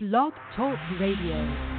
Blog Talk Radio.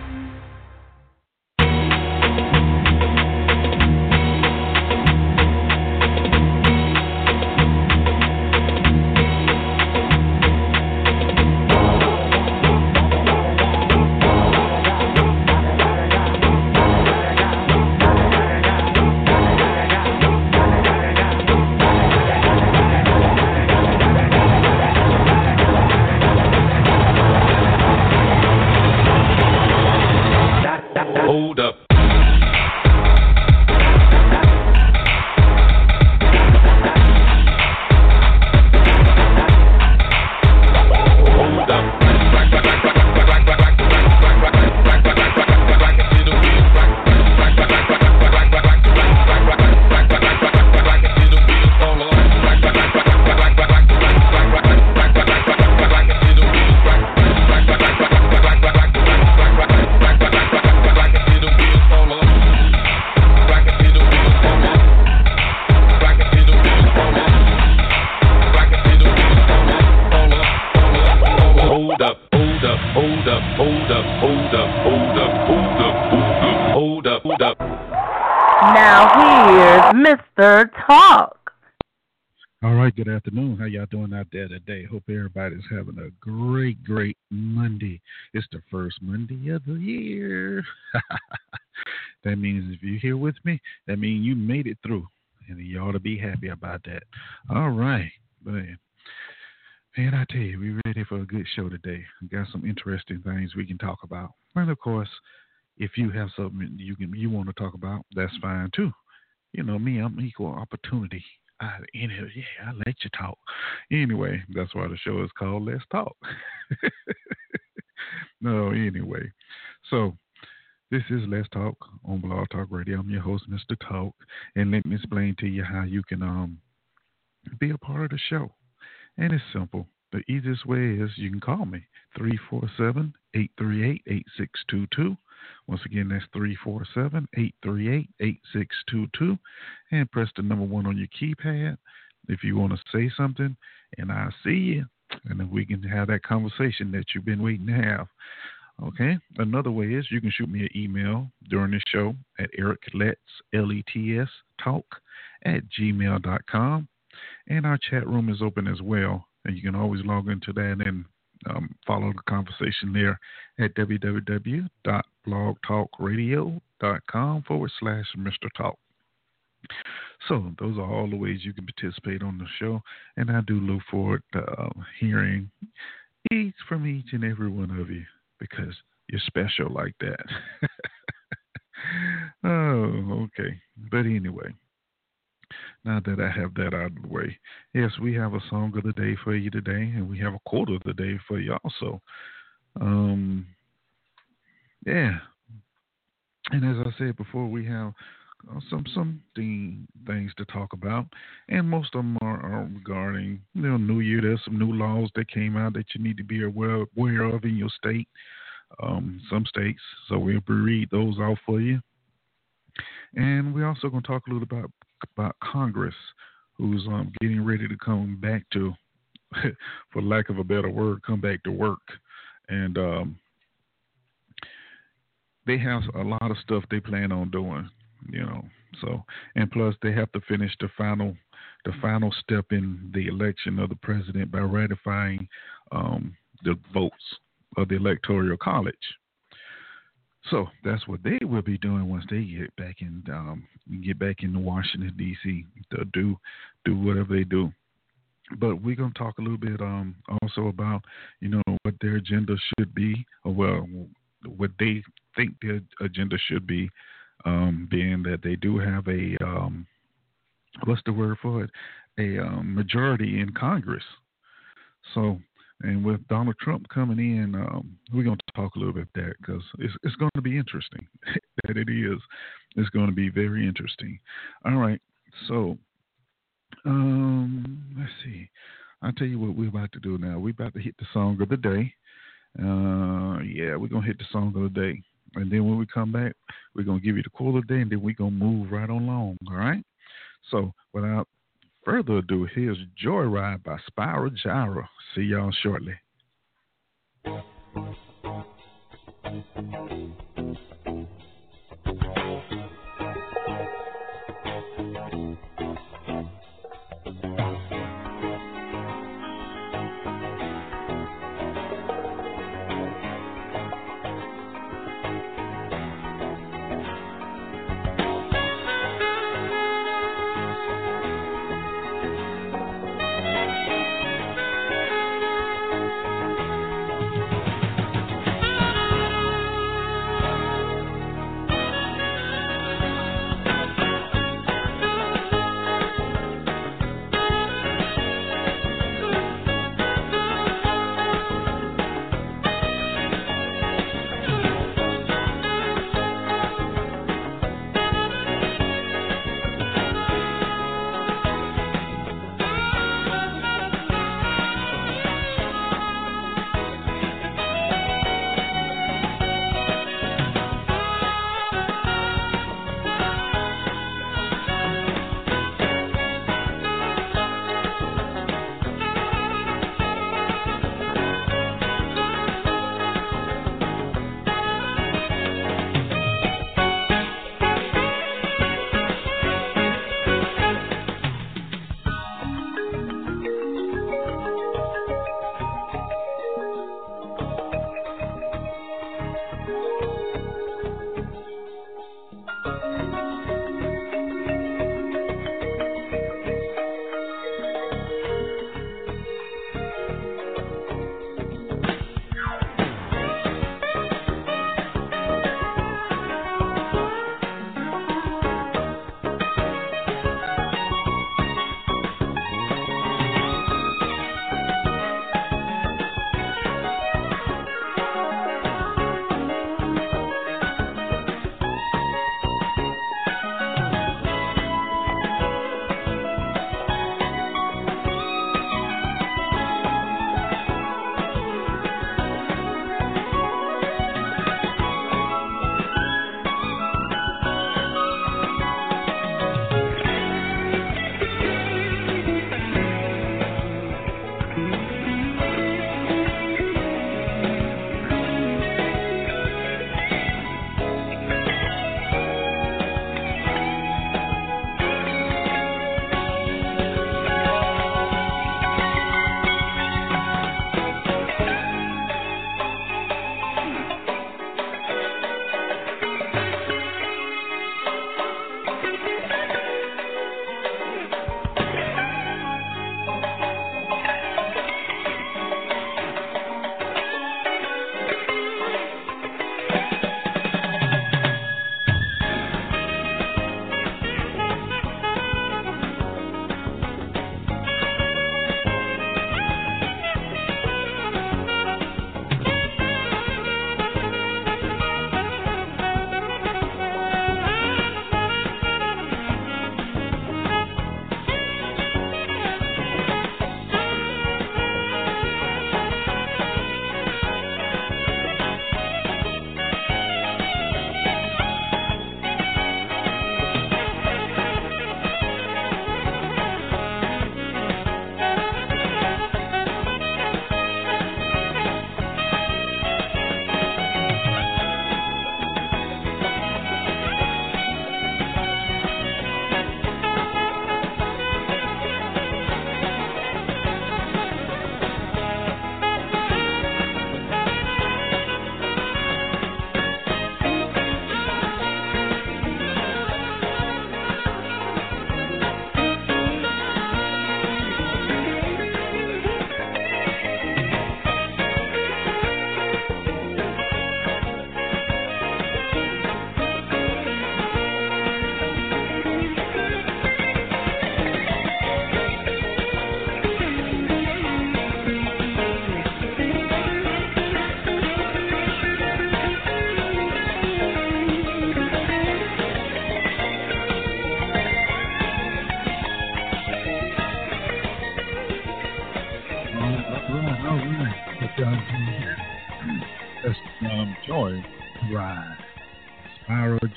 Hope everybody's having a great, great Monday. It's the first Monday of the year. that means if you're here with me, that means you made it through. And you ought to be happy about that. All right. Man, man I tell you, we're ready for a good show today. We got some interesting things we can talk about. And of course, if you have something you can you want to talk about, that's fine too. You know me, I'm equal opportunity. I, know, yeah, I let you talk. Anyway, that's why the show is called Let's Talk. no, anyway, so this is Let's Talk on Blog Talk Radio. I'm your host, Mr. Talk, and let me explain to you how you can um be a part of the show. And it's simple. The easiest way is you can call me 347 838 8622. Once again, that's 347 838 8622. And press the number one on your keypad if you want to say something, and I'll see you. And then we can have that conversation that you've been waiting to have. Okay. Another way is you can shoot me an email during the show at Eric Letts, L E T S, talk at gmail.com. And our chat room is open as well. And you can always log into that and um, follow the conversation there at www.blogtalkradio.com forward slash Mr. Talk. So those are all the ways you can participate on the show, and I do look forward to uh, hearing each from each and every one of you because you're special like that. oh, okay. But anyway, now that I have that out of the way, yes, we have a song of the day for you today, and we have a quote of the day for you also. Um, yeah, and as I said before, we have uh, some some thing, things to talk about, and most of them are, are regarding you know New Year. There's some new laws that came out that you need to be aware aware of in your state, um, some states. So we'll read those out for you, and we're also going to talk a little about about Congress, who's um, getting ready to come back to, for lack of a better word, come back to work, and um, they have a lot of stuff they plan on doing you know. So and plus they have to finish the final the final step in the election of the president by ratifying um, the votes of the electoral college. So that's what they will be doing once they get back in um, get back into Washington D.C. to do do whatever they do. But we're gonna talk a little bit um, also about you know what their agenda should be, or well, what they think their agenda should be um, being that they do have a um, what's the word for it a um, majority in Congress. So, and with Donald Trump coming in, um, we're going to talk a little bit about that because it's it's going to be interesting. that it is, it's going to be very interesting. All right, so um, let's see. I'll tell you what we're about to do now. We're about to hit the song of the day. Uh, yeah, we're gonna hit the song of the day. And then when we come back, we're going to give you the quote of the day and then we're going to move right on along. All right? So without further ado, here's Joyride by Spyro Gyra. See y'all shortly.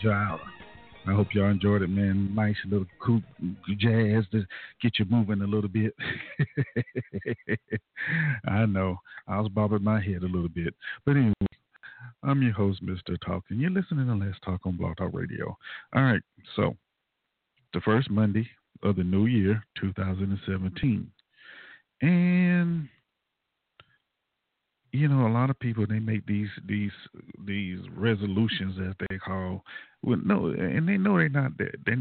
Gyra. I hope y'all enjoyed it, man. Nice little cool jazz to get you moving a little bit. I know. I was bobbing my head a little bit. But anyway, I'm your host, Mr. Talk, and you're listening to Let's Talk on Blog Talk Radio. All right, so the first Monday of the new year, 2017. And you know, a lot of people they make these these these resolutions as they call. Well, no, and they know they're not they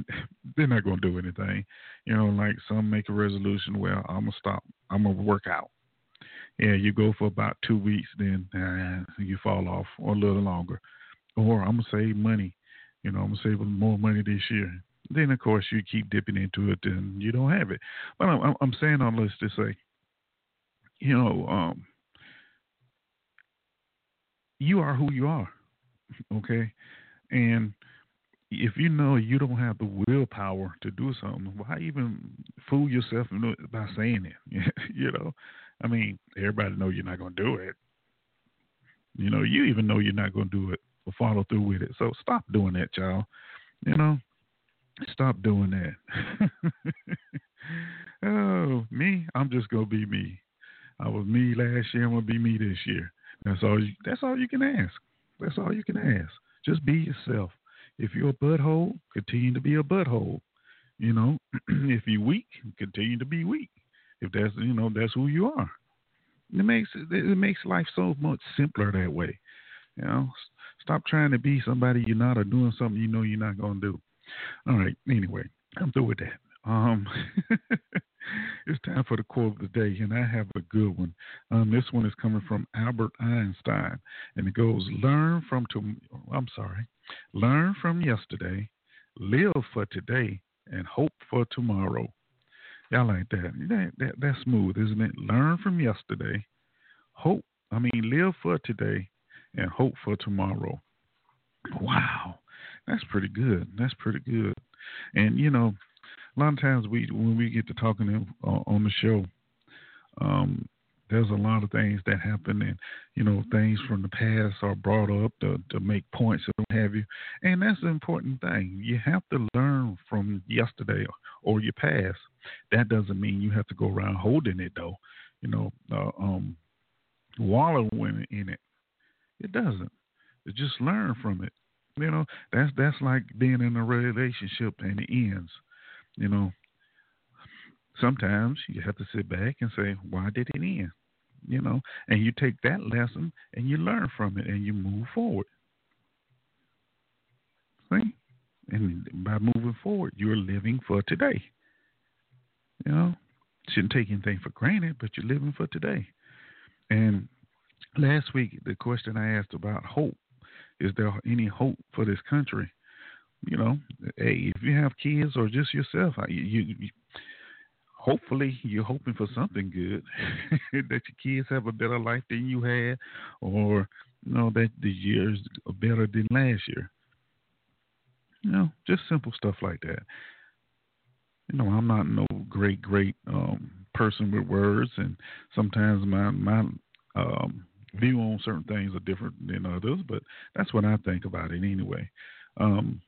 they're not to do anything. You know, like some make a resolution. Well, I'm gonna stop. I'm gonna work out. Yeah, you go for about two weeks, then uh, you fall off, or a little longer. Or I'm gonna save money. You know, I'm gonna save more money this year. Then of course you keep dipping into it, and you don't have it. But I'm, I'm saying all this to say, you know, um, you are who you are, okay? And if you know you don't have the willpower to do something, why even fool yourself by saying it? you know, I mean, everybody know you're not going to do it. You know, you even know you're not going to do it or follow through with it. So stop doing that, y'all. You know, stop doing that. oh, me, I'm just going to be me. I was me last year. I'm going to be me this year. That's all. You, that's all you can ask. That's all you can ask. Just be yourself. If you're a butthole, continue to be a butthole. You know, if you're weak, continue to be weak. If that's you know that's who you are. It makes it makes life so much simpler that way. You know, stop trying to be somebody you're not or doing something you know you're not gonna do. All right. Anyway, I'm through with that. Um, it's time for the quote of the day, and I have a good one. Um, this one is coming from Albert Einstein, and it goes: "Learn from to I'm sorry, learn from yesterday, live for today, and hope for tomorrow." Y'all like that? That, that that's smooth, isn't it? Learn from yesterday, hope. I mean, live for today, and hope for tomorrow. Wow, that's pretty good. That's pretty good. And you know, a lot of times we when we get to talking on the show, um, there's a lot of things that happen, and you know things from the past are brought up to, to make points and have you, and that's the important thing. You have to learn from yesterday or your past. That doesn't mean you have to go around holding it though. You know, uh, um, wallowing in it. It doesn't. Just learn from it. You know, that's that's like being in a relationship and it ends. You know, sometimes you have to sit back and say, why did it end? You know, and you take that lesson and you learn from it and you move forward. See? And by moving forward, you're living for today. You know, shouldn't take anything for granted, but you're living for today. And last week, the question I asked about hope is there any hope for this country? You know, hey, if you have kids or just yourself, you, you, you hopefully you're hoping for something good that your kids have a better life than you had, or you know that the years better than last year. You know, just simple stuff like that. You know, I'm not no great, great um, person with words, and sometimes my my um, view on certain things are different than others, but that's what I think about it anyway. Um,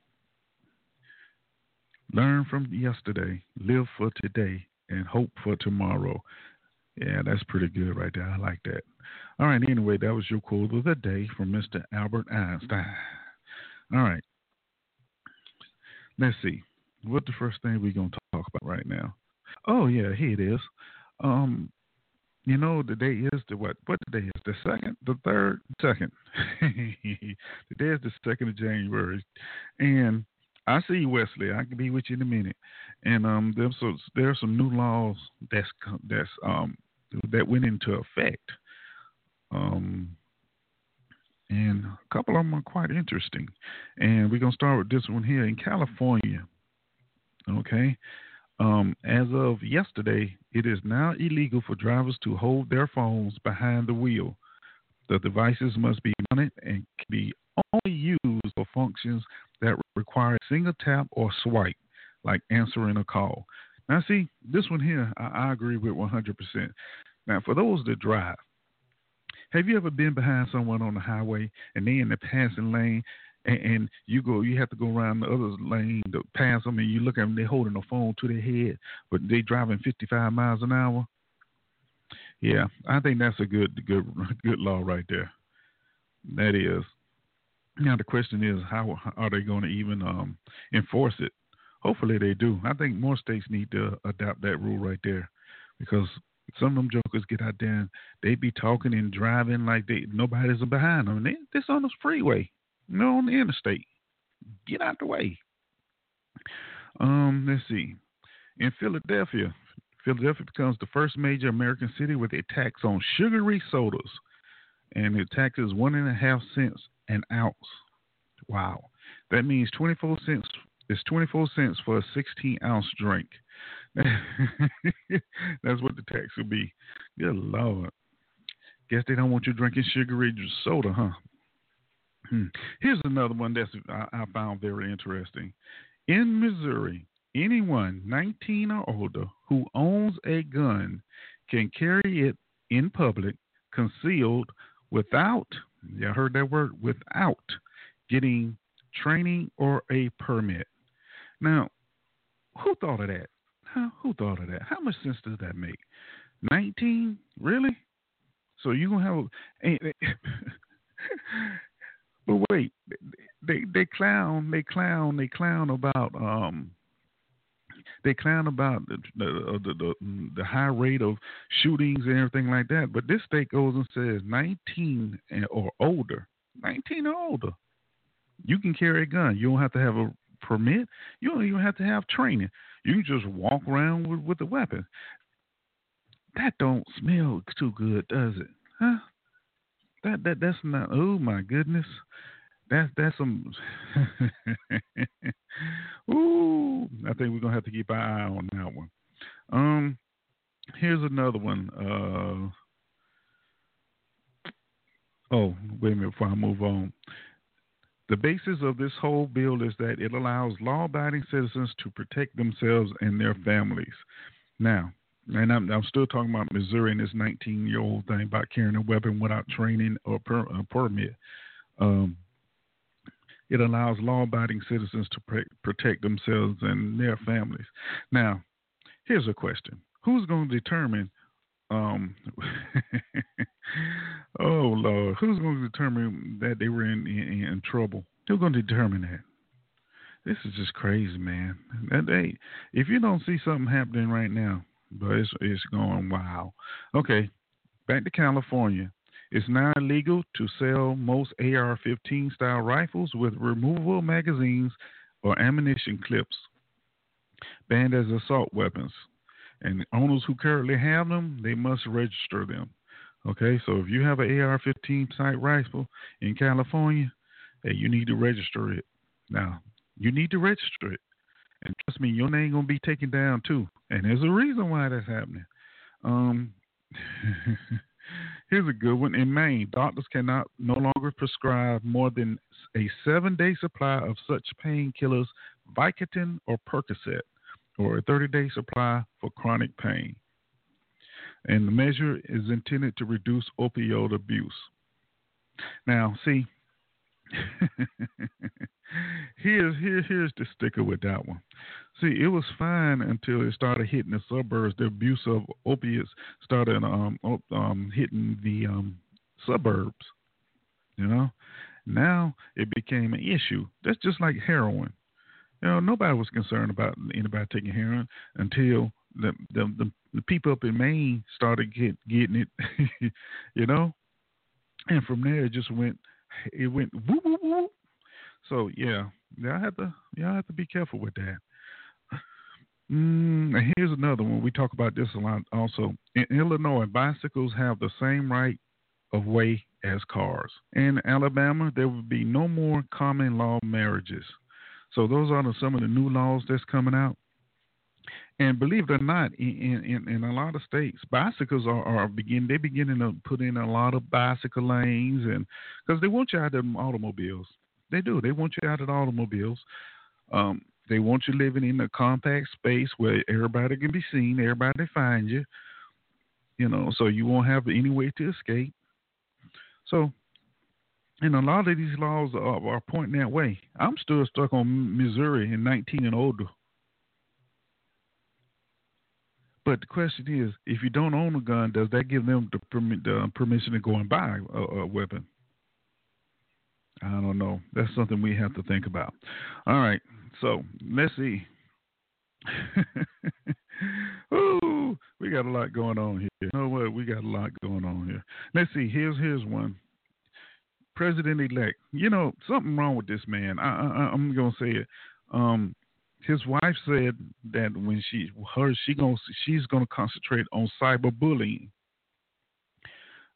Learn from yesterday, live for today, and hope for tomorrow. Yeah, that's pretty good right there. I like that. All right, anyway, that was your quote of the day from Mr. Albert Einstein. All right. Let's see. What the first thing we're going to talk about right now? Oh, yeah, here it is. Um, you know, the day is the what? What the day is? The second, the third, second. the day is the second of January, and I see you, Wesley. I can be with you in a minute. And um, there's so there are some new laws that's that's um that went into effect. Um, and a couple of them are quite interesting. And we're gonna start with this one here in California. Okay. Um, as of yesterday, it is now illegal for drivers to hold their phones behind the wheel. The devices must be mounted and can be only used for functions that require a single tap or swipe, like answering a call. Now, see, this one here, I, I agree with 100%. Now, for those that drive, Have you ever been behind someone on the highway and they in the passing lane and, and you go, you have to go around the other lane to pass them, and you look at them, they're holding a phone to their head, but they driving 55 miles an hour. Yeah, I think that's a good, good, good law right there. That is. Now the question is, how are they going to even um, enforce it? Hopefully they do. I think more states need to adopt that rule right there, because some of them jokers get out there and they be talking and driving like they nobody's behind them. They this on the freeway, you know, on the interstate. Get out the way. Um, let's see. In Philadelphia, Philadelphia becomes the first major American city with a tax on sugary sodas, and the tax is one and a half cents an ounce. Wow, that means twenty four cents. It's twenty four cents for a sixteen ounce drink. That's what the tax will be. Good lord. Guess they don't want you drinking sugary soda, huh? Hmm. Here's another one that I, I found very interesting. In Missouri, anyone 19 or older who owns a gun can carry it in public concealed without, you heard that word, without getting training or a permit. Now, who thought of that? Huh? Who thought of that? How much sense does that make? 19? Really? So you're going to have. A. But wait, they they clown, they clown, they clown about um they clown about the the, uh, the the, the high rate of shootings and everything like that. But this state goes and says 19 or older, 19 or older, you can carry a gun. You don't have to have a permit. You don't even have to have training. You just walk around with, with a weapon. That don't smell too good, does it? Huh? That that that's not. Oh my goodness. That's that's some. Ooh, I think we're gonna have to keep our eye on that one. Um, here's another one. Uh, oh, wait a minute before I move on. The basis of this whole bill is that it allows law abiding citizens to protect themselves and their families. Now, and I'm, I'm still talking about Missouri and this 19 year old thing about carrying a weapon without training or per, a permit. Um, it allows law abiding citizens to protect themselves and their families. Now, here's a question Who's going to determine um, oh Lord, who's going to determine that they were in, in, in trouble? Who's going to determine that? This is just crazy, man. That if you don't see something happening right now, but it's it's going wow. Okay, back to California. It's now illegal to sell most AR-15 style rifles with removable magazines or ammunition clips, banned as assault weapons and owners who currently have them, they must register them. Okay, so if you have an AR-15 type rifle in California, hey, you need to register it. Now, you need to register it, and trust me, your name gonna be taken down too. And there's a reason why that's happening. Um, here's a good one. In Maine, doctors cannot no longer prescribe more than a seven-day supply of such painkillers, Vicodin or Percocet or a 30 day supply for chronic pain. And the measure is intended to reduce opioid abuse. Now, see, here's here, here's the sticker with that one. See, it was fine until it started hitting the suburbs. The abuse of opiates started um, um, hitting the um, suburbs. You know, now it became an issue. That's just like heroin. You know, nobody was concerned about anybody taking heroin until the the, the, the people up in Maine started get, getting it, you know, and from there it just went, it went woo woo woo. So yeah, y'all have to y'all have to be careful with that. Mm, and here's another one. We talk about this a lot also. In Illinois, bicycles have the same right of way as cars. In Alabama, there will be no more common law marriages. So those are some of the new laws that's coming out. And believe it or not, in, in, in a lot of states, bicycles are, are begin they beginning to put in a lot of bicycle lanes, and because they want you out of automobiles, they do. They want you out of automobiles. Um, they want you living in a compact space where everybody can be seen, everybody find you. You know, so you won't have any way to escape. So, and a lot of these laws are, are pointing that way. I'm still stuck on Missouri in 19 and older. But the question is, if you don't own a gun, does that give them the, permi- the permission to go and buy a, a weapon? I don't know. That's something we have to think about. All right. So let's see. Ooh, we got a lot going on here. You know what? We got a lot going on here. Let's see. Here's here's one. President elect. You know something wrong with this man. I, I I'm gonna say it. Um, his wife said that when she her she going she's gonna concentrate on cyberbullying.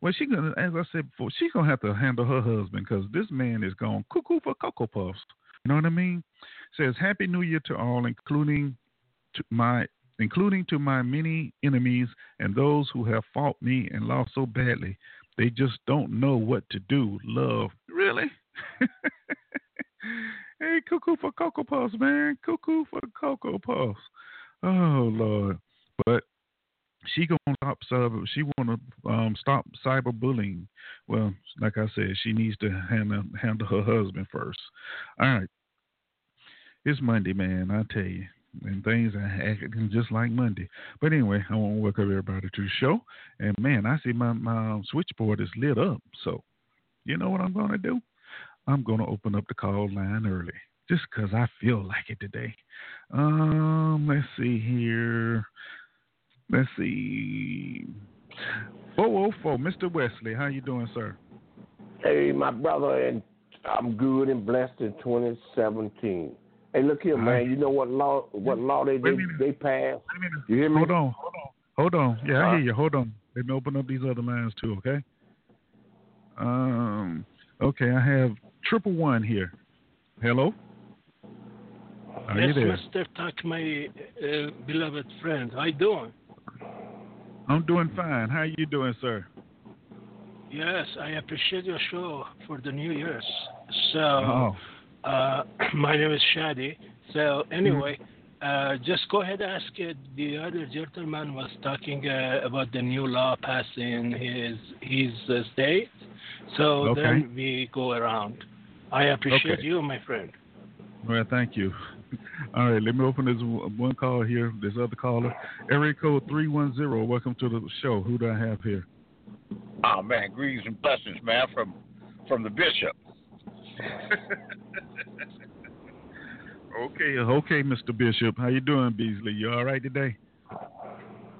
Well, she gonna, as I said before, she's gonna have to handle her husband because this man is going cuckoo for cocoa puffs. You know what I mean? Says Happy New Year to all, including to my including to my many enemies and those who have fought me and lost so badly. They just don't know what to do. Love, really? hey, cuckoo for cocoa puffs, man. Cuckoo for cocoa puffs. Oh Lord, but she gonna stop cyber. She wanna um, stop cyberbullying. Well, like I said, she needs to handle handle her husband first. All right, it's Monday, man. I tell you, and things are acting just like Monday. But anyway, I want to welcome everybody to the show. And man, I see my my switchboard is lit up. So, you know what I'm gonna do? I'm gonna open up the call line early just because I feel like it today. Um, let's see here. Let's see. 404, Mr. Wesley, how you doing, sir? Hey, my brother, and I'm good and blessed in 2017. Hey, look here, man. You know what law? What law they they, they passed? You hear me? Hold on, hold on, hold on. Yeah, I hear you. Hold on. Let me open up these other lines too. Okay. Um. Okay, I have triple one here. Hello. Are yes? Mr. Tuck, my uh, beloved friend. How you doing? I'm doing fine. How you doing, sir? Yes, I appreciate your show for the New Year's. So, Oh. uh, my name is Shadi. So, anyway, uh, just go ahead and ask it. The other gentleman was talking uh, about the new law passing his his uh, state. So Okay. then we go around. I appreciate Okay. you, my friend. Well, thank you. All right, let me open this one call here. This other caller, area code three one zero. Welcome to the show. Who do I have here? Oh man, greetings and blessings, man, from from the bishop. Okay, okay, Mr. Bishop. How you doing, Beasley? You all right today?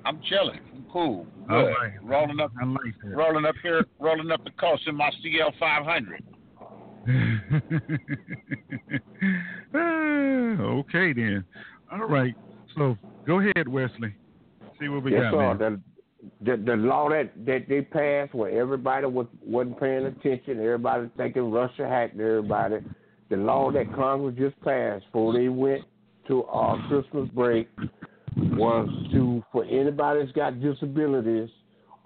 I'm chilling. I'm cool. Good. All right. Rolling up I like that. rolling up here rolling up the coast in my CL five hundred. Ah, okay then. All right. So go ahead, Wesley. See what we yes, got, sir. man. The, the the law that that they passed where everybody was wasn't paying attention, everybody thinking Russia hacked everybody. The law that Congress just passed before they went to our Christmas break was to for anybody that's got disabilities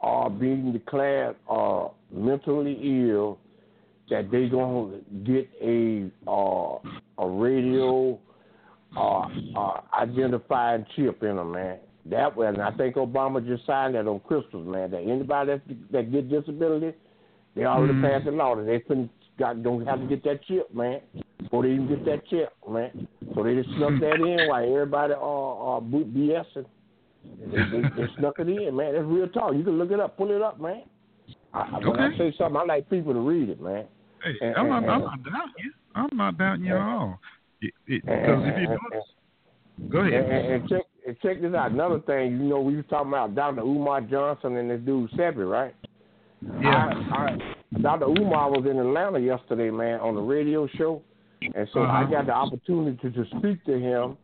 or being declared uh, mentally ill that they gonna get a uh, a radio uh, uh, identifying chip in them, man. That way, and I think Obama just signed that on Christmas, man. That anybody that that get disability, they already Mhm. passed the law that they couldn't got don't have to get that chip, man. Before they even get that chip, man. So they just snuck that in while everybody uh uh boot BSing. They, they, they snuck it in, man. That's real talk. You can look it up, pull it up, man. I, I- when I say something, I like people to read it, man. Hey, and- I'm, not, and- I'm not doubting you. I'm not doubting you at all. It, it, because if you notice, go And, ahead. and, and check and check this out. Another thing, you know, we was talking about Dr. Umar Johnson and this dude Sebi, right? Yeah. I, I, Dr. Umar was in Atlanta yesterday, man, on the radio show, and so I Uh-huh. got the opportunity to speak to him.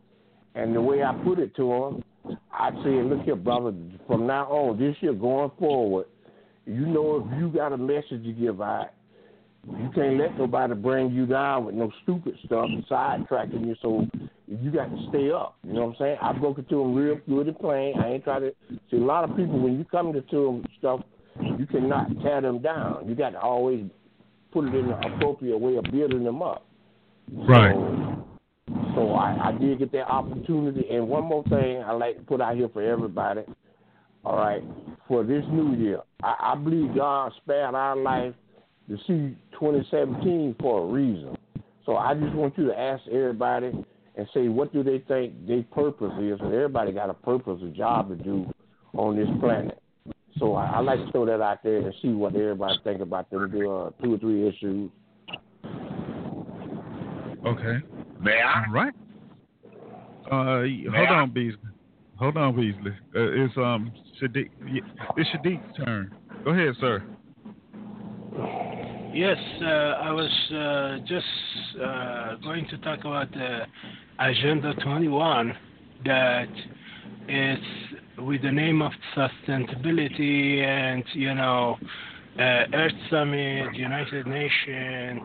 And the way I put it to him, I said, "Look here, brother. From now on, this year going forward, you know, if you got a message to give out, you can't let nobody bring you down with no stupid stuff and sidetracking you. So you got to stay up. You know what I'm saying? I broke it to him real good and plain. I ain't trying to see a lot of people when you come to them stuff, you cannot tear them down. You got to always put it in the appropriate way of building them up. Right. So, so I, I did get that opportunity. And one more thing I like to put out here for everybody. All right, for this new year, I, I believe God spared our life to see 2017 for a reason. So I just want you to ask everybody and say what do they think their purpose is, and everybody got a purpose, a job to do on this planet. So I, I like to throw that out there and see what everybody think about them uh, two or three issues. Okay. May I? All right. Uh, hold on, Beasley. Hold on, Beasley. Uh, it's um Shadiq. It's Shadiq's turn. Go ahead, sir. Yes, uh, I was uh, just uh, going to talk about the Agenda 21 that that is with the name of sustainability and you know uh, Earth Summit, United Nations,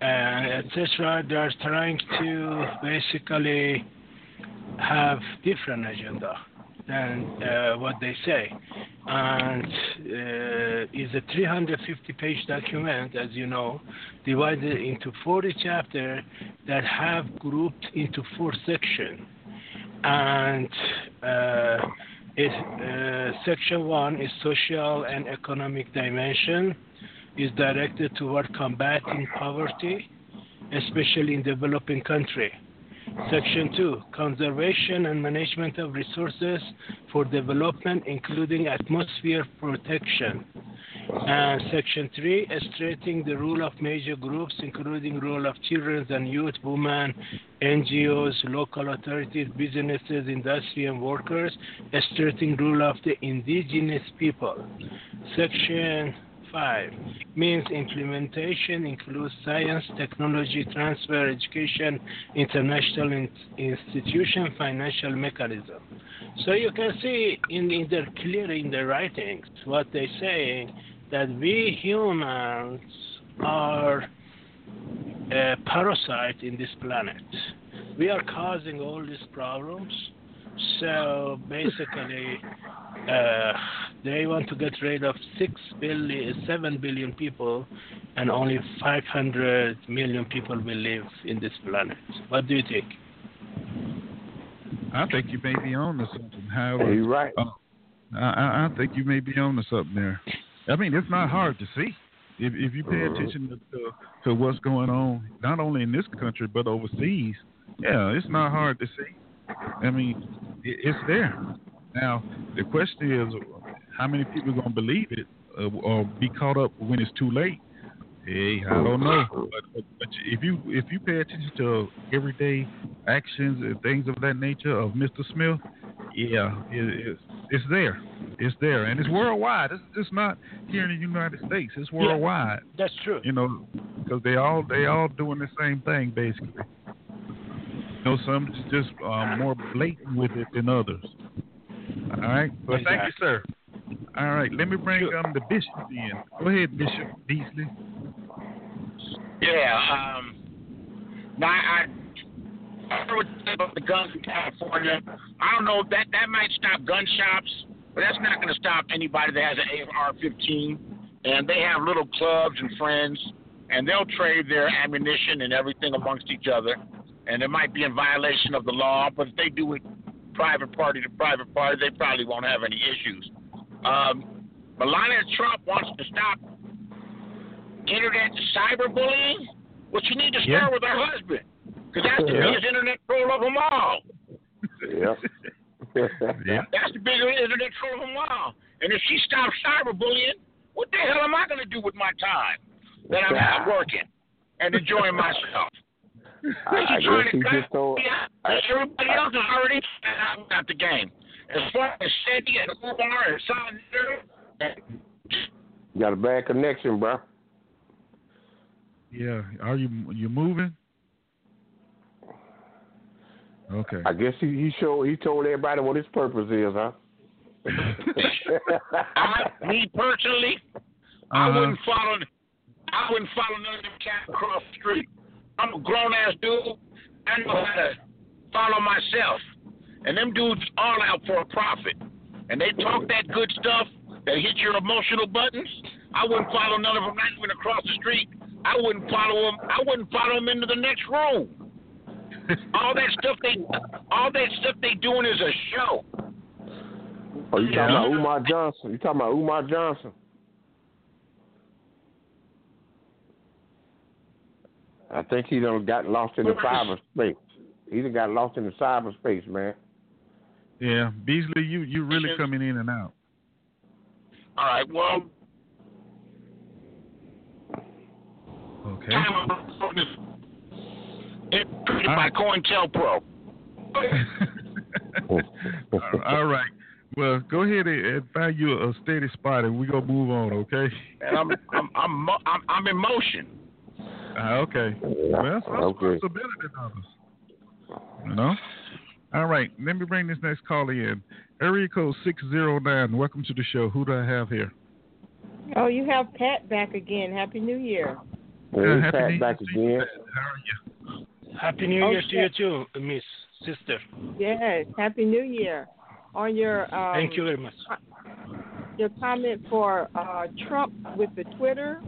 and etc. They are trying to basically have different agenda than uh, what they say, and uh, is a 350 page document, as you know, divided into 40 chapters that have grouped into four sections, and uh, it, uh, section one is social and economic dimension, is directed toward combating poverty, especially in developing country. Section 2 Conservation and Management of Resources for Development, including Atmosphere Protection. And Section 3 Strengthening the role of major groups, including role of children and youth, women, NGOs, local authorities, businesses, industry, and workers, strengthening role of the indigenous people. Section 5 means implementation includes science, technology, transfer, education, international in- institution, financial mechanism. So you can see in, in their clear in the writings what they say that we humans are a parasite in this planet. We are causing all these problems. So basically, uh, they want to get rid of six billion, seven billion people, and only 500 million people will live in this planet. What do you think? I think you may be on to something. However, You're right. uh, I, I think you may be on to something there. I mean, it's not hard to see if if you pay attention to, to to what's going on, not only in this country but overseas. Yeah, it's not hard to see. I mean, it, it's there. Now, the question is, how many people are going to believe it uh, or be caught up when it's too late? Hey, I don't know. But, but, but if you if you pay attention to everyday actions and things of that nature of Mr. Smith, yeah, it, it's it's there, it's there, and it's worldwide. It's it's not here in the United States. It's worldwide. That's true. You know, because they all they all doing the same thing basically. You know, some just um, more blatant with it than others. All right, well, thank you, sir. All right, let me bring um the bishop in. Go ahead, Bishop Beasley. Yeah. Um, now I. I heard what you said about the guns in California. I don't know that that might stop gun shops, but that's not going to stop anybody that has an AR-15. And they have little clubs and friends, and they'll trade their ammunition and everything amongst each other. And it might be in violation of the law, but if they do it private party to private party, they probably won't have any issues. Um, Melania Trump wants to stop internet cyberbullying. Well, she needs to start Yeah. with her husband, because that's the Yeah. biggest internet troll of them all. Yep. Yeah. That's the biggest internet troll of them all. And if she stops cyberbullying, what the hell am I going to do with my time that I'm not working and enjoying myself? I, I trying guess to he cut just told. me out. Everybody else is already out out the game. As far as Sandy and Umar and Son, You got a bad connection, bro. Yeah. Are you you moving? Okay. I guess he he showed he told everybody what his purpose is, huh? I, me personally, I Uh-huh. wouldn't follow. I wouldn't follow none of them cats across the street. I'm a grown ass dude. I know how to follow myself. And them dudes all out for a profit. And they talk that good stuff that hit your emotional buttons. I wouldn't follow none of them, not even across the street. I wouldn't follow them. I wouldn't follow them into the next room. All that stuff they, all that stuff they doing is a show. Oh, you talking Yeah. about Umar Johnson? You talking about Umar Johnson? I think he done got lost in the cyberspace. He done got lost in the cyberspace, man. Yeah, Beasley, you you really coming in and out. All right. Well, Okay. it created by COINTELPRO. All right. Well, go ahead and and find you a steady spot, and we gonna move on. Okay. And I'm I'm I'm I'm, I'm in motion. Ah, okay. Well, some Okay. responsibility than others. You know. All right. Let me bring this next caller in. Area code six zero nine. Welcome to the show. Who do I have here? Oh, you have Pat back again. Happy New Year. Hey, Uh, happy Pat New back Year again. Pat. How are you? Happy New Oh, Year to you too, Miss Sister. Yes, Happy New Year. On your um, Thank you very much. your comment for uh, Trump with the Twitter,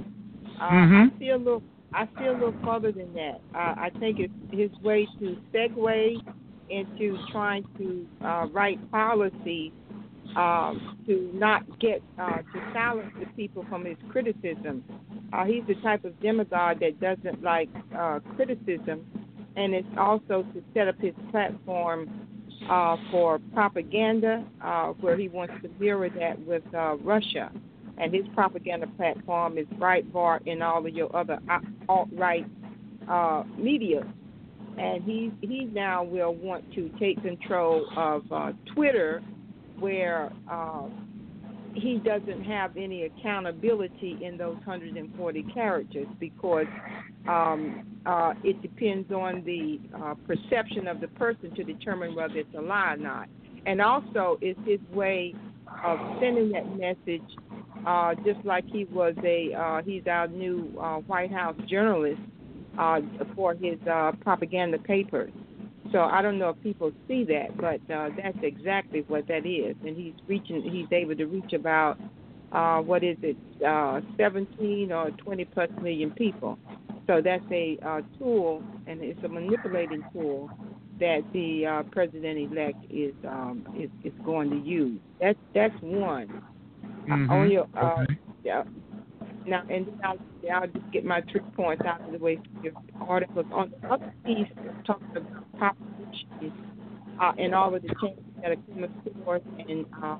uh, Mhm. I see a little. I see a little further than that. Uh, I think it's his way to segue into trying to uh, write policy um, to not get uh, to silence the people from his criticism. Uh, he's the type of demagogue that doesn't like uh, criticism, and it's also to set up his platform uh, for propaganda, uh, where he wants to mirror that with uh, Russia. And his propaganda platform is Breitbart and all of your other alt right uh, media. And he he now will want to take control of uh, Twitter, where uh, he doesn't have any accountability in those 140 characters because um, uh, it depends on the uh, perception of the person to determine whether it's a lie or not. And also, it's his way of sending that message, uh, just like he was a uh, he's our new uh, White House journalist uh, for his uh, propaganda papers. So I don't know if people see that, but uh, that's exactly what that is, and he's reaching. He's able to reach about uh, what is it, uh, 17 or 20 plus million people. So that's a uh, tool, and it's a manipulating tool that the uh, president-elect is um, is is going to use. That's that's one. Uh, Mhm. on your uh, Okay. yeah. Now, and I'll, I'll just get my three points out of the way from your articles. On the other piece, talking about population uh, and all of the changes that are coming forth and uh,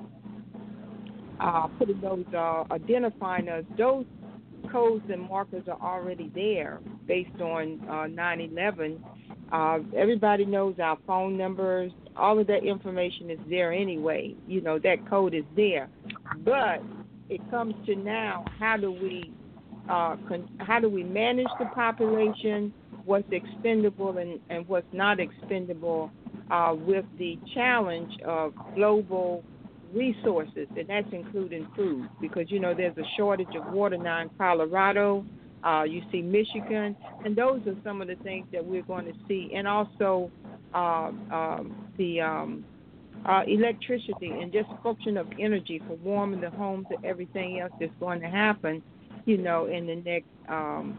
uh, putting those, uh, identifying us, those codes and markers are already there based on uh, 9/11. Uh, everybody knows our phone numbers. All of that information is there anyway. You know that code is there, but it comes to now how do we uh, con- how do we manage the population what's expendable and, and what's not expendable uh, with the challenge of global resources and that's including food because you know there's a shortage of water now in Colorado uh, you see Michigan and those are some of the things that we're going to see and also uh, um, the um, uh, electricity and just function of energy for warming the homes and everything else that's going to happen, you know, in the next um,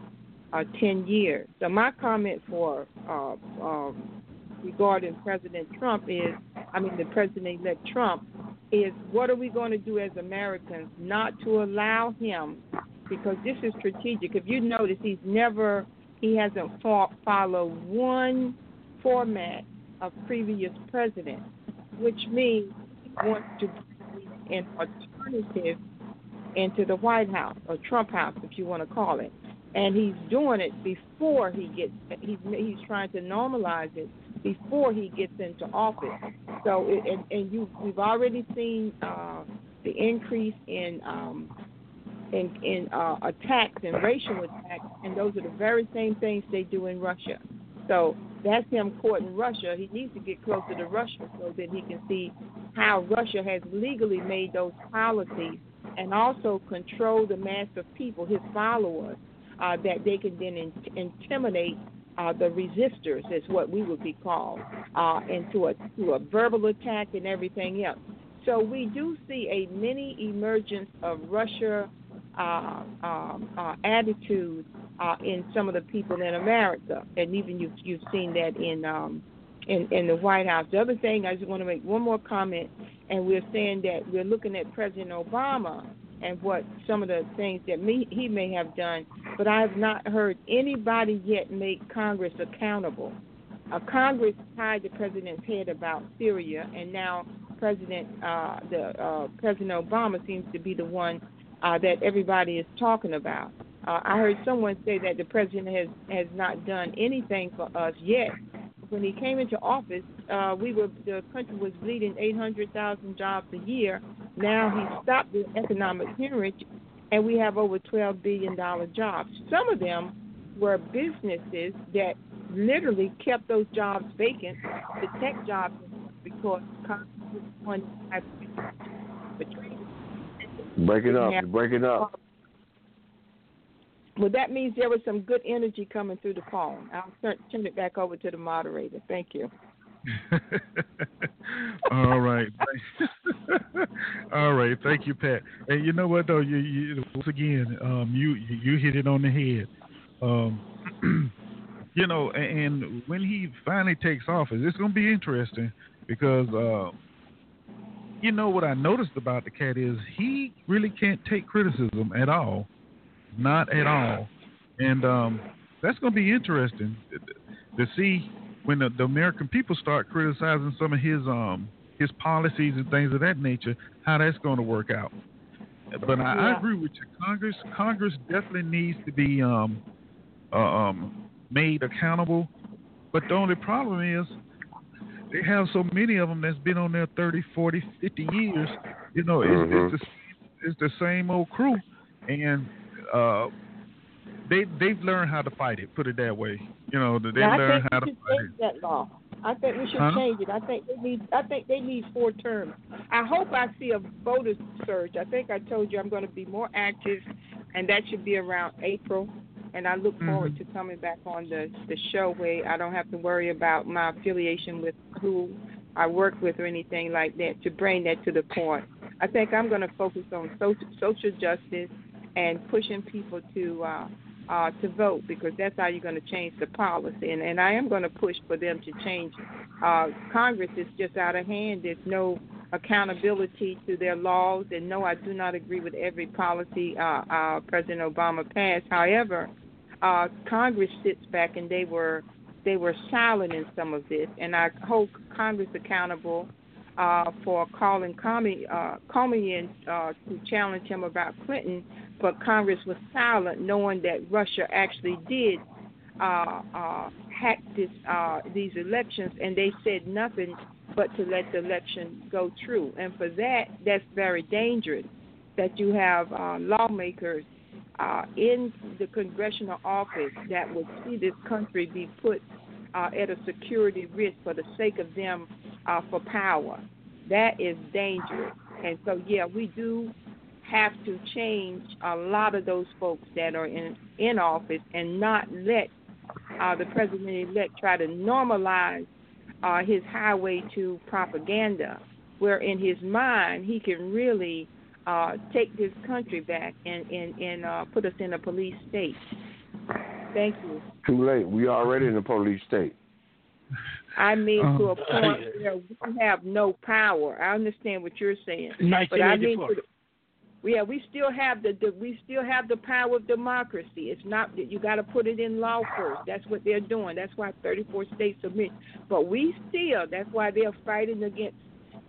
uh, 10 years. So my comment for uh, um, regarding President Trump is, I mean, the President-elect Trump is what are we going to do as Americans not to allow him, because this is strategic. If you notice, he's never, he hasn't fo- followed one format of previous presidents which means he wants to bring an alternative into the White House or Trump House, if you want to call it. And he's doing it before he gets. He's he's trying to normalize it before he gets into office. So, and, and you we've already seen uh, the increase in um, in, in uh, attacks and racial attacks, and those are the very same things they do in Russia. So that's him courting Russia. He needs to get closer to Russia so that he can see how Russia has legally made those policies and also control the mass of people, his followers, uh, that they can then in- intimidate uh, the resistors, is what we would be called, uh, into a to a verbal attack and everything else. So we do see a mini emergence of Russia uh, um, uh, attitude uh, in some of the people in America, and even you've you've seen that in um, in in the White House. The other thing I just want to make one more comment, and we're saying that we're looking at President Obama and what some of the things that me he may have done, but I have not heard anybody yet make Congress accountable. Uh, Congress tied the president's head about Syria, and now President uh, the uh, President Obama seems to be the one uh, that everybody is talking about. Uh, I heard someone say that the president has has not done anything for us yet. When he came into office, uh, we were the country was bleeding 800,000 jobs a year. Now he stopped the economic hemorrhage, and we have over 12 billion dollar jobs. Some of them were businesses that literally kept those jobs vacant, the tech jobs, because Congress wanted Break it up. Break it up. Well, that means there was some good energy coming through the phone. I'll turn, turn it back over to the moderator. Thank you. All right. All right. Thank you, Pat. And you know what though, you, you once again, um, you you hit it on the head. Um, you know, and when he finally takes office, it's going to be interesting because uh, you know what I noticed about the cat is he really can't take criticism at all not at all. And um, that's going to be interesting to see when the, the, American people start criticizing some of his um, his policies and things of that nature, how that's going to work out. But I, yeah. I agree with you. Congress Congress definitely needs to be um, uh, um, made accountable. But the only problem is they have so many of them that's been on there 30, 40, 50 years. You know, it's, mm-hmm. it's, the, it's the same old crew. And uh, they they've learned how to fight it. Put it that way. You know, they yeah, learn how to fight change it. That law. I think we should huh? change it. I think they need. I think they need four terms. I hope I see a voter surge. I think I told you I'm going to be more active, and that should be around April. And I look mm-hmm. forward to coming back on the the show where I don't have to worry about my affiliation with who I work with or anything like that. To bring that to the point, I think I'm going to focus on social social justice and pushing people to uh, uh, to vote because that's how you're going to change the policy. And, and I am going to push for them to change. Uh, Congress is just out of hand. There's no accountability to their laws. And no, I do not agree with every policy uh, uh, President Obama passed. However, uh, Congress sits back and they were they were silent in some of this. And I hold Congress accountable uh, for calling Comey, uh, Comey in uh, to challenge him about Clinton but Congress was silent, knowing that Russia actually did uh, uh, hack this, uh, these elections, and they said nothing but to let the election go through. And for that, that's very dangerous. That you have uh, lawmakers uh, in the congressional office that would see this country be put uh, at a security risk for the sake of them uh, for power. That is dangerous. And so, yeah, we do have to change a lot of those folks that are in in office and not let uh, the president elect try to normalize uh, his highway to propaganda, where in his mind he can really uh, take this country back and and, and uh, put us in a police state. Thank you. Too late. We already in a police state. I mean um, to a point where we have no power. I understand what you're saying, but I mean to, yeah, we still have the, the we still have the power of democracy. It's not that you got to put it in law first. That's what they're doing. That's why 34 states submit. But we still. That's why they're fighting against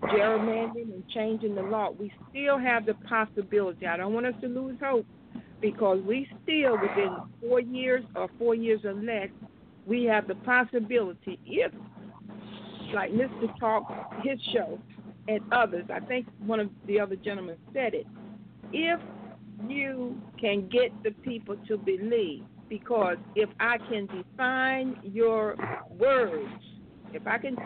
gerrymandering and changing the law. We still have the possibility. I don't want us to lose hope because we still within four years or four years or less, we have the possibility if, like Mr. Talk, his show, and others. I think one of the other gentlemen said it if you can get the people to believe, because if I can define your words, if I can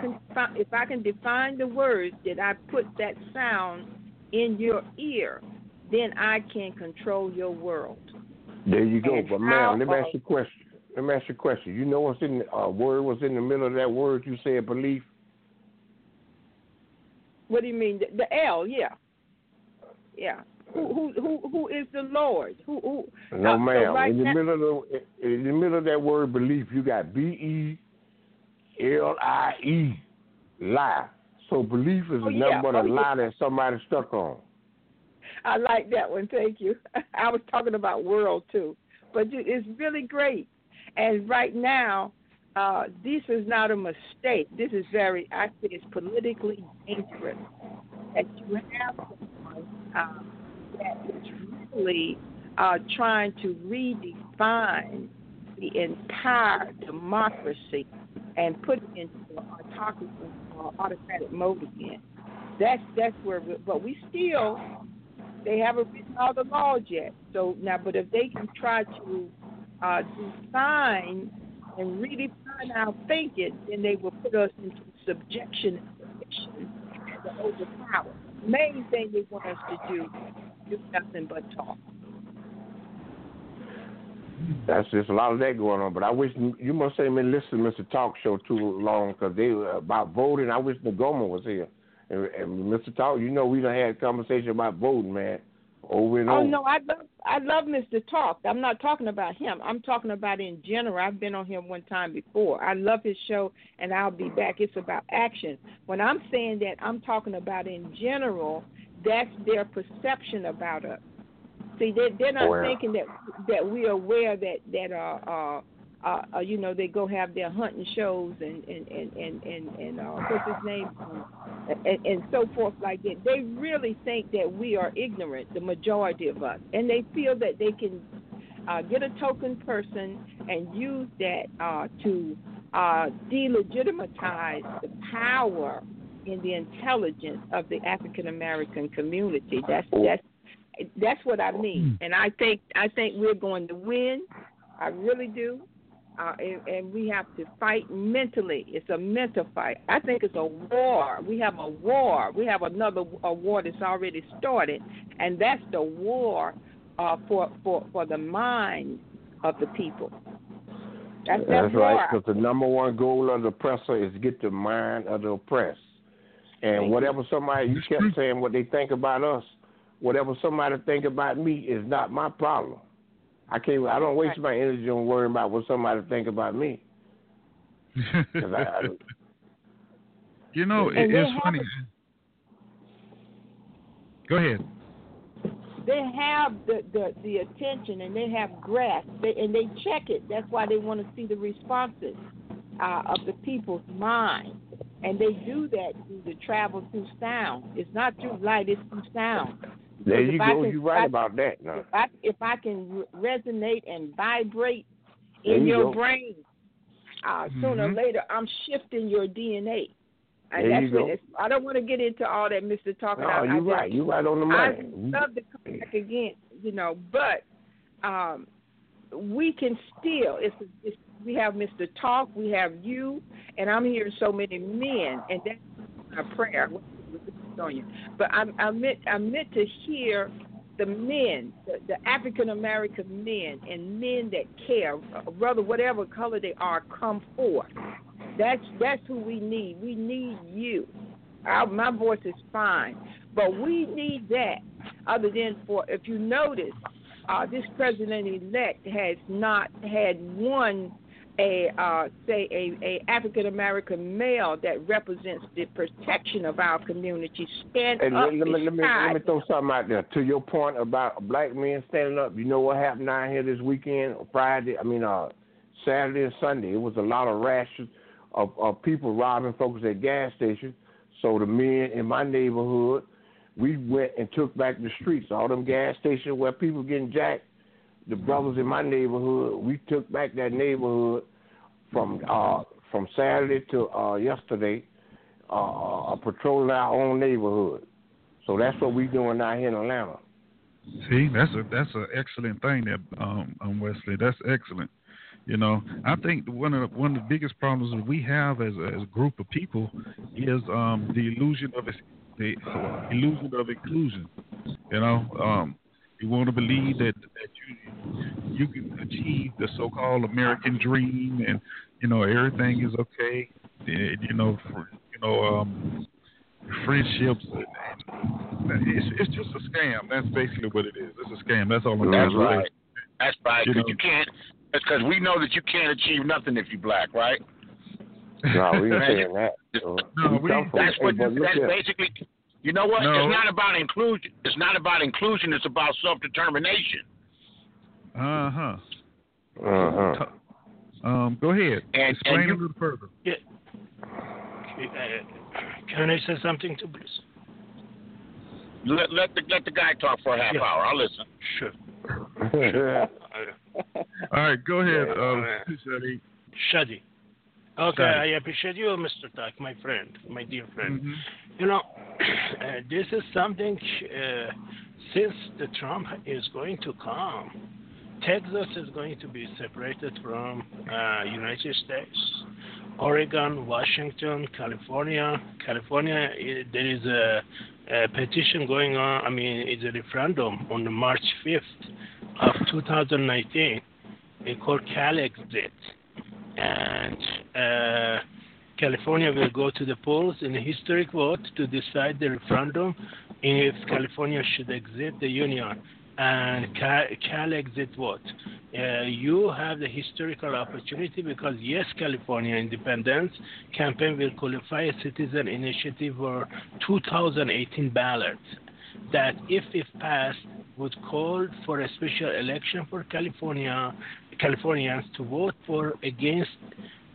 if I can define the words that I put that sound in your ear, then I can control your world. There you go. And but ma'am, let me ask you a question. Let me ask you a question. You know what's in the uh, word was in the middle of that word you said belief? What do you mean? The, the L, yeah. Yeah. Who who who is the Lord? Who who? No, uh, ma'am. So right in the now, middle of the in the middle of that word belief, you got B E L I E lie. So belief is oh, nothing yeah. but a oh, lie yeah. that somebody stuck on. I like that one. Thank you. I was talking about world too, but it's really great. And right now, uh, this is not a mistake. This is very, I think, it's politically dangerous that you have someone uh, that is really uh, trying to redefine the entire democracy and put it into autocracy or autocratic mode again. That's that's where, we, but we still they haven't written all the laws yet. So now, but if they can try to uh, define and redefine our thinking, then they will put us into subjection and submission and overpower. The main thing they want us to do do nothing but talk. That's just a lot of that going on. But I wish you must say been listening to Mr. Talk Show too long because they about voting. I wish Nagoma was here. And, and Mr. Talk, you know we done had a conversation about voting, man, over and oh, over. Oh no, I love I love Mr. Talk. I'm not talking about him. I'm talking about in general. I've been on him one time before. I love his show, and I'll be back. It's about action. When I'm saying that, I'm talking about in general. That's their perception about us. See, they, they're not well. thinking that that we're aware that that uh, uh, uh, uh, you know, they go have their hunting shows and and and and and, and uh, what's his name, and, and so forth like that. They really think that we are ignorant, the majority of us, and they feel that they can uh, get a token person and use that uh, to uh, delegitimize the power in the intelligence of the African American community. That's that's that's what I mean, and I think I think we're going to win. I really do uh, and, and we have to fight mentally. It's a mental fight. I think it's a war. We have a war. We have another a war that's already started, and that's the war uh, for for for the mind of the people. That's, that's, that's right. Because the number one goal of the oppressor is to get the mind of the oppressed. And Thank whatever somebody you kept saying what they think about us, whatever somebody think about me is not my problem. I can't. I don't waste my energy on worrying about what somebody think about me. I, you know, it, it's funny. Go ahead. They have the, the, the attention and they have grasp they, and they check it. That's why they want to see the responses uh, of the people's mind. And they do that through the travel through sound. It's not through light, it's through sound. There you go. Can, You're right I, about that. No. If I if I can resonate and vibrate there in you your go. brain, uh, mm-hmm. sooner or later I'm shifting your DNA. There that's you go. I don't want to get into all that, Mister Talk. No, you're I right. You're right on the money. I money. love to come back again, you know, but um, we can still. It's, it's we have Mr. Talk, we have you, and I'm hearing so many men, and that's my prayer. But I, I meant I meant to hear the men, the, the African American men, and men that care, brother, whatever color they are, come forth. That's that's who we need. We need you. My voice is fine, but we need that. Other than for, if you notice, uh, this president elect has not had one a uh, say a, a African American male that represents the protection of our community stand And up let, let, me, let, me, let me throw something out there. To your point about black men standing up, you know what happened down here this weekend, Friday, I mean, uh, Saturday and Sunday? It was a lot of rashes of, of people robbing folks at gas stations. So the men in my neighborhood, we went and took back the streets, all them gas stations where people getting jacked the brothers in my neighborhood, we took back that neighborhood from uh, from Saturday to uh, yesterday, uh, patrolling our own neighborhood. So that's what we're doing out here in Atlanta. See, that's a that's an excellent thing that um, um Wesley. That's excellent. You know, I think one of the, one of the biggest problems that we have as a, as a group of people is um, the illusion of the illusion of inclusion. You know, um, you want to believe that that you you can achieve the so-called American dream, and you know everything is okay. And, you know, for, you know, um, friendships. It's it's just a scam. That's basically what it is. It's a scam. That's all. I'm That's saying. right. That's right. You Because know. you can't. That's Because we know that you can't achieve nothing if you're black, right? No, we ain't saying that. So, No, we- That's what. but That's here. basically. You know what? No. It's not about inclusion. It's not about inclusion. It's about self determination. Uh huh. Uh-huh. Um, go ahead. And- Explain and you- a little further. Uh, can I say something to please? Let let the let the guy talk for a half Yeah. hour. I'll listen. Sure. All right, go ahead. Yeah, Uh, uh, Shadi. Okay. I appreciate you, Mr. Talk, my friend, my dear friend. Mhm. You know, uh, this is something, uh, since the Trump is going to come, Texas is going to be separated from uh, United States. Oregon, Washington, California. California, i there is a, a petition going on. I mean, it's a referendum on the March 5th of 2019. It's called CalExit. And uh, California will go to the polls in a historic vote to decide the referendum if California should exit the union. And Cal, exit what? Uh, you have the historical opportunity because yes, California independence campaign will qualify a citizen initiative for 2018 ballot that, if it passed, would call for a special election for California Californians to vote for against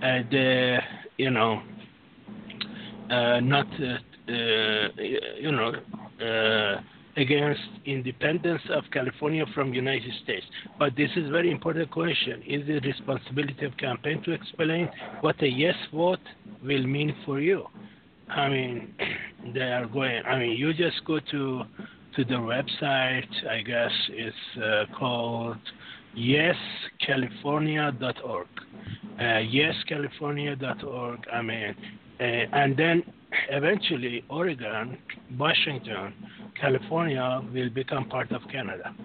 uh, the you know uh, not uh, uh, you know uh, against independence of California from United States. But this is very important question. Is it responsibility of campaign to explain what a yes vote will mean for you? I mean, they are going. I mean, you just go to to the website. I guess it's uh, called yescalifornia.org. Uh, yescalifornia.org. I mean, uh, and then eventually Oregon, Washington, California will become part of Canada.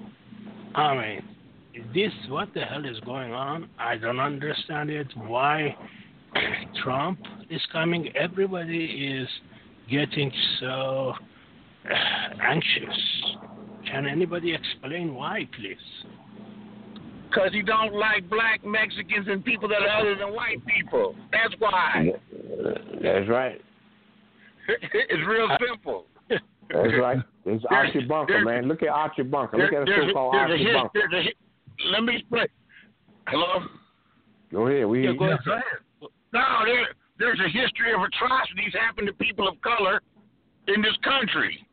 I mean, this what the hell is going on? I don't understand it. Why Trump is coming? Everybody is getting so uh, anxious. Can anybody explain why, please? Because he don't like black Mexicans and people that are other than white people. That's why. That's right. it's real simple. That's right. It's Archie Bunker, man. Look at Archie Bunker. There- Look at a there's so-called there's a Archie his- Bunker. a hi- Let me explain. Hello? Go ahead. We Yeah, go ahead. Go. No, there, there's a history of atrocities happening to people of color in this country.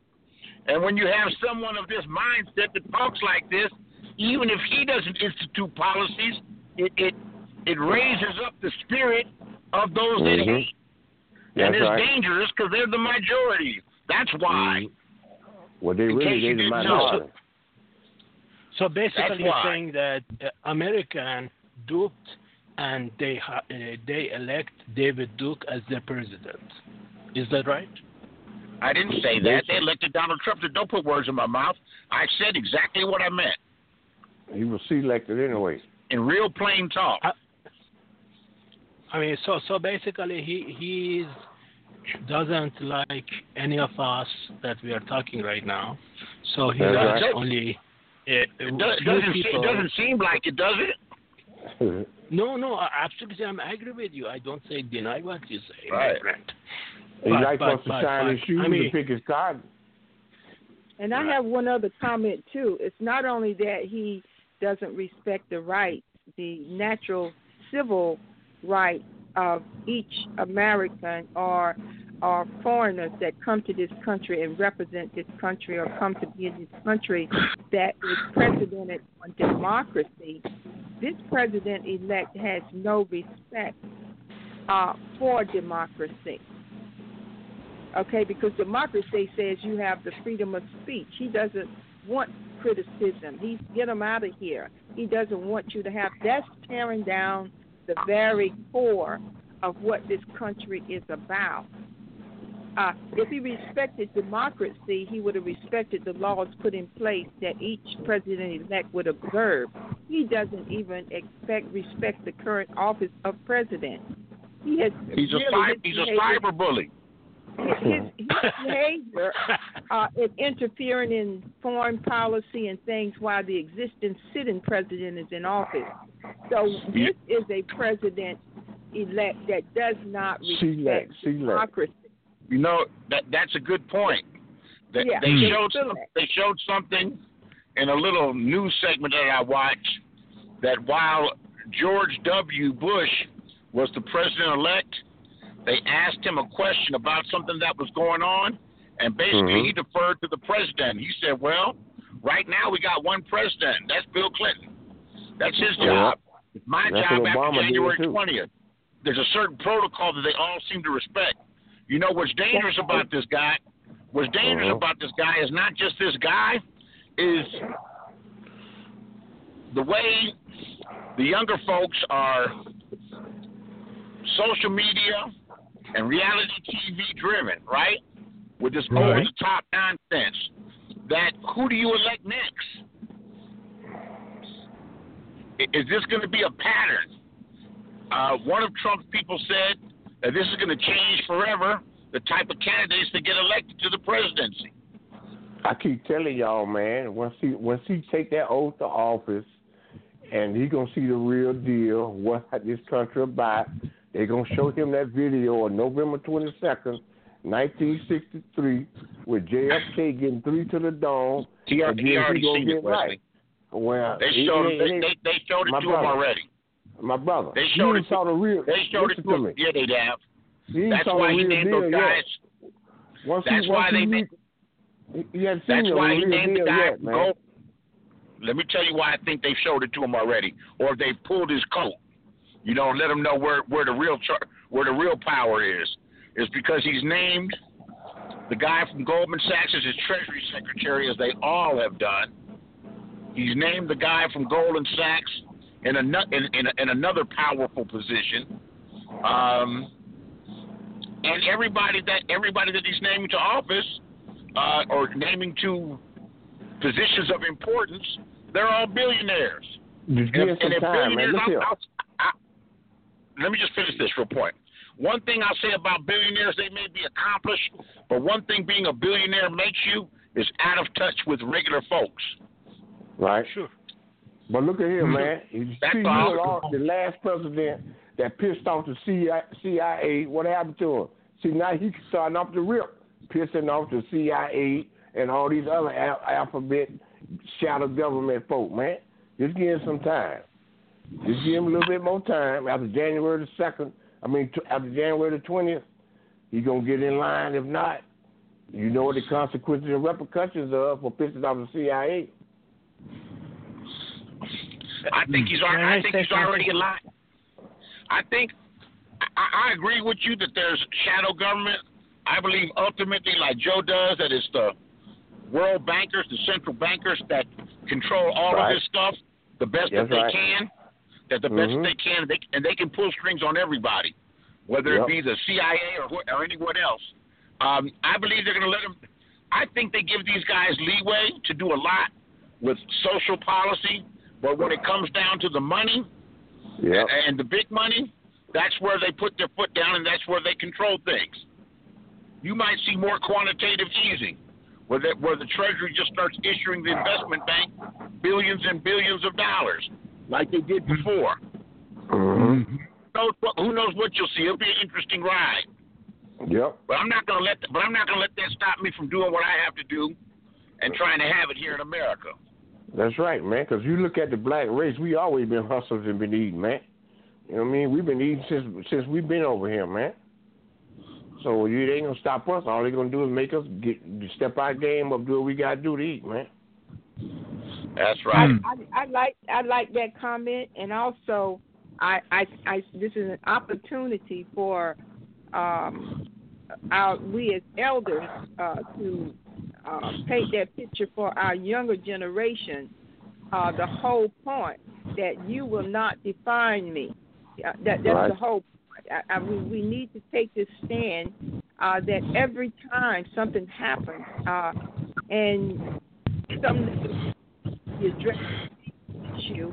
And when you have someone of this mindset that talks like this, even if he doesn't institute policies, it it, it raises up the spirit of those that Mhm. hate. And it's right. dangerous because they're the majority. That's why. Well, they really case they the didn't know. minority. So basically, you're saying that uh, American duped and they ha- uh, they elect David Duke as their president. Is that right? I didn't say that. They elected Donald Trump. Don't put words in my mouth. I said exactly what I meant He was selected anyway. in real plain talk. I mean, so so basically, he he doesn't like any of us that we are talking right now. So he That's likes right. only uh, It, does, doesn't, people. it doesn't seem like it, does it? No, no, absolutely, I'm agree with you. I don't say deny what you say, my Right. friend. he But- like but- to shine his but, shoes I mean- and pick his cotton. And I have one other comment too. It's not only that he doesn't respect the rights, the natural civil rights of each American or or foreigners that come to this country and represent this country or come to be in this country that is precedented on democracy. This president elect has no respect uh, for democracy okay? Because democracy says you have the freedom of speech. He doesn't want criticism. He's get him out of here. He doesn't want you to have. That's tearing down the very core of what this country is about. Uh, if he respected democracy, he would have respected the laws put in place that each president-elect would observe. He doesn't even expect respect the current office of president. He has He's a really, cy- his he's a cyber bully. His, his behavior uh, in interfering in foreign policy and things while the existing sitting president is in office. So this is a president elect that does not Select, respect select. democracy. You know that that's a good point. They, Yeah, they they showed feel some, they showed something in a little news segment that I watched that while George W. Bush was the president elect, they asked him a question about something that was going on, and basically Mhm. he deferred to the president. He said, "Well, right now we got one president. That's Bill Clinton. That's his job. It's my That's job after Obama January 20th. There's a certain protocol that they all seem to respect. You know what's dangerous about this guy? What's dangerous Uh-huh. about this guy is not just this guy, is the way the younger folks are social media and reality TV driven, right? With this Right. over the top nonsense. That who do you elect next? Is this going to be a pattern? Uh, one of Trump's people said that this is going to change forever the type of candidates that get elected to the presidency. I keep telling y'all, man, once he once he take that oath to office, and he gonna see the real deal, what this country about. They gonna show him that video on November twenty second, nineteen sixty three, with JFK getting three to the dome. He, and he already seen it, Wesley. Well, They it showed ain't- they, it they, they showed it to brother. him already. my brother. They showed it saw the real. They showed it to me. him. Yeah, they'd have. Ain't That's why he named those guys. Once That's he, why they he he That's why he named the guy yet, man. Gold. Let me tell you why I think they showed it to him already, or they pulled his coat. You know, let him know where where the real where the real power is. Is because he's named the guy from Goldman Sachs as his Treasury Secretary, as they all have done. He's named the guy from Goldman Sachs in, a, in, in, in another powerful position. Um, and everybody that everybody that he's naming to office uh, or naming to positions of importance, they're all billionaires. Just give And if, and some time, man. Look here. Let me just finish this real point. One thing I'll say about billionaires, they may be accomplished, but one thing being a billionaire makes you is out of touch with regular folks. Right. Sure. But look at here, mm-hmm. man. You That's see, you all. the last president that pissed off the CIA. What happened to him? See, now he's starting off the rip, pissing off the CIA and all these other al- alphabet shadow government folk, man. Just give him some time. Just give him a little bit more time. After January the second, I mean, t- after January the twentieth, he's gonna get in line. If not, you know what the consequences and repercussions are for pissing off the CIA. I think he's already. I think he's already something? alive. I think I, I agree with you that there's shadow government. I believe ultimately, like Joe does, that it's the world bankers, the central bankers that control all Right. of this stuff the best That's that they right. can. That the best Mhm. they can, and they, and they can pull strings on everybody, whether Yep. it be the CIA or or anyone else. Um, I believe they're going to let them. I think they give these guys leeway to do a lot with social policy, but when it comes down to the money Yeah. and the big money, that's where they put their foot down and that's where they control things. You might see more quantitative easing, where the, where the Treasury just starts issuing the investment bank billions and billions of dollars, like they did before. hmm Who knows what, who knows what you'll see? It'll be an interesting ride. Yep. But I'm not gonna let but I'm not gonna let that stop me from doing what I have to do and trying to have it here in America. That's right, man. Because you look at the black race, we always been hustlers and been eating, man. You know what I mean? We've been eating since since we've been over here, man. So you ain't gonna stop us. All they gonna do is make us get step our game up, do what we gotta do to eat, man. That's I, right. I, I like I like that comment, and also I, I, I this is an opportunity for um, our we as elders uh, to uh, paint that picture for our younger generation. Uh, the whole point that you will not define me. Uh, that that's Right. the whole. point. I, I, we, we need to take this stand uh, that every time something happens uh, and some the address issue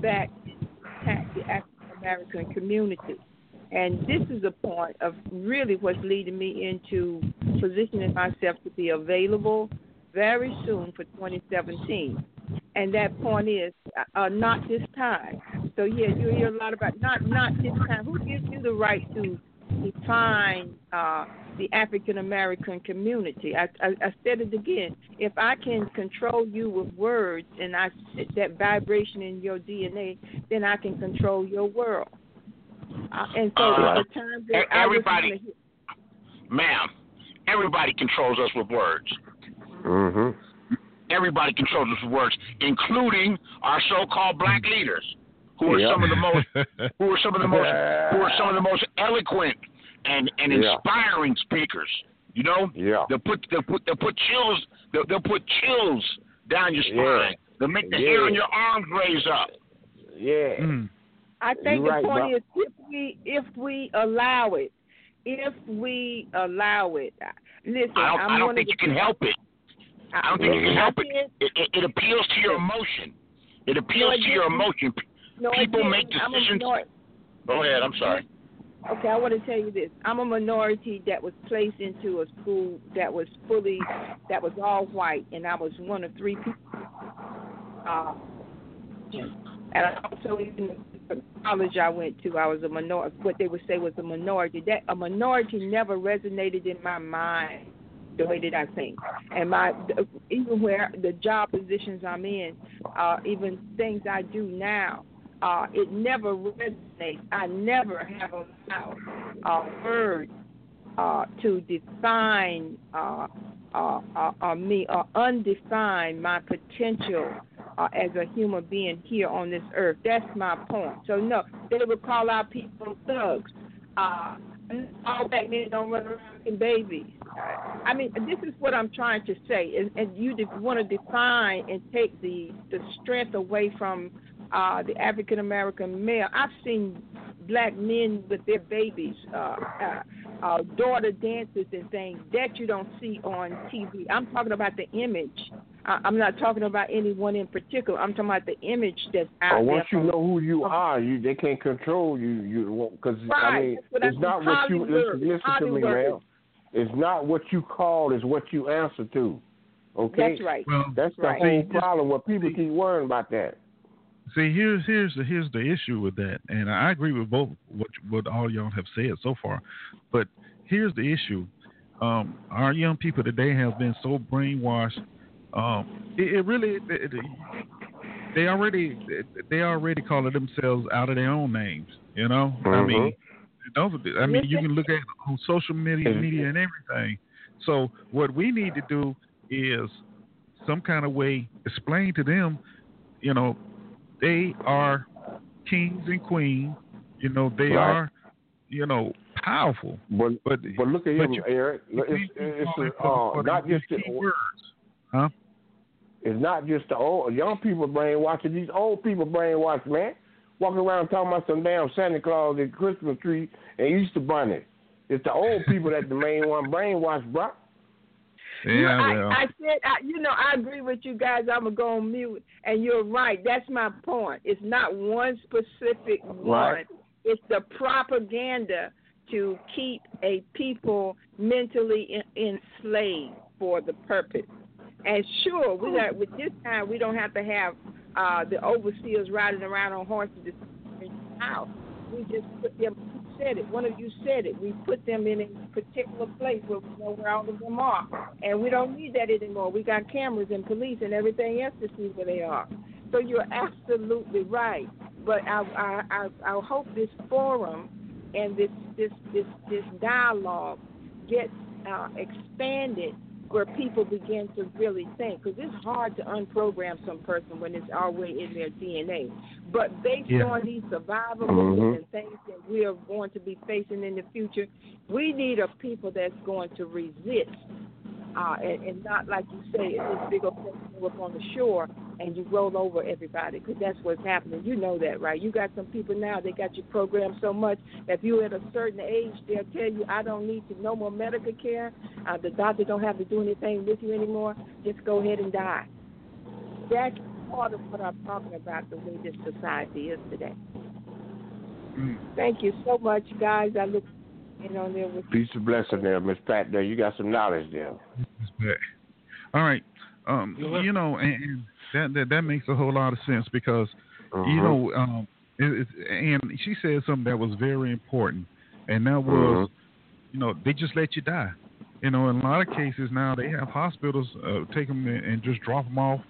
back at the African American community. And this is a point of really what's leading me into positioning myself to be available very soon for 2017. And that point is uh, uh, not this time. So yeah, you hear a lot about not not this time. Who gives you the right to define uh, the African American community. I, I, I said it again. If I can control you with words and I that vibration in your DNA, then I can control your world. Uh, and so Uh, at the time that everybody- I was Ma'am, everybody controls us with words. Mhm. Everybody controls us with words, including our so-called black leaders, who are Yeah. some of the most who are some of the most who are some of the most eloquent and and Yeah. inspiring speakers. You know, Yeah. they'll put they'll put they'll put chills they'll, they'll put chills down your Yeah. spine. They'll make the Yeah. hair on your arms raise up. Yeah. Mm. I think You're the right, point Bob. is if we if we allow it, if we allow it. Listen, I don't I'm I don't think of you can help it. I don't think you can help it. It, it. it appeals to your emotion. It appeals I to your emotion. No, People make decisions. Go ahead. I'm sorry. Okay, I want to tell you this. I'm a minority that was placed into a school that was fully, that was all white, and I was one of three people. Uh, and I also, even the college I went to, I was a minority. What they would say was a minority. That a minority never resonated in my mind the way that I think. And my even where the job positions I'm in, uh, even things I do now, uh, it never resonates. I never have allowed a word uh, to define uh, uh, uh, uh, me or undefine my potential uh, as a human being here on this earth. That's my point. So no, they would call our people thugs. Uh, all black men don't run around making babies. I mean, this is what I'm trying to say, and, and you want to define and take the the strength away from uh, the African American male. I've seen black men with their babies, uh, uh, uh, daughter dances and things that you don't see on TV. I'm talking about the image. I, I'm not talking about anyone in particular. I'm talking about the image that's out Or there. once you from- know who you are, you they can't control you. You because I mean, that's what I it's mean. not what you listen, Hollywood, listen to me, Hollywood. man. It's not what you call, it's what you answer to. Okay, That's right. Well, That's the Right. whole problem. What people keep worrying about that. See, here's here's the here's the issue with that, and I agree with both what what all y'all have said so far, but here's the issue: um, our young people today have been so brainwashed. Um, it, it really it, it- they already they already calling themselves out of their own names. You know, I mean, those are- I mean, you can look at on social media, Mhm. media, and everything. So what we need to do is some kind of way explain to them, you know, they are kings and queens. You know, they Right. are, you know, powerful. But But but look at but him, you- Eric. It's, it's, falling uh, not just the, words, huh? it's not just the old young people brainwashing. These old people brainwashed, man. Walking around talking about some damn Santa Claus and Christmas tree and Easter bunny. It's the old people that the main one brainwashed, bro. Yeah, You I, well, I said, I, you know, I agree with you guys. I'm gonna go on mute, and you're right. That's my point. It's not one specific one. It's the propaganda to keep a people mentally in, enslaved for the purpose. And sure, we got with this time we don't have to have uh, the overseers riding around on horses the house. We just put them. Said it. One of you said it. We put them in a particular place where we know where all of them are, and we don't need that anymore. We got cameras and police and everything else to see where they are. So you're absolutely right. But I I I, I hope this forum and this this this this dialogue gets uh, expanded where people begin to really think because it's hard to unprogram some person when it's already in their DNA. But based Yeah. on these survival Mhm. and things that we are going to be facing in the future, we need a people that's going to resist. Uh, and, and not like you say, it's this big old thing up on the shore and you roll over everybody because that's what's happening. You know that, right? You got some people now, they got you programmed so much that if you're at a certain age, they'll tell you, I don't need to no more medical care. Uh, the doctor don't have to do anything with you anymore. Just go ahead and die. That's part of what I'm talking about, the way this society is today. mm, Thank you so much, guys. I look in on there with Peace and blessing there, Miss Pat. There, you got some knowledge there. All right. Um, You're you know, and, and that, that that makes a whole lot of sense because you Mhm. know, um, it, it, and she said something that was very important. and that was, Mhm. you know, they just let you die. You know, in a lot of cases now they have hospitals uh, take them and, and just drop them off.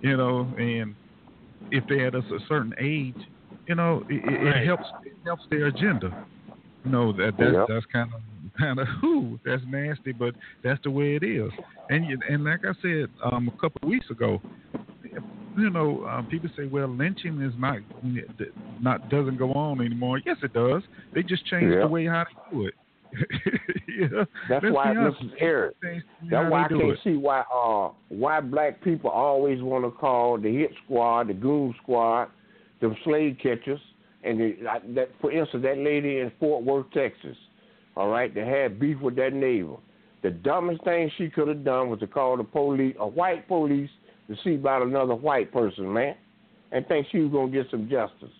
You know, and if they're at a certain age, you know, it, it, Right. it helps it helps their agenda. You know that that's Yep. that's kind of kind of who that's nasty, but that's the way it is. And you, and like I said um, a couple of weeks ago, you know, um, people say, well, lynching is not not doesn't go on anymore. Yes, it does. They just changed Yeah. the way how they do it. yeah. That's Let's why, honest. Mrs. Eric, That's why I can't it. see why uh why black people always want to call the hit squad, the goon squad, them slave catchers, and the, like that. For instance, that lady in Fort Worth, Texas, all right, that had beef with that neighbor. The dumbest thing she could have done was to call the police, a white police, to see about another white person, man, and think she was gonna get some justice.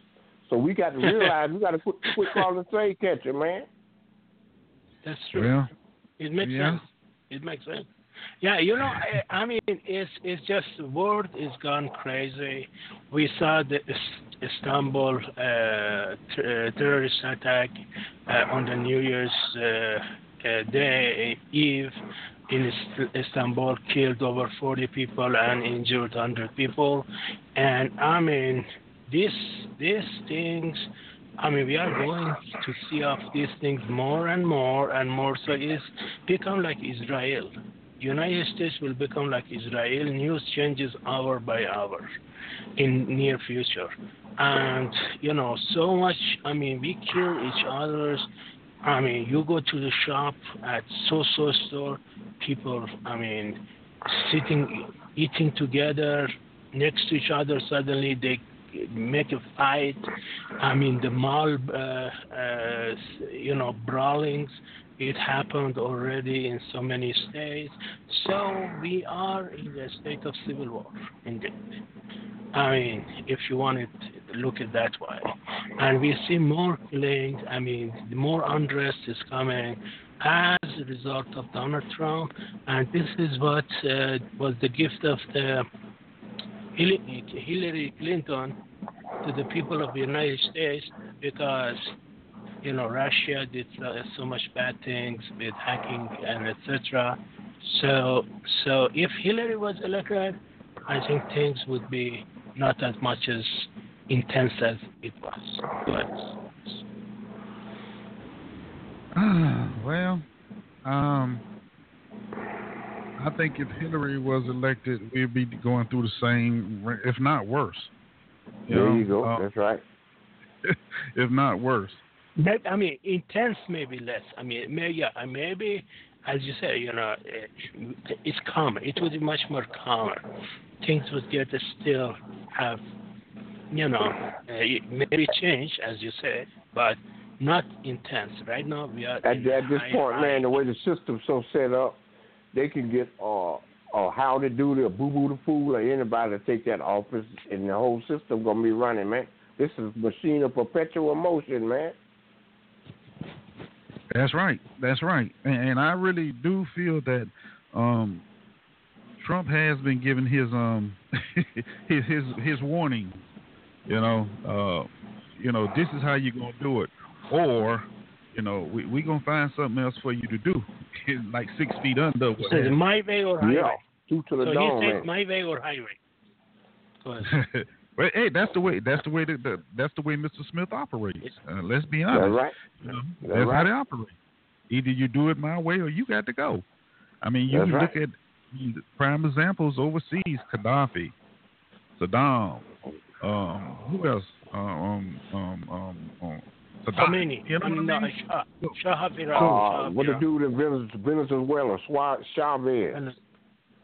So we got to realize we got to quit, quit calling the slave catcher, man. That's true. Well, It makes Yeah. sense. It makes sense. Yeah, you know, I, I mean, it's it's just the world is gone crazy. We saw the Istanbul uh, t- uh, terrorist attack uh, on the New Year's uh, uh, Day Eve in Istanbul, killed over 40 people and injured 100 people. And I mean, these these things I mean, we are going to see of these things more and more and more. So it's become like Israel. United States will become like Israel. News changes hour by hour in near future. And, you know, so much, I mean, we kill each other's. I mean, you go to the shop at so-so store, people, I mean, sitting, eating together next to each other, suddenly they make a fight. I mean, the mall, uh, uh, you know, brawlings, it happened already in so many states. So we are in a state of civil war, indeed. I mean, if you want to look at that way. And we see more killings, I mean, more unrest is coming as a result of Donald Trump. And this is what uh, was the gift of the Hillary Clinton to the people of the United States because you know Russia did so much bad things with hacking and etc. So so if Hillary was elected, I think things would be not as much as intense as it was. But well, um, I think if Hillary was elected, we'd be going through the same, if not worse. there know, you go. uh, That's right. if not worse. that I mean intense maybe less. I mean maybe yeah, maybe as you say, you know, it, it's calmer. It would be much more calmer. Things would get to still have, you know, uh, maybe change as you said, but not intense. Right now we are At, at this high point, man, the way the system's so set up, they can get uh, uh how to do the boo boo the fool or anybody to take that office, and the whole system gonna be running, man. This is a machine of perpetual motion, man. That's right. That's right. And, and I really do feel that um, Trump has been given his um his his his warning. You know, uh, you know, this is how you're gonna do it, or you know, we we gonna find something else for you to do, like six feet under. what So have you. my way or highway. Yeah, two to the so dome, he says man. my way or highway. Go ahead. Well, hey, that's the way. That's the way that the, that's the way Mr. Smith operates. Uh, let's be honest. That's honest. right. You know, That's that's how right. they operate. Either you do it my way or you got to go. I mean, you That's look right. at prime examples overseas: Gaddafi, Saddam. Um, who else? Uh, um, um, um, um, Khomeini. You know I mean, what I no, mean? Shah, Shah of Iran. Shah Uh, of what the Iran. dude in Venez- Venezuela, Suarez, Chavez.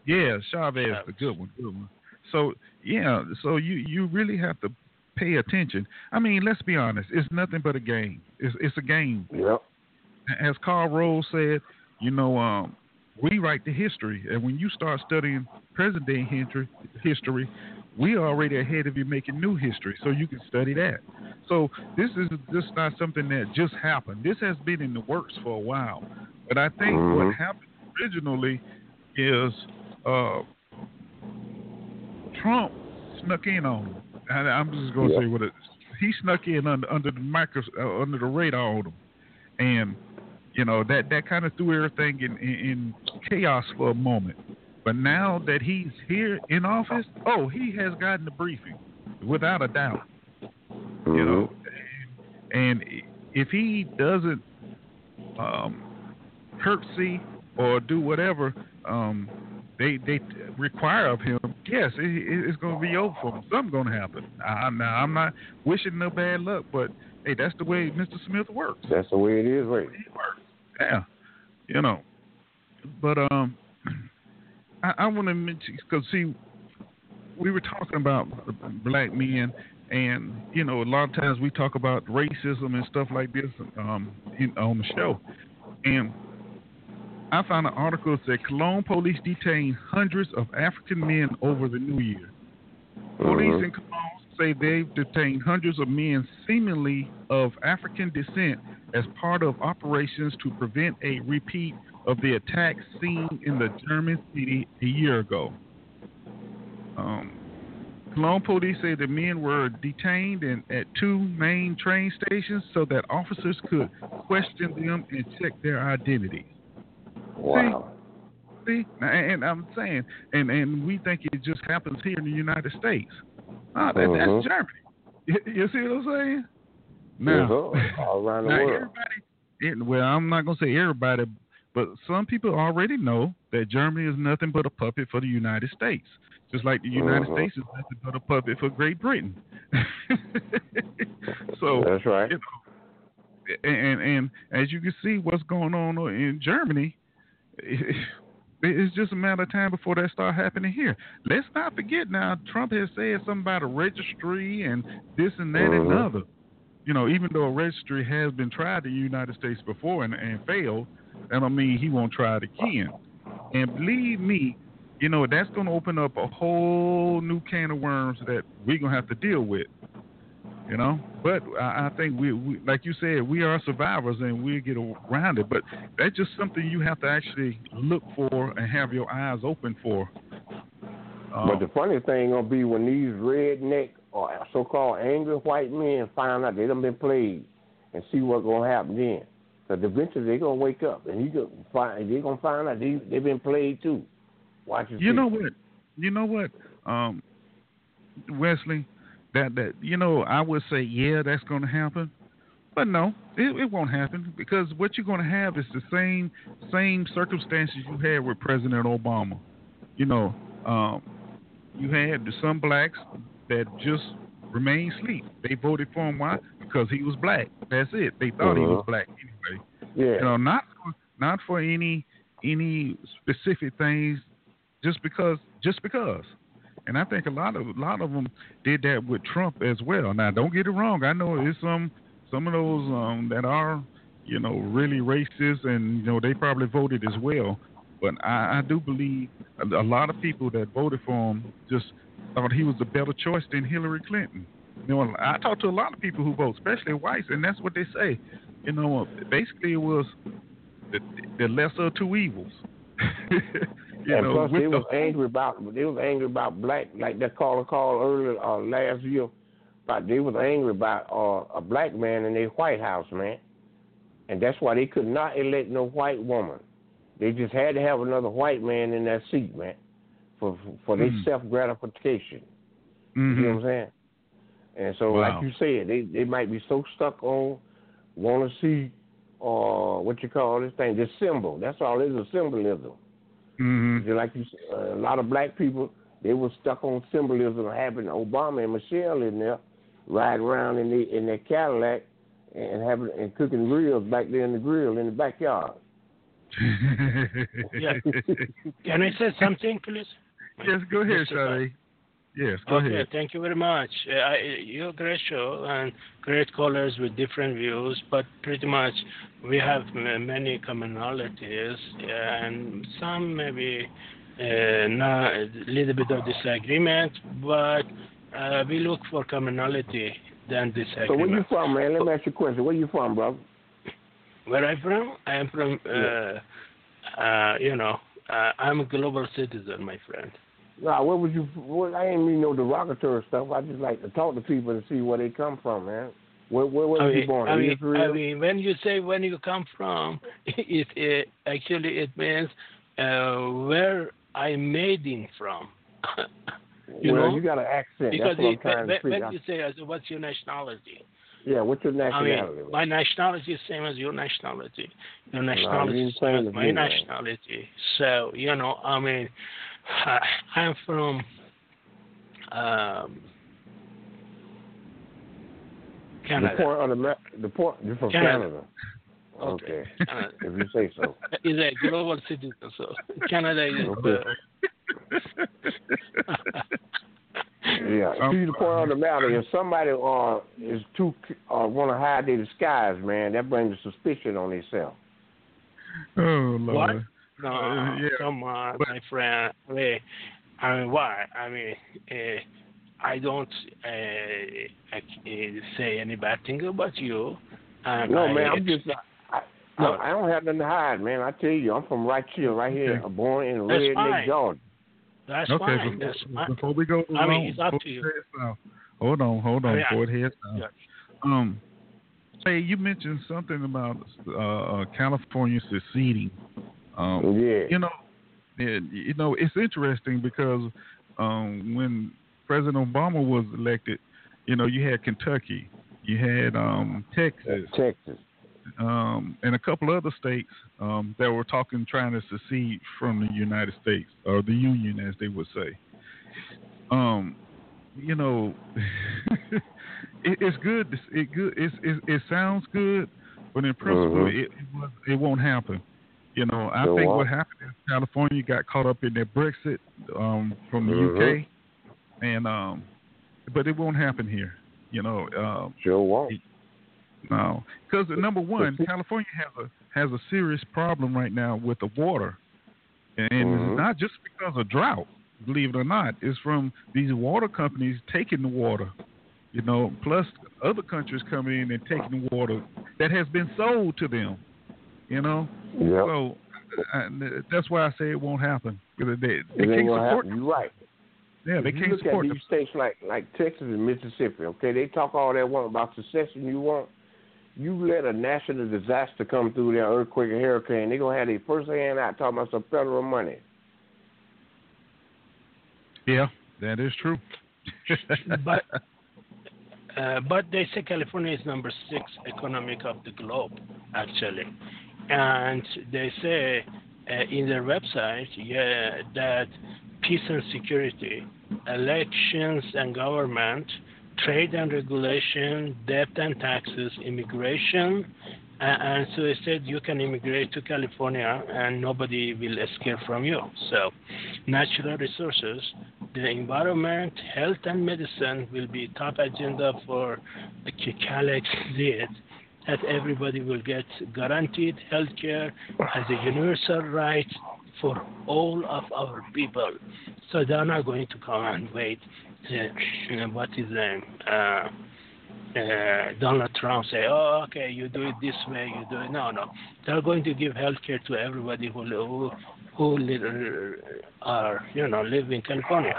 Yeah, Chavez, Chavez. the good one, good one. So yeah, so you you really have to pay attention. I mean, let's be honest, it's nothing but a game. It's it's a game. Yep. As Karl Rove said, you know, um, we write the history, and when you start studying present day history, history, we are already ahead of you making new history, so you can study that. So this is just not something that just happened. This has been in the works for a while. But I think Mhm. what happened originally is uh, Trump snuck in on them. And I'm just going to Yeah. say what it. He snuck in under under the micro uh, under the radar on them, and you know that that kind of threw everything in, in, in chaos for a moment. But now that he's here in office, oh, he has gotten the briefing without a doubt. Mm-hmm. You know, and if he doesn't um, curtsy or do whatever um, they they require of him, yes, it, it's going to be over for him. Something's going to happen. I, now I'm not wishing no bad luck, but hey, that's the way Mr. Smith works. That's the way it is, right? Yeah, you know. But um, I, I want to mention because see, we were talking about black men, and you know, a lot of times we talk about racism and stuff like this um, in, on the show, and I found an article that said Cologne police detained hundreds of African men over the New Year. Police Mhm. in Cologne say they've detained hundreds of men seemingly of African descent as part of operations to prevent a repeat of the attack seen in the German city a year ago. Um, Cologne police say the men were detained in, at two main train stations so that officers could question them and check their identities. Wow. See, Now, and I'm saying, and and we think it just happens here in the United States. Ah, that, Mhm. that's Germany. You, you see what I'm saying? Now, sir. all around the now world. everybody. It, well, I'm not gonna say everybody, but some people already know that Germany is nothing but a puppet for the United States, just like the United Mhm. States is nothing but a puppet for Great Britain. so That's right. you know, and and as you can see, what's going on in Germany, it's just a matter of time before that start happening here. Let's not forget now, Trump has said something about a registry and this and that and the Mhm. other. You know, even though a registry has been tried in the United States before and, and failed, that don't mean he won't try it again. And believe me, you know, that's going to open up a whole new can of worms that we're going to have to deal with you know. But I, I think we, we, like you said, we are survivors and we'll get around it. But that's just something you have to actually look for and have your eyes open for. Um, But the funny thing gonna be when these redneck or so-called angry white men find out they done been played, and see what's gonna happen then. Because eventually they're gonna wake up and he gonna find they're gonna find out they they've been played too. Watch you know what? You know what, um, Wesley? That that you know, I would say yeah, that's going to happen. But no, it, it won't happen because what you're going to have is the same same circumstances you had with President Obama. You know, um, you had some blacks that just remained asleep. They voted for him. Why? Because he was black. That's it. They thought he was Mhm. black anyway. Yeah. You know, not for, not for any any specific things, just because just because. And I think a lot of a lot of them did that with Trump as well. Now, don't get it wrong. I know it's some some of those um, that are you know really racist, and you know they probably voted as well. But I, I do believe a, a lot of people that voted for him just thought he was a better choice than Hillary Clinton. You know, I talked to a lot of people who vote, especially whites, and that's what they say. You know, basically it was the, the lesser of two evils. you and know, plus they the- was angry about they was angry about black like that caller called earlier uh, last year. But they was angry about uh, a black man in their White House, man, and that's why they could not elect no white woman. They just had to have another white man in that seat, man, for for, for their Mhm. self gratification. Mhm. You know what I'm saying? And so, Wow. like you said, they they might be so stuck on want to see uh what you call this thing, this symbol. That's all it is, a symbolism. Mhm. Just like you, said, uh, a lot of black people, they were stuck on symbolism, having Obama and Michelle in there, ride around in the in their Cadillac, and having and cooking grills back there in the grill in the backyard. Yeah. Can I say something, please? Yes, go ahead, Mr. Sade. Yes, go okay, ahead. thank you very much. Uh, I, you're a great show and great callers with different views, but pretty much we have many commonalities and some maybe uh, not, a little bit of disagreement, but uh, we look for commonality than disagreement. So where you from, man? Let me ask you a question. Where you from, brother? Where I'm from? I'm from, uh, uh, you know, uh, I'm a global citizen, my friend. Nah, where would you? What, I ain't mean no derogatory stuff. I just like to talk to people and see where they come from, man. Where where was I you born? I mean, Israel. I mean, when you say when you come from, it, it actually it means uh, where I made in from. you well, know, you got an accent. because That's what it, when, when you say what's your nationality, Yeah, what's your I nationality? mean, my nationality is same as your nationality. Your nationality ain't is same as my nationality. So you know, I mean, I'm from. Um, the Canada. on the map. The point. You're from Canada. Canada. Okay. Canada. if you say so. is a global citizen, so Canada is. Okay. Uh, Yeah. Um, See the point on the matter. If somebody uh is too uh want to hide their disguise, man, that brings suspicion on themselves. oh Lord. What? No, Uh, yeah. come on, But- my friend. I mean, I mean, why? I mean, uh, I don't uh, I, uh, say any bad thing about you. Um, No, I, man, I'm just. I, No. I, I don't have nothing to hide, man. I tell you, I'm from right here, right here, Okay. born in That's Redneck, fine. Georgia. That's Okay, fine. before, That's fine. before we go I mean, it's up to you. it heads south- hold on, hold on, I mean, I- before it heads south. Yeah. Um, hey, you mentioned something about uh, uh, California seceding. Um, Yeah. you know, it, you know, it's interesting because um, when President Obama was elected, you know, you had Kentucky, you had um, Texas, Texas. um, and a couple other states um, that were talking, trying to secede from the United States or the Union, as they would say. Um, you know, it, it's good. It good. It's, it, it sounds good, but in principle, Mhm. it it, was, it won't happen. You know, I think what happened is California got caught up in their Brexit um, from the Mhm. UK, and um, but it won't happen here. You know, um, Sure won't. no, because number one, California has a has a serious problem right now with the water, and Mhm. it's not just because of drought. Believe it or not, it's from these water companies taking the water. You know, plus other countries coming in and taking the water that has been sold to them. You know, Yep. so uh, that's why I say it won't happen. Because They, they it can't support. happen. You're right. Yeah, they If you can't look support. at the- these states like like Texas and Mississippi. Okay, they talk all that want about secession. You want you let a national disaster come through there, earthquake or hurricane, they're gonna have their first hand out talking about some federal money. Yeah, that is true. but uh, but they say California is number six economic of the globe, actually, and they say uh, in their website, yeah, that peace and security, elections and government, trade and regulation, debt and taxes, immigration. Uh, and so they said you can immigrate to California and nobody will escape from you. So, natural resources, the environment, health, and medicine will be top agenda for the lead. That everybody will get guaranteed health care as a universal right for all of our people. So they're not going to come and wait. Uh, what is name? Uh, uh, Donald Trump say, "Oh, okay, you do it this way, you do it." No, no, they're going to give health care to everybody who who, who are you know live in California.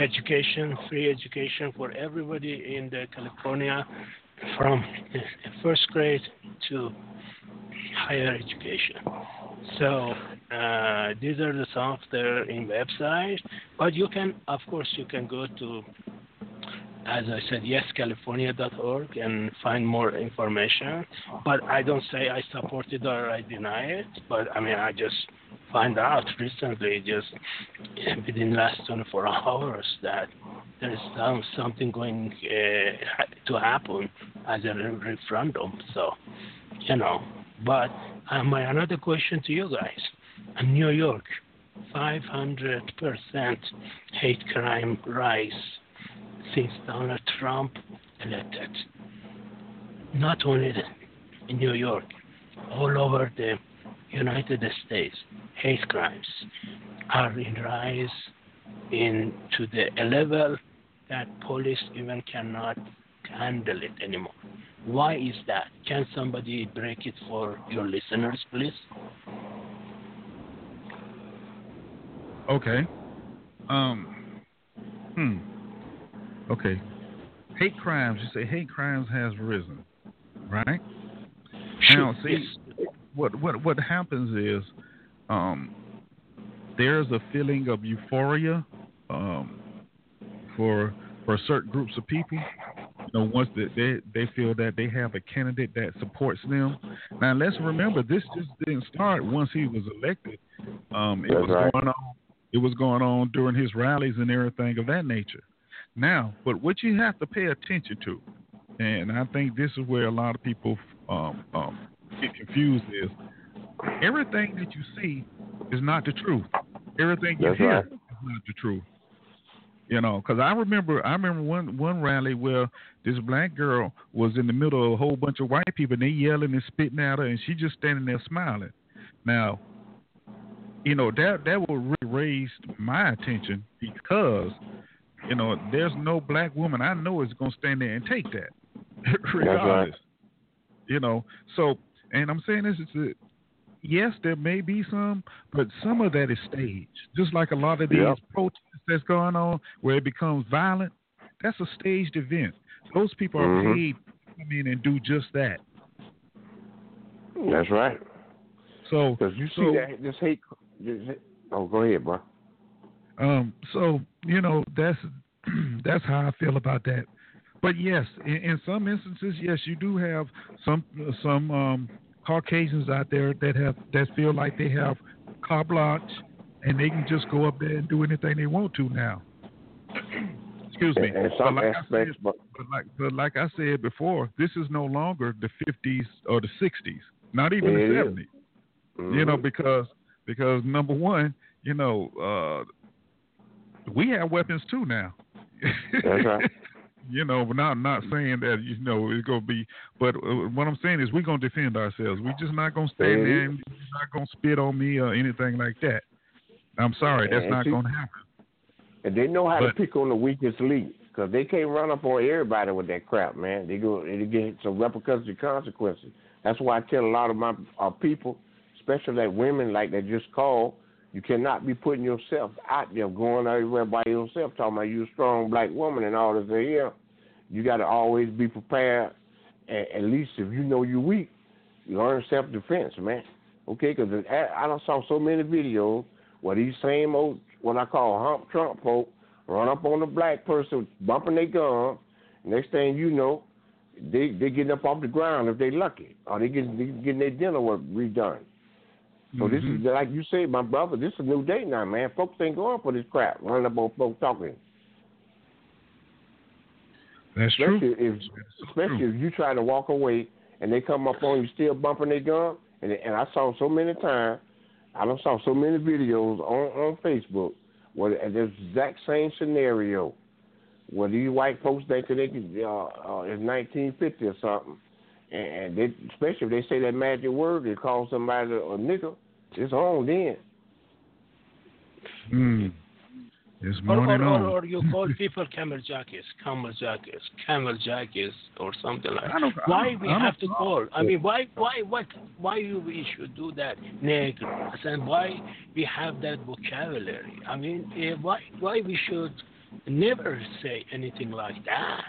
Education, free education for everybody in the California, from first grade to higher education. So uh, these are the software in website, but you can, of course, you can go to, as I said, yescalifornia.org and find more information. But I don't say I support it or I deny it. But I mean, I just find out recently, just within last 24 hours, that there is some, something going uh, to happen as a referendum. So, you know, but uh, my another question to you guys: in New York, 500% hate crime rise since Donald Trump elected. Not only in New York, all over the United States, hate crimes are in rise into the level that police even cannot handle it anymore. Why is that? Can somebody break it for your listeners, please? Okay. Um. Hmm. Okay. hate crimes. You say hate crimes has risen, right? Shoot, Now, see, yes. What what what happens is, um, there's a feeling of euphoria, um, for for certain groups of people. You know, once they, they they feel that they have a candidate that supports them. Now, let's remember this just didn't start once he was elected. Um, it That's was right. going on. It was going on during his rallies and everything of that nature. Now, but what you have to pay attention to, and I think this is where a lot of people um, um, get confused is everything that you see is not the truth. Everything you That's hear right. is not the truth. You know, because I remember, I remember one one rally where this black girl was in the middle of a whole bunch of white people, and they yelling and spitting at her, and she just standing there smiling. Now, you know that that would really raise my attention because, you know, there's no black woman I know is gonna stand there and take that, regardless. You know, so and I'm saying this is yes, there may be some, but some of that is staged. Just like a lot of these Yep. protests that's going on where it becomes violent, that's a staged event. Those people are Mhm. paid to come in and do just that. That's right. So Because you see so, that this hate. This, oh, go ahead, bro. Um, so you know that's that's how I feel about that. But yes, in, in some instances, yes, you do have some some um, Caucasians out there that have that feel like they have carte blanche and they can just go up there and do anything they want to now. Excuse me. And, But like I aspects, said- but But like but like I said before, this is no longer the 50s or the 60s, not even the is. 70s. You know, mhm. because because number one, you know, uh, we have weapons too now. That's right. you know, but not not saying that you know it's gonna be, but uh, what I'm saying is we're gonna defend ourselves. We're just not gonna stand there and you're not gonna spit on me or anything like that. I'm sorry, that's And not gonna happen. And they know how to pick on the weakest link because they can't run up on everybody with that crap, man. They go they get some repercussions and consequences. That's why I tell a lot of my uh, people, especially like women like that just called, you cannot be putting yourself out there going everywhere by yourself talking about you're a strong black woman and all this here. You got to always be prepared. At, at least if you know you're weak, learn self defense, man. Okay, because I done saw so many videos where these same old, what I call hump Trump folk, run up on a black person, bumping their gun. Next thing you know, they they getting up off the ground if they lucky, or they getting they getting their dinner work redone. So this Mhm. is like you say, my brother. This is a new day now, man. Folks ain't going for this crap. Running up on folks talking, That's true. especially if That's especially true. if you try to walk away and they come up on you still bumping their gun. And and I saw so many times, I done saw so many videos on on Facebook where the exact same scenario where these white folks think that they can uh, uh, it's 1950 or something, and, and they especially if they say that magic word, they call somebody a nigger. It's on then. Mm. It's Or, morning or, on. or, or you call people camel jackies, camel jackies, camel jackies, or something like that. Why we have to call? I mean, why, why, what, why we should do that, negros, and why we have that vocabulary? I mean, eh, why, why we should never say anything like that?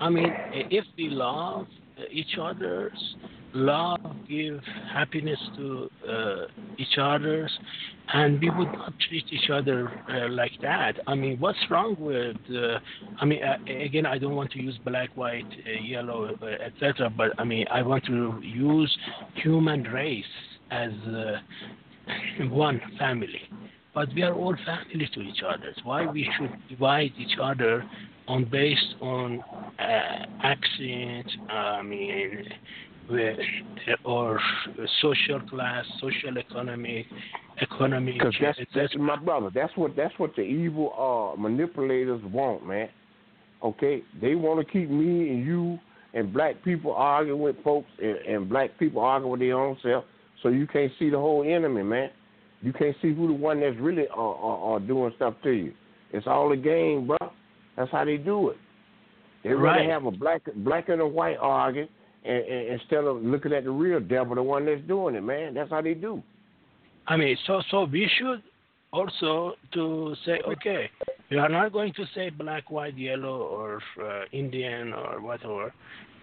I mean, eh, if we love each other's, love give happiness to uh, each other's, and we would not treat each other uh, like that. I mean, what's wrong with? Uh, I mean, uh, again, I don't want to use black, white, uh, yellow, uh, etc. But I mean, I want to use human race as one family. But we are all family to each other. Why we should divide each other on based on uh, accent? I mean. Or social class, social economic, economic, Because that's, that's my brother. That's what that's what the evil uh, manipulators want, man. Okay, they want to keep me and you and black people arguing with folks, and, and black people arguing with their own self. So you can't see the whole enemy, man. You can't see who the one that's really uh, uh, uh, doing stuff to you. It's all a game, bro. That's how they do it. They rather Right. have a black black and a white argument and, and, instead of looking at the real devil, the one that's doing it, man. That's how they do. I mean, so so we should also to say, okay, We are not going to say black, white, yellow, or uh, Indian, or whatever.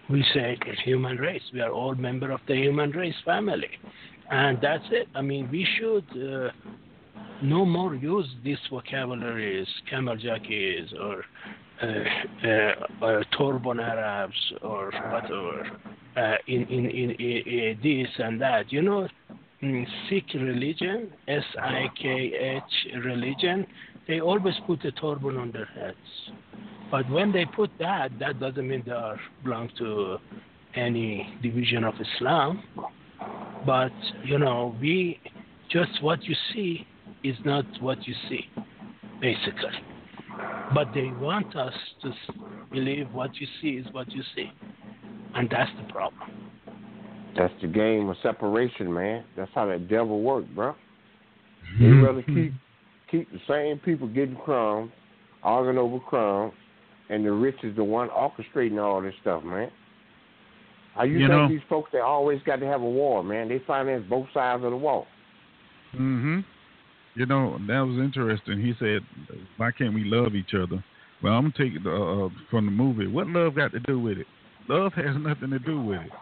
We say it's human race. We are all member of the human race family, and that's it. I mean, we should uh, no more use these vocabularies, camel jockeys, or uh, uh, uh, turban Arabs, or whatever, uh, in, in, in, in, this and that. You know, mm, Sikh religion, S I K H religion, they always put a turban on their heads. But when they put that, that doesn't mean they are belong to any division of Islam. But you know, we just what you see is not what you see, basically. But they want us to believe what you see is what you see, and that's the problem. That's the game of separation, man. That's how that devil works, bro. They Mm-hmm. rather keep keep the same people getting crumbs, arguing over crumbs, and the rich is the one orchestrating all this stuff, man. How you, You think know- these folks they always got to have a war, man? They finance both sides of the wall. hmm You know, that was interesting. He said, "Why can't we love each other?" Well, I'm gonna take it uh, uh, from the movie. What love got to do with it? Love has nothing to do with it.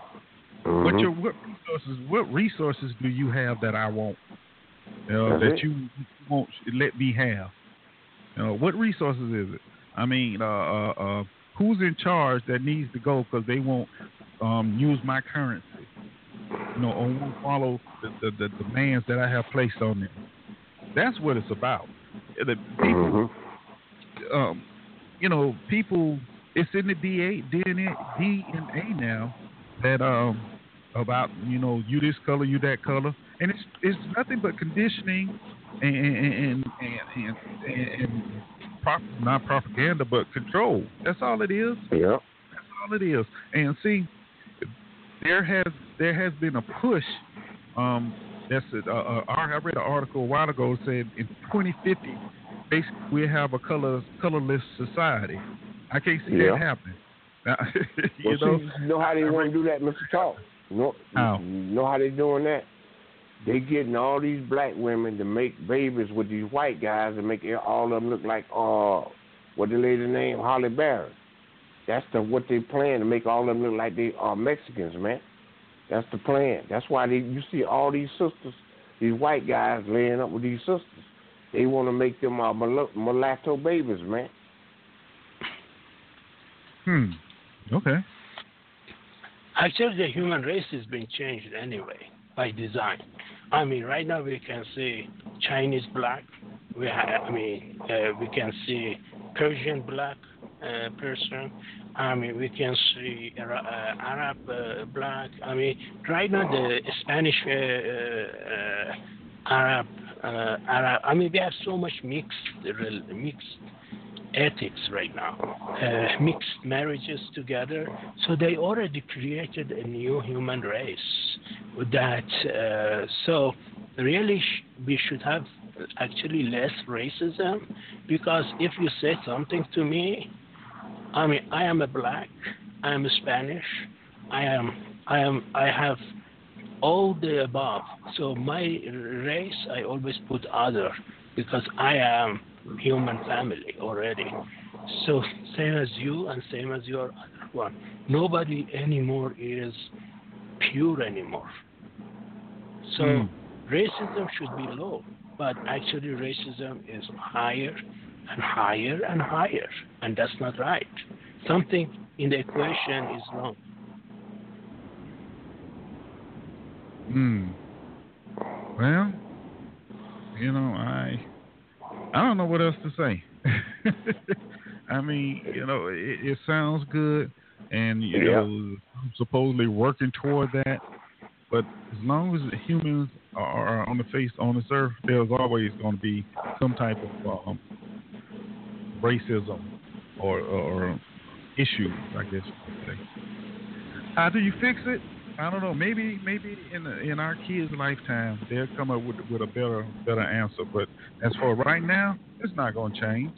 What Mhm. your what resources? What resources do you have that I want? You know, that it. you won't let me have. You know, what resources is it? I mean, uh, uh, uh, who's in charge that needs to go because they won't um, use my currency? You know, or won't follow the, the, the demands that I have placed on them. That's what it's about. The people, Mhm. um, you know, people. It's in the DA, DNA, DNA now that um about you know you this color, you that color, and it's it's nothing but conditioning and and and and, and, and prop, not propaganda but control. That's all it is. Yeah. That's all it is. And see, there has there has been a push. Um, that's it. Uh, uh, I read an article a while ago that said in 2050, basically we have a color colorless society. I can't see Yeah. that happening. Now, you Well, know, see, know how they want to do that, Mr. Talk? You know, How? you know how they doing that? They getting all these black women to make babies with these white guys and make all of them look like uh what the lady name Halle Berry. That's the what they plan to make all of them look like they are Mexicans, man. That's the plan. That's why they you see all these sisters, these white guys laying up with these sisters. They want to make them uh, mulat- mulatto babies, man. hmm. Okay. Actually, the human race is being changed anyway by design. I mean, right now we can see Chinese black. We ha- I mean, uh, we can see Persian black person. I mean, we can see uh, Arab uh, black. I mean, right now the Spanish uh, uh, Arab uh, Arab. I mean, we have so much mixed mixed ethics right now, uh, mixed marriages together. So they already created a new human race. That uh, so really sh- we should have actually less racism because if you say something to me, I mean I am a black, I am a Spanish, I am I am I have all the above. So my race I always put other because I am human family already. So same as you and same as your other one. Nobody anymore is pure anymore. So Mm. racism should be low, but actually racism is higher and higher and higher, and that's not right. Something in the equation is wrong. Hmm. Well, you know, I I don't know what else to say. I mean, you know, it, it sounds good, and you Yeah. know, supposedly working toward that. But as long as humans are, on the face on this earth, there's always going to be some type of um, racism or, or issue, I guess you. How do you fix it? I don't know. Maybe maybe in the, in our kids' lifetime they'll come up with with a better better answer. But as for right now, it's not going to change.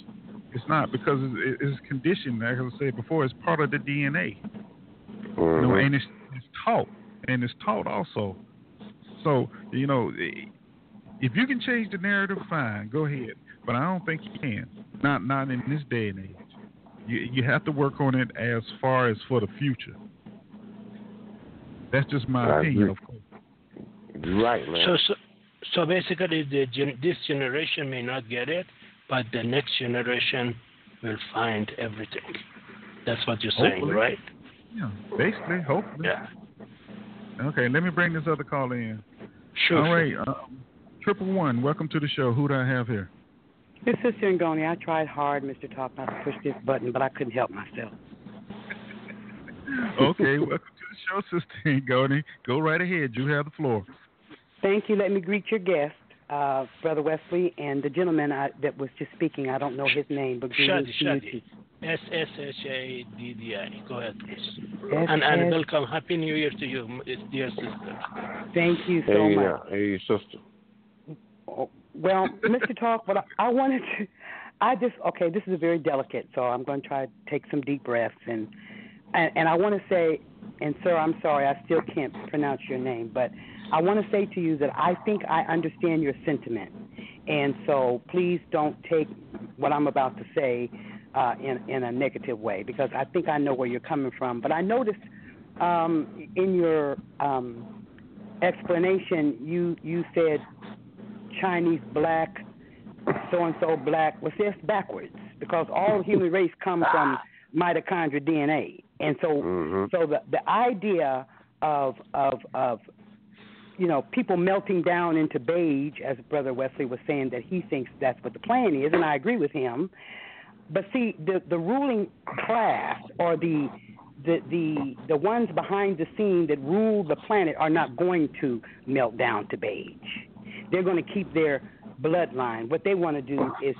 It's not because it's, it's conditioned. Like I said before, it's part of the DNA. You know, Mhm. and it's, it's taught, and it's taught also. So you know, if you can change the narrative, fine, go ahead. But I don't think you can. Not not in this day and age. You you have to work on it as far as for the future. That's just my I opinion, agree. of course. You're right, man. So, so, so basically, the gen- this generation may not get it, but the next generation will find everything. That's what you're saying, Hopefully. right? Yeah, basically, hopefully. Yeah. Okay, let me bring this other call in. Sure. All sure. right, um, triple one. Welcome to the show. Who do I have here? This is Ngoni. I tried hard, Mr. Talk, not to push this button, but I couldn't help myself. Okay, welcome to the show, Sister Ngoni. Go right ahead. You have the floor. Thank you. Let me greet your guest, uh, Brother Wesley, and the gentleman I, that was just speaking. I don't know his name, but greetings Shadi, to you Shadi. S S H A D D I. Go ahead, please. And, and welcome. Happy New Year to you, dear sister. Thank you so hey, much. now, hey, sister. Well, Mr. Talk, what I, I wanted to, I just okay. This is a very delicate, so I'm going to try to take some deep breaths and and, and I want to say, and sir, I'm sorry, I still can't pronounce your name, but I want to say to you that I think I understand your sentiment, and so please don't take what I'm about to say uh, in in a negative way because I think I know where you're coming from. But I noticed um, in your um, explanation, you you said Chinese black, so and so black. Well, see, that's backwards because all human race comes from mitochondrial DNA, and so Mhm. so the the idea of of of you know people melting down into beige, as Brother Wesley was saying that he thinks that's what the plan is, and I agree with him. But see, the the ruling class or the the the the ones behind the scene that rule the planet are not going to melt down to beige. They're going to keep their bloodline. What they want to do is,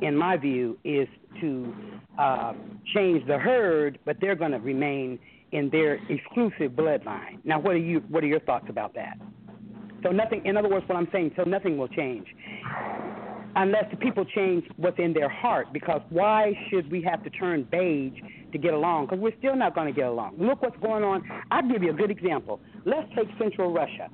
in my view, is to uh, change the herd, but they're going to remain in their exclusive bloodline. Now, what are you? What are your thoughts about that? So nothing. In other words, what I'm saying, so nothing will change unless the people change what's in their heart. Because why should we have to turn beige to get along? Because we're still not going to get along. Look what's going on. I'll give you a good example. Let's take Central Russia.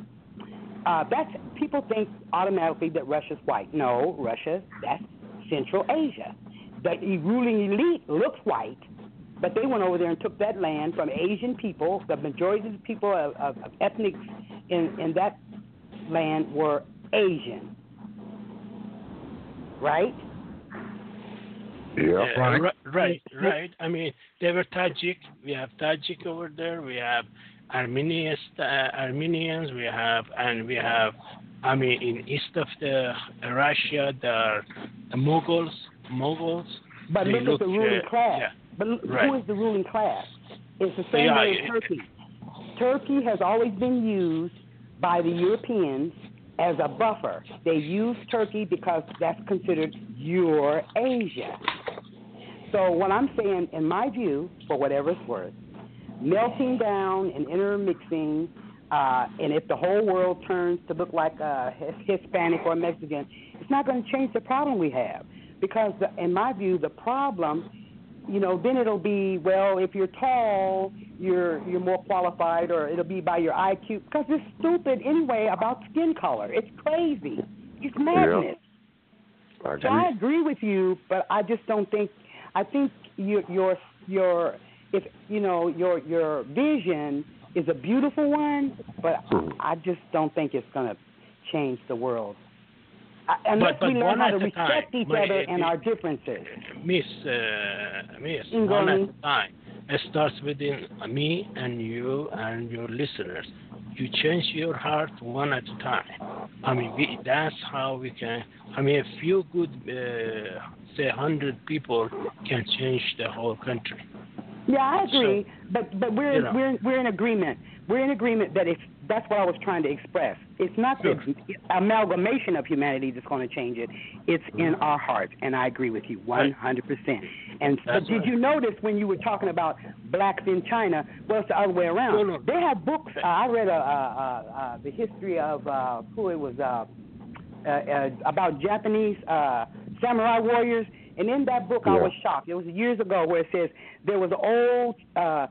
Uh, that's people think automatically that Russia's white. No, Russia that's Central Asia. The ruling elite looks white, but they went over there and took that land from Asian people. The majority of the people of, of, of ethnics in in that land were Asian, right? Yeah. Uh, Right. right, right, right. I mean, they were Tajik. We have Tajik over there. We have Armenians, uh, Armenians. We have, and we have, I mean, in east of the Russia, the, the Mughals. Mughals. But look, look, at the ruling uh, class. yeah. But look, Right. who is the ruling class? It's the same Yeah, way in Turkey. Turkey has always been used by the Europeans as a buffer. They use Turkey because that's considered your Asia. So what I'm saying, in my view, for whatever it's worth, melting down and intermixing, uh, and if the whole world turns to look like a Hispanic or Mexican, it's not going to change the problem we have. Because, the, in my view, the problem, you know, then it'll be well, if you're tall, you're you're more qualified, or it'll be by your IQ. Because it's stupid anyway about skin color. It's crazy. It's madness. I So I agree. agree with you, but I just don't think. I think your your your if you know your your vision is a beautiful one, but Mhm. I just don't think it's going to change the world. I, unless but we learn one how to respect time. each My- other uh, and uh, our differences. Miss, uh, Miss, Mm, go one at a time. It starts within me and you and your listeners. You change your heart one at a time. I mean, we, that's how we can. I mean, a few good, uh, say, hundred people can change the whole country. Yeah, I agree, but but we're you know. we're we're in agreement. We're in agreement that it's that's what I was trying to express. It's not the amalgamation of humanity that's going to change it. It's in our hearts, and I agree with you one hundred percent. And but That's did right. you notice when you were talking about blacks in China? Well, it's the other way around. No, no. They have books. Uh, I read uh, uh, uh, the history of uh, who it was uh, uh, uh, about Japanese uh, samurai warriors. And in that book, I was shocked. It was years ago where it says there was an old uh,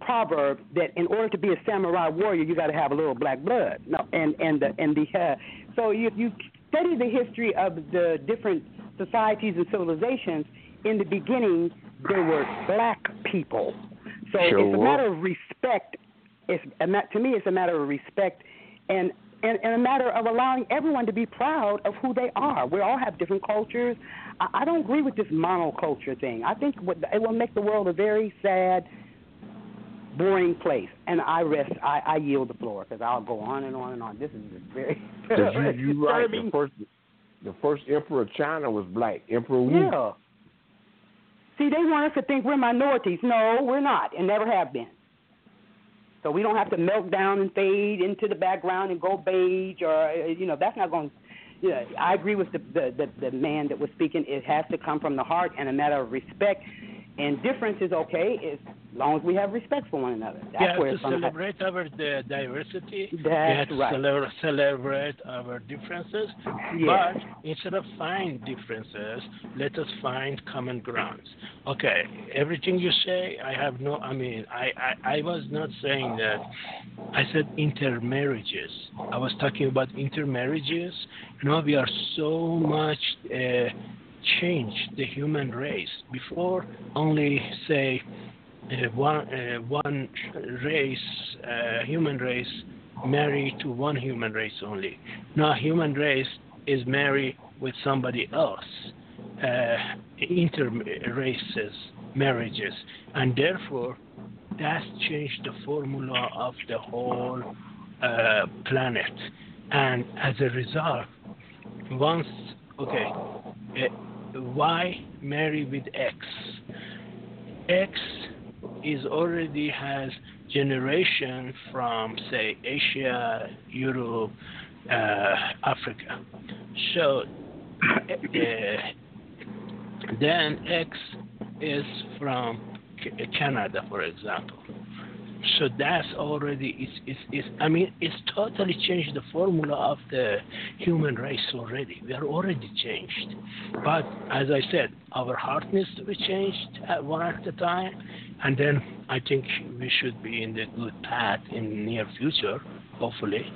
proverb that in order to be a samurai warrior, you got to have a little black blood. No, and and the and the uh, so you you study the history of the different societies and civilizations, in the beginning, they were black people. So Sure it's a matter of respect. It's a ma- to me, it's a matter of respect and, and and a matter of allowing everyone to be proud of who they are. We all have different cultures. I, don't agree with this monoculture thing. I think it will make the world a very sad, boring place. And I rest. I, I yield the floor because I'll go on and on and on. This is just very you, you right. The first, the first emperor of China was black. Emperor Wu. Yeah. See, they want us to think we're minorities. No, we're not, and never have been. So we don't have to melt down and fade into the background and go beige, or you know, that's not going. You know, I agree with the, the the the man that was speaking. It has to come from the heart and a matter of respect. And difference is okay as long as we have respect for one another. That's yeah, where to it's going to celebrate our the diversity, we That's have to right. cele- celebrate our differences. Yeah. But instead of find differences, let us find common grounds. Okay, everything you say, I have no. I mean, I I, I was not saying that. I said intermarriages. I was talking about intermarriages. You know, we are so much. Uh, changed the human race. Before, only say uh, one uh, one race, uh, human race, married to one human race only. Now, human race is married with somebody else. Uh, inter races marriages, and therefore, that's changed the formula of the whole uh, planet. And as a result, once okay. Uh, Y marry with X. X is already has generation from say Asia, Europe, uh, Africa. So uh, then X is from Canada, for example. So that's already it's, it's, it's I mean it's totally changed the formula of the human race already. We are already changed. But as I said, our heart needs to be changed at one at a time and then I think we should be in the good path in near future, hopefully.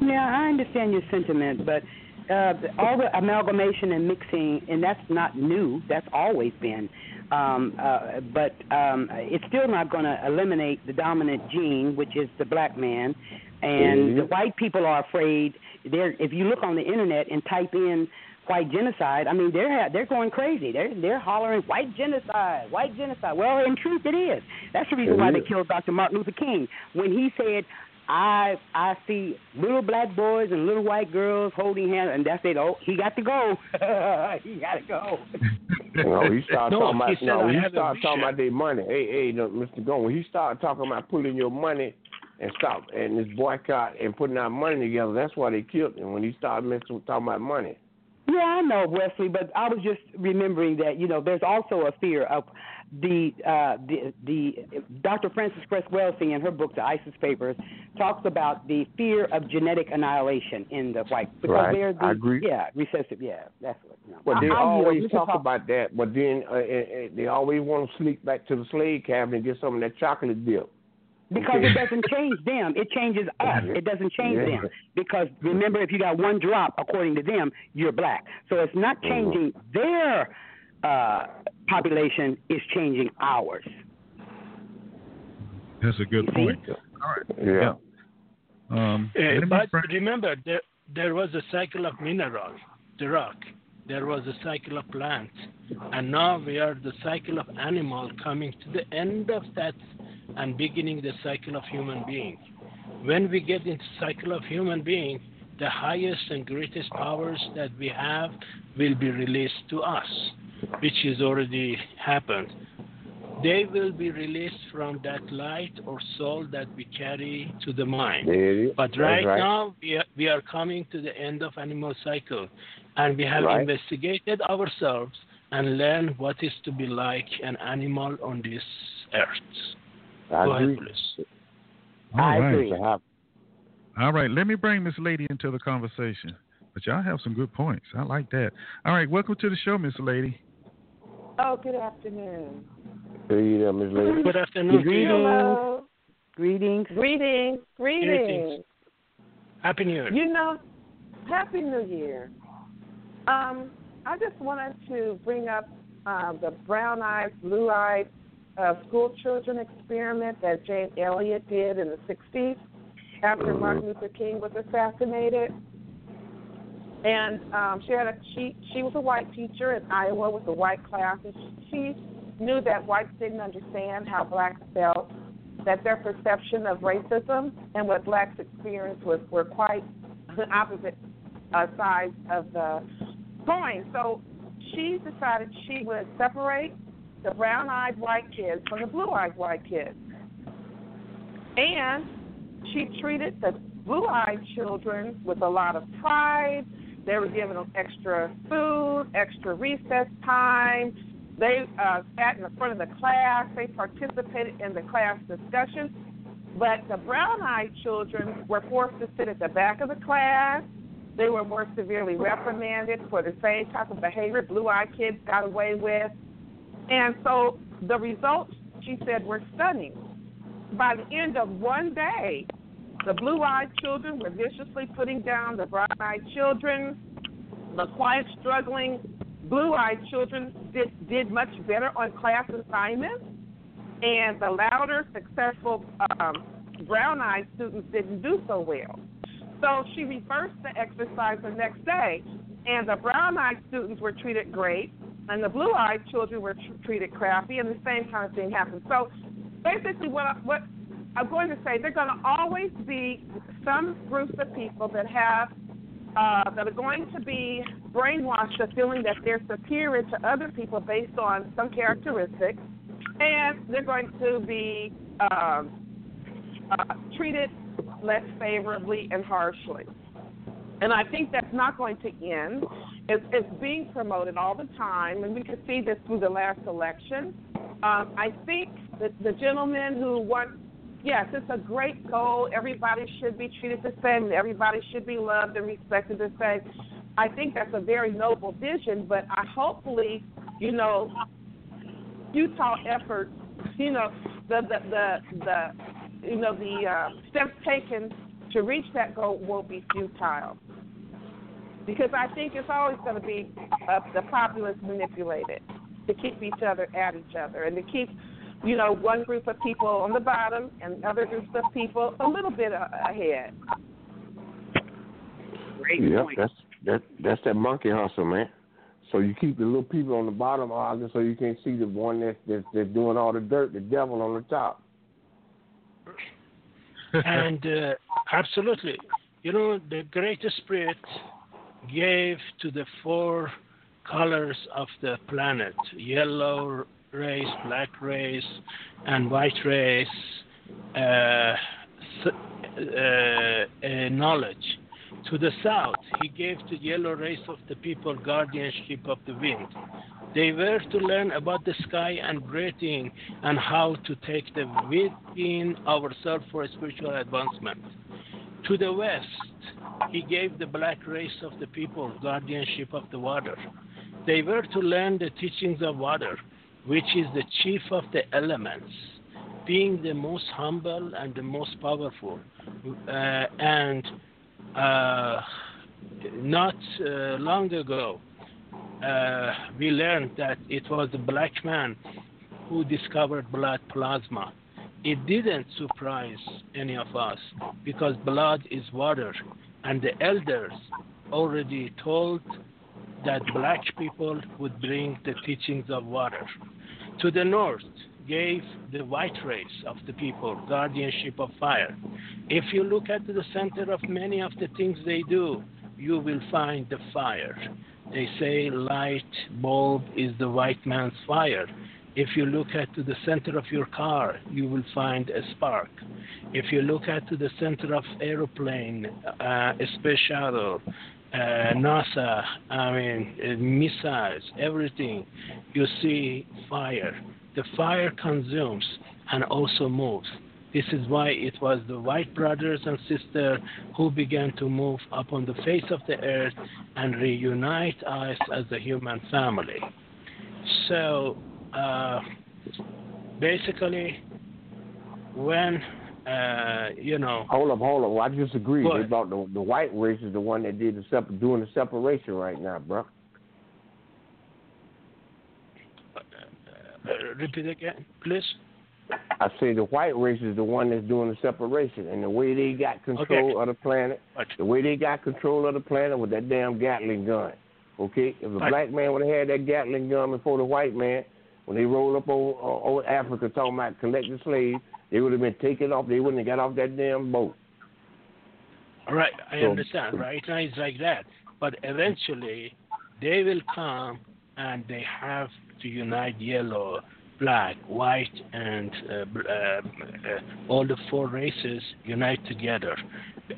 Yeah, I understand your sentiment, but uh, all the amalgamation and mixing, and that's not new. That's always been. Um, uh, but um, it's still not going to eliminate the dominant gene, which is the black man. And the white people are afraid. They're, if you look on the internet and type in white genocide, I mean they're they're going crazy. They're they're hollering white genocide, white genocide. Well, in truth, it is. That's the reason It why they killed Dr. Martin Luther King when he said I I see little black boys and little white girls holding hands, and that's it. Oh, he got to go. he got to go. No, he started No, talking about he said, no. "I He started talking about their money. Hey, hey, no, Mr. Gone. When he started talking about pulling your money and stop and this boycott and putting our money together, that's why they killed him. When he started messing with talking about money. Yeah, I know Wesley, but I was just remembering that you know there's also a fear of the uh, the the Dr. Frances Cress Welsing in her book The ISIS Papers talks about the fear of genetic annihilation in the white because Right, they're the I agree. yeah recessive yeah that's what you know. But they I yield. always We can talk about that. But then uh, uh, uh, they always want to sneak back to the slave cabin and get some of that chocolate dip. Because Okay. it doesn't change them. It changes us. It doesn't change Yeah. them. Because remember, if you got one drop, according to them, you're black. So it's not Mm-hmm. changing their uh, population, it's changing ours. That's a good See? point. Yeah. Um, Uh, let me but remember, there there was a cycle of mineral, the rock. There was a cycle of plants, and now we are the cycle of animal coming to the end of that and beginning the cycle of human being. When we get into the cycle of human being, the highest and greatest powers that we have will be released to us, which has already happened. They will be released from that light or soul that we carry to the mind. There it is. But right, right. now, we are, we are coming to the end of animal cycle, and we have Right. investigated ourselves and learned what is to be like an animal on this earth. I Go ahead, agree. please. All I right. agree. All right, let me bring this lady into the conversation. But y'all have some good points. I like that. All right, welcome to the show, Miss Lady. Oh, good afternoon. There Miss Lady. Good afternoon. to you. Hello. Greetings. Greetings. Greetings. Greetings. Happy New Year. You know, Happy New Year. Um, I just wanted to bring up uh, the brown eyed, blue eyed uh, school children experiment that Jane Elliott did in the 60s after Mhm. Martin Luther King was assassinated. And um, she had a she she was a white teacher in Iowa with a white class, and she knew that whites didn't understand how blacks felt, that their perception of racism and what blacks experienced was were quite opposite uh, sides of the coin. So she decided she would separate the brown-eyed white kids from the blue-eyed white kids, and she treated the blue-eyed children with a lot of pride. They were given extra food, extra recess time. They uh, sat in the front of the class. They participated in the class discussions. But the brown-eyed children were forced to sit at the back of the class. They were more severely reprimanded for the same type of behavior blue-eyed kids got away with. And so the results, she said, were stunning. By the end of one day, the blue eyed children were viciously putting down the brown eyed children. The quiet, struggling, blue eyed children did, did much better on class assignments. And the louder, successful um, brown eyed students didn't do so well. So she reversed the exercise the next day, and the brown eyed students were treated great, and the blue eyed children were tr- treated crappy, and the same kind of thing happened. So basically, what, I, what I'm going to say, there are going to always be some groups of people that have uh, that are going to be brainwashed to feeling that they're superior to other people based on some characteristics, and they're going to be um, uh, treated less favorably and harshly. And I think that's not going to end. It's, it's being promoted all the time, and we could see this through the last election. Um, I think that the gentleman who won, yes, it's a great goal. Everybody should be treated the same, and everybody should be loved and respected the same. I think that's a very noble vision, but I hopefully, you know, Utah efforts, you know, the the the, the you know the uh, steps taken to reach that goal won't be futile. Because I think it's always going to be uh, the populace manipulated to keep each other at each other and to keep, you know, one group of people on the bottom and other groups of people a little bit ahead. Great Yep, point. that's that that's that monkey hustle, man. So you keep the little people on the bottom arguing so you can't see the one that's that's, that's doing all the dirt, the devil on the top. And uh, absolutely, you know, the Great Spirit gave to the four colors of the planet yellow race, black race, and white race uh, th- uh, knowledge. To the south, he gave to the yellow race of the people guardianship of the wind. They were to learn about the sky and breathing and how to take the wind in ourselves for spiritual advancement. To the west, he gave the black race of the people guardianship of the water. They were to learn the teachings of water, which is the chief of the elements, being the most humble and the most powerful. Uh, and uh, not uh, long ago, uh, we learned that it was a black man who discovered blood plasma. It didn't surprise any of us because blood is water, and the elders already told that black people would bring the teachings of water. To the north, gave the white race of the people guardianship of fire. If you look at the center of many of the things they do, you will find the fire. They say light bulb is the white man's fire. If you look at the center of your car, you will find a spark. If you look at the center of aeroplane, uh, space shuttle, uh, NASA, I mean uh, missiles, everything, you see fire. The fire consumes and also moves. This is why it was the white brothers and sisters who began to move upon the face of the earth and reunite us as a human family. So, uh, basically, when uh, you know. Hold up, hold up. Well, I disagree. They brought the the white race is the one that did the sep- doing the separation right now, bro. Uh, repeat again, please. I say the white race is the one that's doing the separation, and the way they got control Okay. of the planet, Right. the way they got control of the planet with that damn Gatling gun. Okay, if a Right. black man would have had that Gatling gun before the white man, when they rolled up on, on, on Africa talking about collecting slaves, they would have been taken off. They wouldn't have got off that damn boat. Right, I So- understand. Right now it's like that, but eventually they will come and they have to unite yellow, black, white, and uh, uh, uh, all the four races unite together.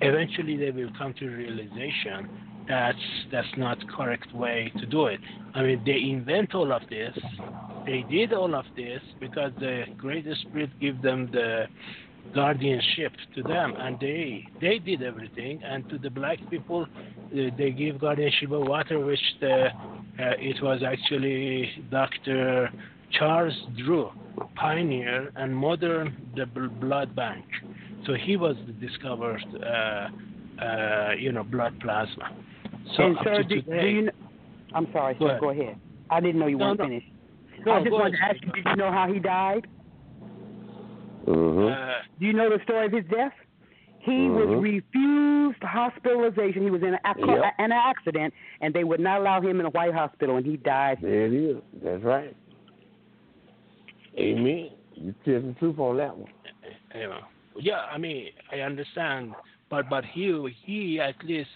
Eventually they will come to realization that's that's not correct way to do it. I mean they invent all of this. They did all of this because the Great Spirit give them the guardianship to them and they they did everything and to the black people uh, they give guardianship of water which the uh, it was actually Dr. Charles Drew pioneer and modern the blood bank so he was the discovered uh, uh, you know blood plasma so and sir, do, today, do you? I'm sorry, Go sir. ahead. Go ahead. I didn't know you No, weren't no. finished. No, I just wanted to ask you, did you know how he died? Mm-hmm. uh, Do you know the story of his death? He was Mhm. refused hospitalization. He was in a, Yep. an accident, and they would not allow him in a white hospital, and he died. There it is. That's right. Amen. You tell the truth on that one. you know, yeah, I mean, I understand, but but he he at least,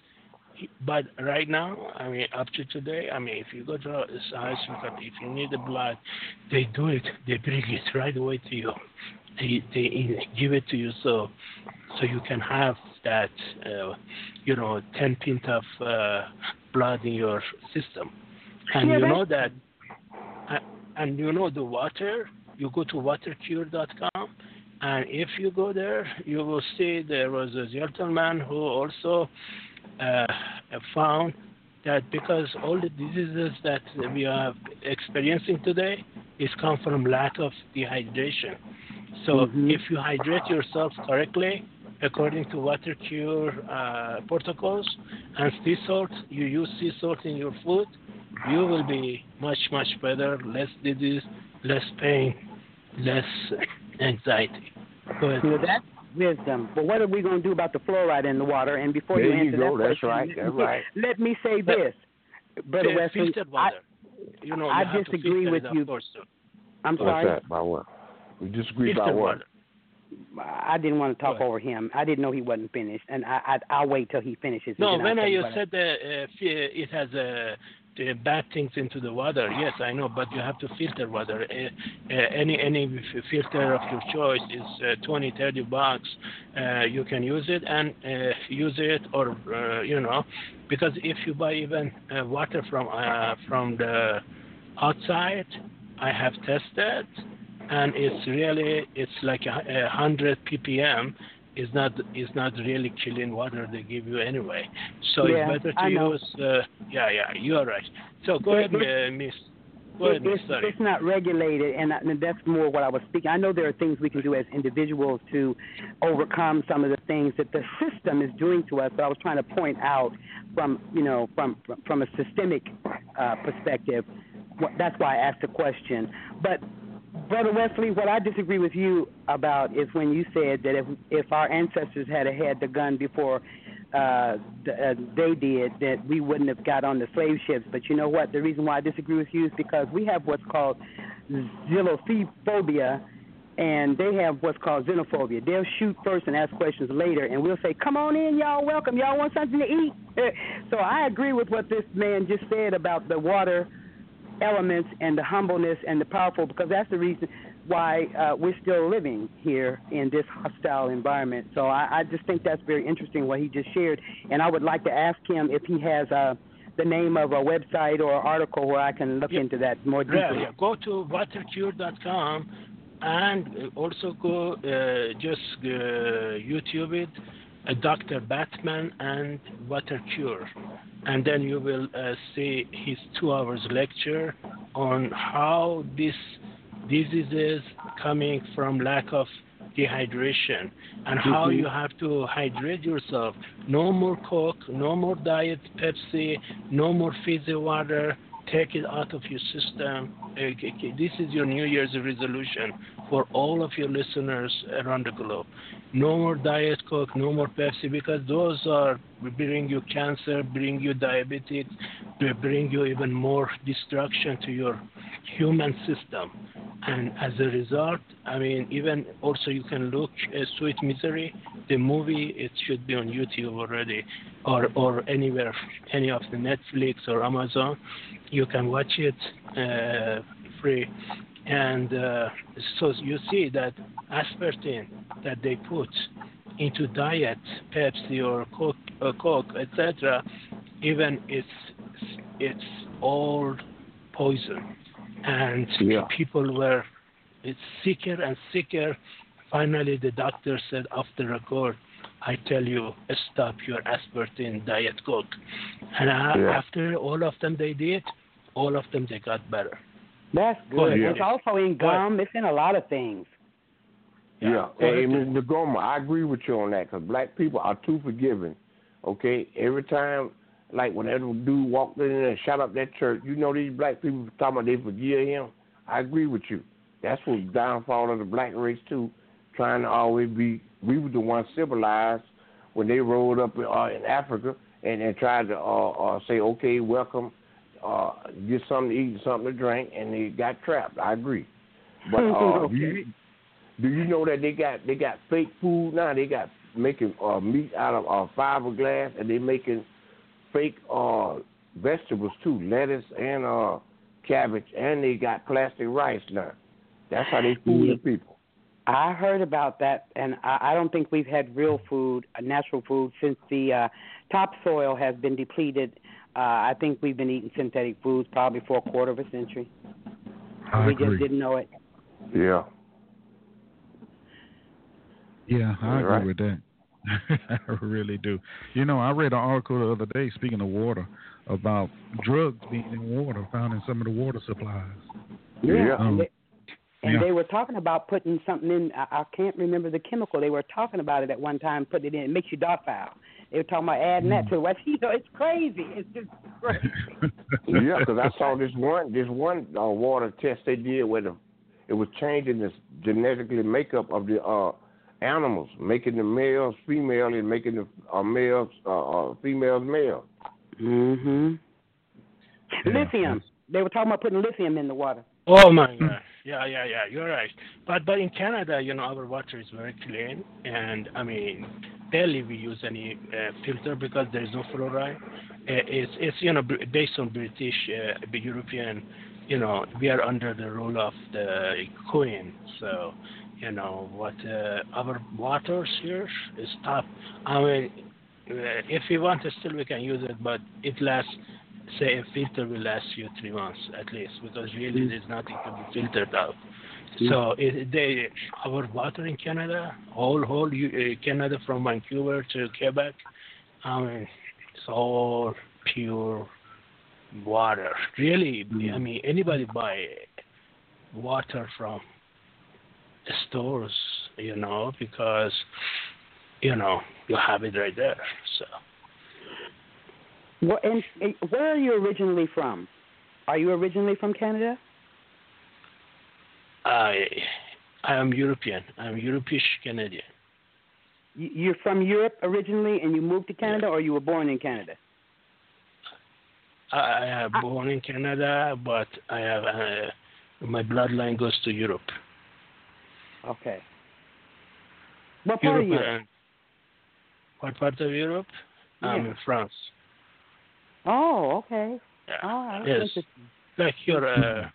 he, but right now, I mean, up to today, I mean, if you go to a hospital, if you need the blood, they do it. They bring it right away to you. They they give it to you so so you can have that, uh, you know, ten pint of uh, blood in your system, and Yeah, you know that, uh, and you know the water. You go to watercure.com and if you go there, you will see there was a gentleman who also uh, found that because all the diseases that we are experiencing today is come from lack of dehydration. So Mhm. if you hydrate yourself correctly, according to water cure uh, protocols, and sea salt, you use sea salt in your food, you will be much much better, less disease, less pain, less anxiety. Go ahead. Well, that's wisdom. But what are we going to do about the fluoride in the water? And before There you you answer go. that That's question, right. let That's me- right. Let me say this, Brother Wesley. filtered I, water. you know, you I have to disagree with you. course. I'm What's sorry. that? By what? We disagree about what? I didn't want to talk over him. I didn't know he wasn't finished, and I, I I'll wait till he finishes. No, when I you you what I- said that uh, it has uh, the bad things into the water, yes, I know, but you have to filter water. Uh, uh, any any filter of your choice is uh, 20, 30 bucks. Uh, you can use it and uh, use it, or uh, you know, because if you buy even uh, water from uh, from the outside, I have tested, and it's really it's like a, a hundred ppm. Is not is not really clean water they give you anyway. So Yeah, it's better to use. Uh, yeah, yeah, you are right. So go It- ahead, uh, Miss. Go It- ahead, it's, Sorry. it's not regulated, and, I- and that's more what I was speaking. I know there are things we can do as individuals to overcome some of the things that the system is doing to us. But I was trying to point out from you know from from a systemic uh, perspective. That's why I asked the question. But Brother Wesley, what I disagree with you about is when you said that if if our ancestors had had the gun before uh, th- uh, they did, that we wouldn't have got on the slave ships. But you know what? The reason why I disagree with you is because we have what's called xenophobia, and they have what's called xenophobia. They'll shoot first and ask questions later, and we'll say, "Come on in, y'all. Welcome. Y'all want something to eat?" so I agree with what this man just said about the water elements and the humbleness and the powerful because that's the reason why uh, we're still living here in this hostile environment. So I, I just think that's very interesting what he just shared, and I would like to ask him if he has uh, the name of a website or article where I can look Yep. into that more deeply. Yeah, yeah. Go to watercure.com and uh, also go uh, just uh, YouTube it, uh, Dr. Batman and Water Cure. And then you will uh, see his two hours lecture on how this diseases coming from lack of dehydration and how Mhm. you have to hydrate yourself. No more Coke, no more Diet Pepsi, no more fizzy water. Take it out of your system. Uh, This is your New Year's resolution for all of your listeners around the globe. No more Diet Coke, no more Pepsi, because those are bring you cancer, bring you diabetes, they bring you even more destruction to your human system. And as a result, I mean, even also you can look uh, Sweet Misery, the movie. It should be on YouTube already, or or anywhere, any of the Netflix or Amazon. You can watch it uh, free, and uh, so you see that aspartame that they put into diet, Pepsi or Coke, uh, Coke etc. Even it's it's all poison, and Yeah. people were it's sicker and sicker. Finally, the doctor said, off the record, I tell you, stop your aspartame diet Coke. And uh, Yeah. after all of them they did, all of them they got better. That's good. ahead. It's also in Go ahead. gum. It's in a lot of things. Yeah, Go hey, ahead. Mr. Goma, I agree with you on that because black people are too forgiving. Okay, every time, like whenever dude walked in there and shot up that church, you know these black people talking about they forgive him. I agree with you. That's what the downfall of the black race too, trying to always be. We were the ones civilized when they rolled up uh, in Africa and, and tried to uh, uh, say, okay, welcome, uh, get something to eat, something to drink, and they got trapped. I agree. But uh, do you, do you know that they got they got fake food now? They got making uh, meat out of uh, fiberglass, and they making fake uh, vegetables too, lettuce and uh, cabbage, and they got plastic rice now. That's how they fool the people. I heard about that, and I, I don't think we've had real food, natural food, since the uh, topsoil has been depleted. Uh, I think we've been eating synthetic foods probably for a quarter of a century. I we agree. just didn't know it. Yeah. Yeah, I You're agree right. with that. I really do. You know, I read an article the other day, speaking of water, about drugs being in water, found in some of the water supplies. Yeah. and, they, and Yeah. they were talking about putting something in. I, I can't remember the chemical. They were talking about it at one time. Putting it in, it makes you docile. They were talking about adding that to it. Well, You know, it's crazy. It's just crazy. yeah, because I saw this one this one uh, water test they did where the, it was changing the genetically makeup of the uh, animals, making the males female and making the uh, males uh, uh, females male. Mm hmm Yeah. Lithium. They were talking about putting lithium in the water. Oh my God! Yeah, yeah, yeah. You're right. But but in Canada, you know, our water is very clean, and I mean, barely we use any uh, filter because there is no fluoride. Uh, it's it's you know based on British, uh, European, you know, we are under the rule of the Queen, so you know what uh, our waters here is top. I mean, uh, if we want to still we can use it, but it lasts say a filter will last you three months at least because really mm-hmm. there's nothing to be filtered out. Mm-hmm. So it, they, our water in Canada, whole whole uh, Canada from Vancouver to Quebec, I mean, it's all pure water. Really, I mm-hmm. mean, anybody buy water from stores, you know, because you know you have it right there. So. What, and, and where are you originally from? Are you originally from Canada? I I am European. I'm European Canadian. You- You're from Europe originally, and you moved to Canada, or you were born in Canada? I, I am born in Canada, but I have uh, my bloodline goes to Europe. Okay. What part Europe of Europe? what part of Europe? I'm in France. Oh, okay. Yeah. Oh, yes. Like your uh,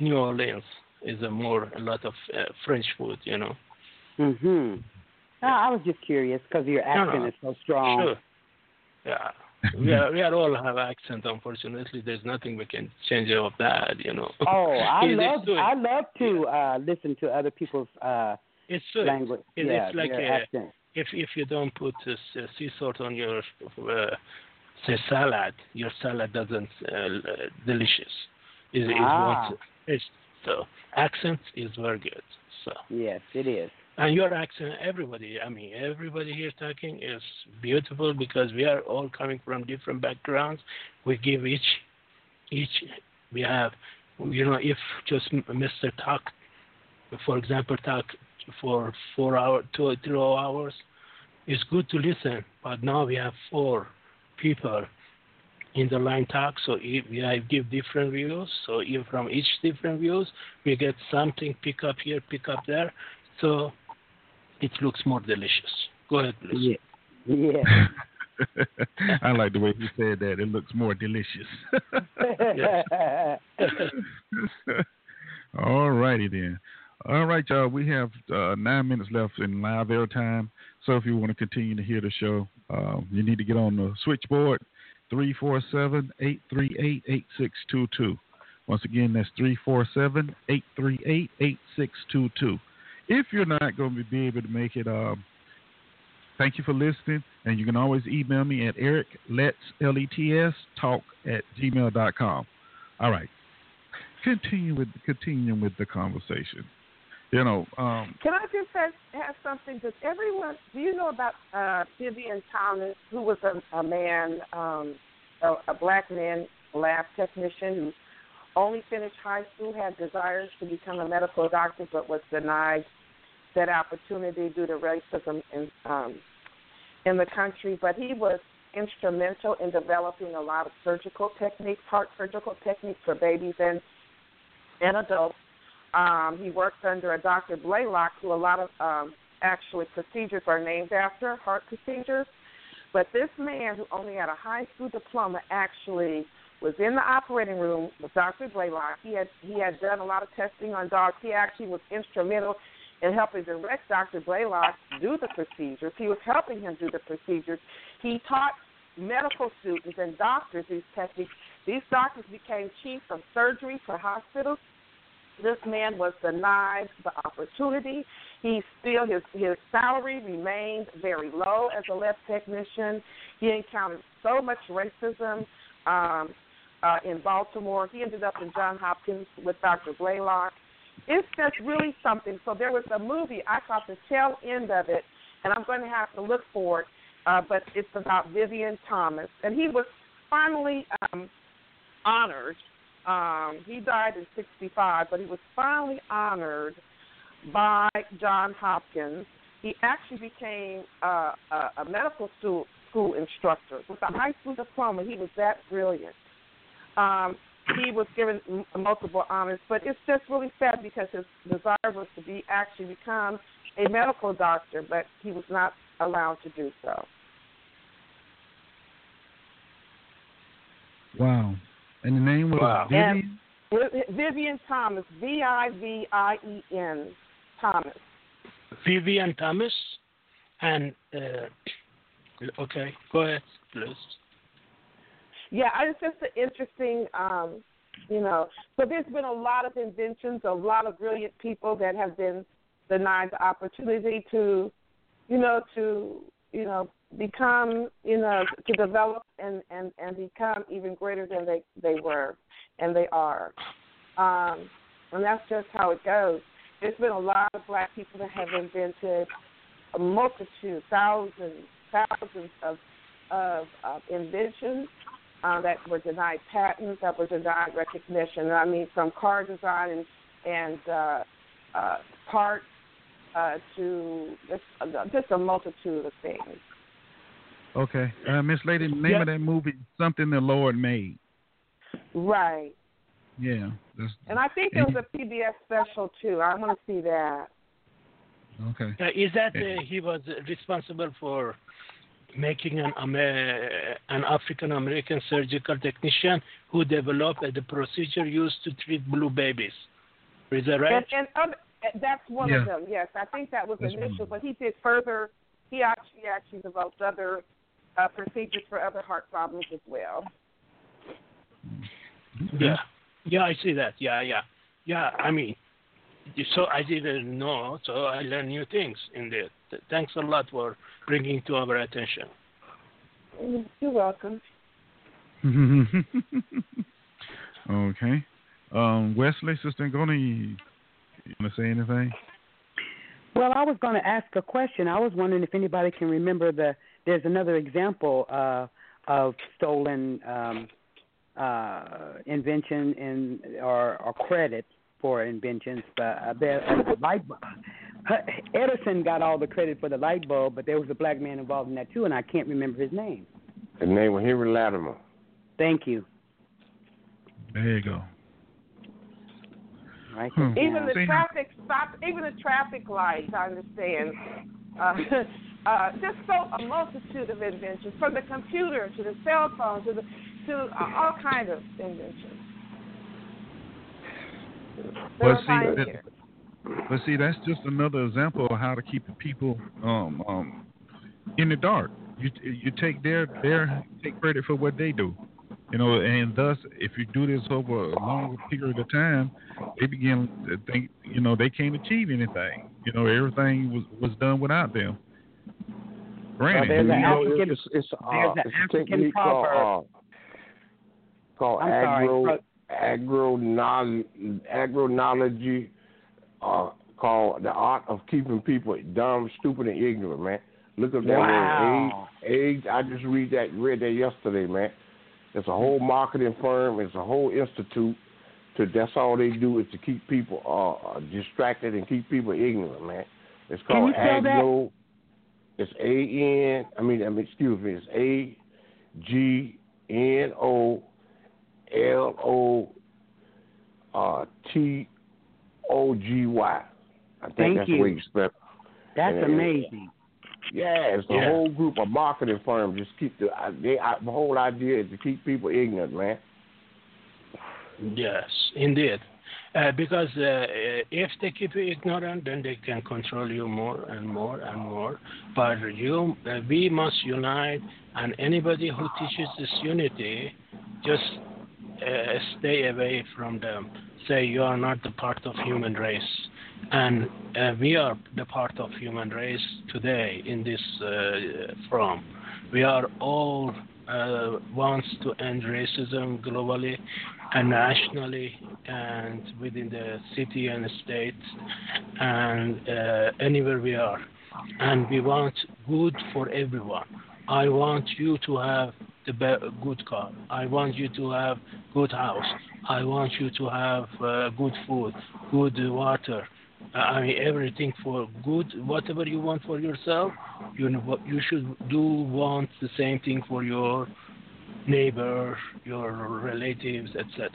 New Orleans is a more a lot of uh, French food, you know. Mhm. No, I was just curious because your accent no. is so strong. Sure. Yeah. we are we are all have accent. Unfortunately, there's nothing we can change of that, you know. Oh, I love. I love to uh listen to other people's uh It's good. language. It- yeah, it's like a- accent. if if you don't put uh, sea salt on your uh, say salad, your salad doesn't uh, delicious. Is is Ah. what it's so accent is very good. So Yes, it is. And your accent, everybody. I mean, everybody here talking is beautiful because we are all coming from different backgrounds. We give each, each, we have, you know, if just Mr. Talk, for example, talk for four hours, two or three hours, it's good to listen. But now we have four people in the line talk, so if I give different views. So if from each different views, we get something pick up here, pick up there. So it looks more delicious. Go ahead, please. Yeah. Yeah. I like the way you said that. It looks more delicious. All righty then. All right, y'all. We have uh, nine minutes left in live airtime. So if you want to continue to hear the show, uh, you need to get on the switchboard 347 838 8622. Once again, that's 347 838 8622. If you're not going to be able to make it, um, thank you for listening. And you can always email me at Eric Let's L E T S talk at gmail.com. All right. Continue with continuing with the conversation. You know, um, Can I just have, have something? Does everyone, do you know about uh, Vivien Thomas, who was a, a man, um, a, a black man lab technician who only finished high school, had desires to become a medical doctor, but was denied that opportunity due to racism in um, in the country. But he was instrumental in developing a lot of surgical techniques, heart surgical techniques for babies and and adults. Um, he worked under a Dr. Blalock, who a lot of um, actually procedures are named after heart procedures. But this man, who only had a high school diploma, actually was in the operating room with Dr. Blalock. He had he had done a lot of testing on dogs. He actually was instrumental in helping direct Dr. Blalock do the procedures. He was helping him do the procedures. He taught medical students and doctors these techniques. These doctors became chief of surgery for hospitals. This man was denied the opportunity. He still his his salary remained very low as a lab technician. He encountered so much racism um, uh, in Baltimore. He ended up in John Hopkins with Dr. Blalock. It's just really something. So there was a movie. I caught the tail end of it, and I'm going to have to look for it. Uh, but it's about Vivien Thomas, and he was finally um, honored. Um, he died in '65, but he was finally honored by John Hopkins. He actually became a, a medical school, school instructor with a high school diploma. He was that brilliant. Um, he was given multiple honors, but it's just really sad because his desire was to be actually become a medical doctor, but he was not allowed to do so. wow. And the name was Wow. Vivien? And Vivien Thomas, V I V I E N Thomas. Vivien Thomas, and uh, okay, go ahead, please. Yeah, I- it's just an interesting, um, you know. So there's been a lot of inventions, a lot of brilliant people that have been denied the opportunity to, you know, to you know become, you know, to develop and and and become even greater than they they were and they are. Um, and that's just how it goes. There's been a lot of black people that have invented a multitude, thousands, thousands of of, of inventions uh, that were denied patents, that were denied recognition. I mean, from car design and and uh, uh, parts uh, to just, uh, just a multitude of things. Okay. Uh, Miss Lady, the name Yes. of that movie, Something the Lord Made. Right. Yeah. That's, And I think there was a PBS special too. I want to see that. okay. Uh, is that uh, he was responsible for making an Amer- an African American surgical technician who developed uh, the procedure used to treat blue babies? Is that right? And, and other, that's one of them. Yes, I think that was That's initial, but he did further. He actually actually developed other uh, procedures for other heart problems as well. Yeah, yeah, I see that. Yeah, yeah, yeah. I mean, so I didn't know, so I learned new things in there. Thanks a lot for bringing to our attention. You're welcome. okay. Um, Wesley, Sister Ngoni, you, you want to say anything? Well, I was going to ask a question. I was wondering if anybody can remember the. There's another example uh, of stolen um, uh, invention and or, or credit for inventions. But uh, there, uh, light bulb. Edison got all the credit for the light bulb, but there was a black man involved in that too, and I can't remember his name. His name was Henry Latimer. Thank you. There you go. Right. Hmm. Even the traffic stop, even the traffic lights. I understand. Uh, uh, just so a multitude of inventions, from the computer to the cell phone to the to uh, all kinds of inventions. Well, see, pioneers. But see, that's just another example of how to keep the people um, um, in the dark. You you take their their take credit for what they do, you know, and thus if you do this over a longer period of time, they begin to think you know they can't achieve anything. You know, everything was was done without them. Granted, there's an African- it's, it's, uh, there's an African technique called, proverb. uh, called I'm agro agro agronology, uh, called the art of keeping people dumb, stupid, and ignorant. Man, look up that Wow. word. Age. Age. I just read that read that yesterday, man. It's a whole marketing firm. It's a whole institute. To that's all they do is to keep people uh, uh distracted and keep people ignorant, man. It's called you spell that? agro. It's A N. I mean, I mean, excuse me. It's A G N O L O uh, T O G Y. I think Thank that's you. the way you spell. That's Yeah. amazing. Yeah, it's a Yeah. whole group of marketing firms. Just keep the uh, they the whole idea is to keep people ignorant, man. Yes, indeed. Uh, because uh, uh, if they keep you ignorant, then they can control you more and more and more. But you, uh, we must unite, and anybody who teaches this unity, just uh, stay away from them. Say you are not the part of human race, and we are the part of human race today in this forum. We are all uh, wants to end racism globally and nationally and within the city and state and uh, anywhere we are. And we want good for everyone. I want you to have the be- good car. I want you to have good house. I want you to have uh, good food, good water. I mean everything for good. Whatever you want for yourself, you know, you should do want the same thing for your neighbor, your relatives, etc.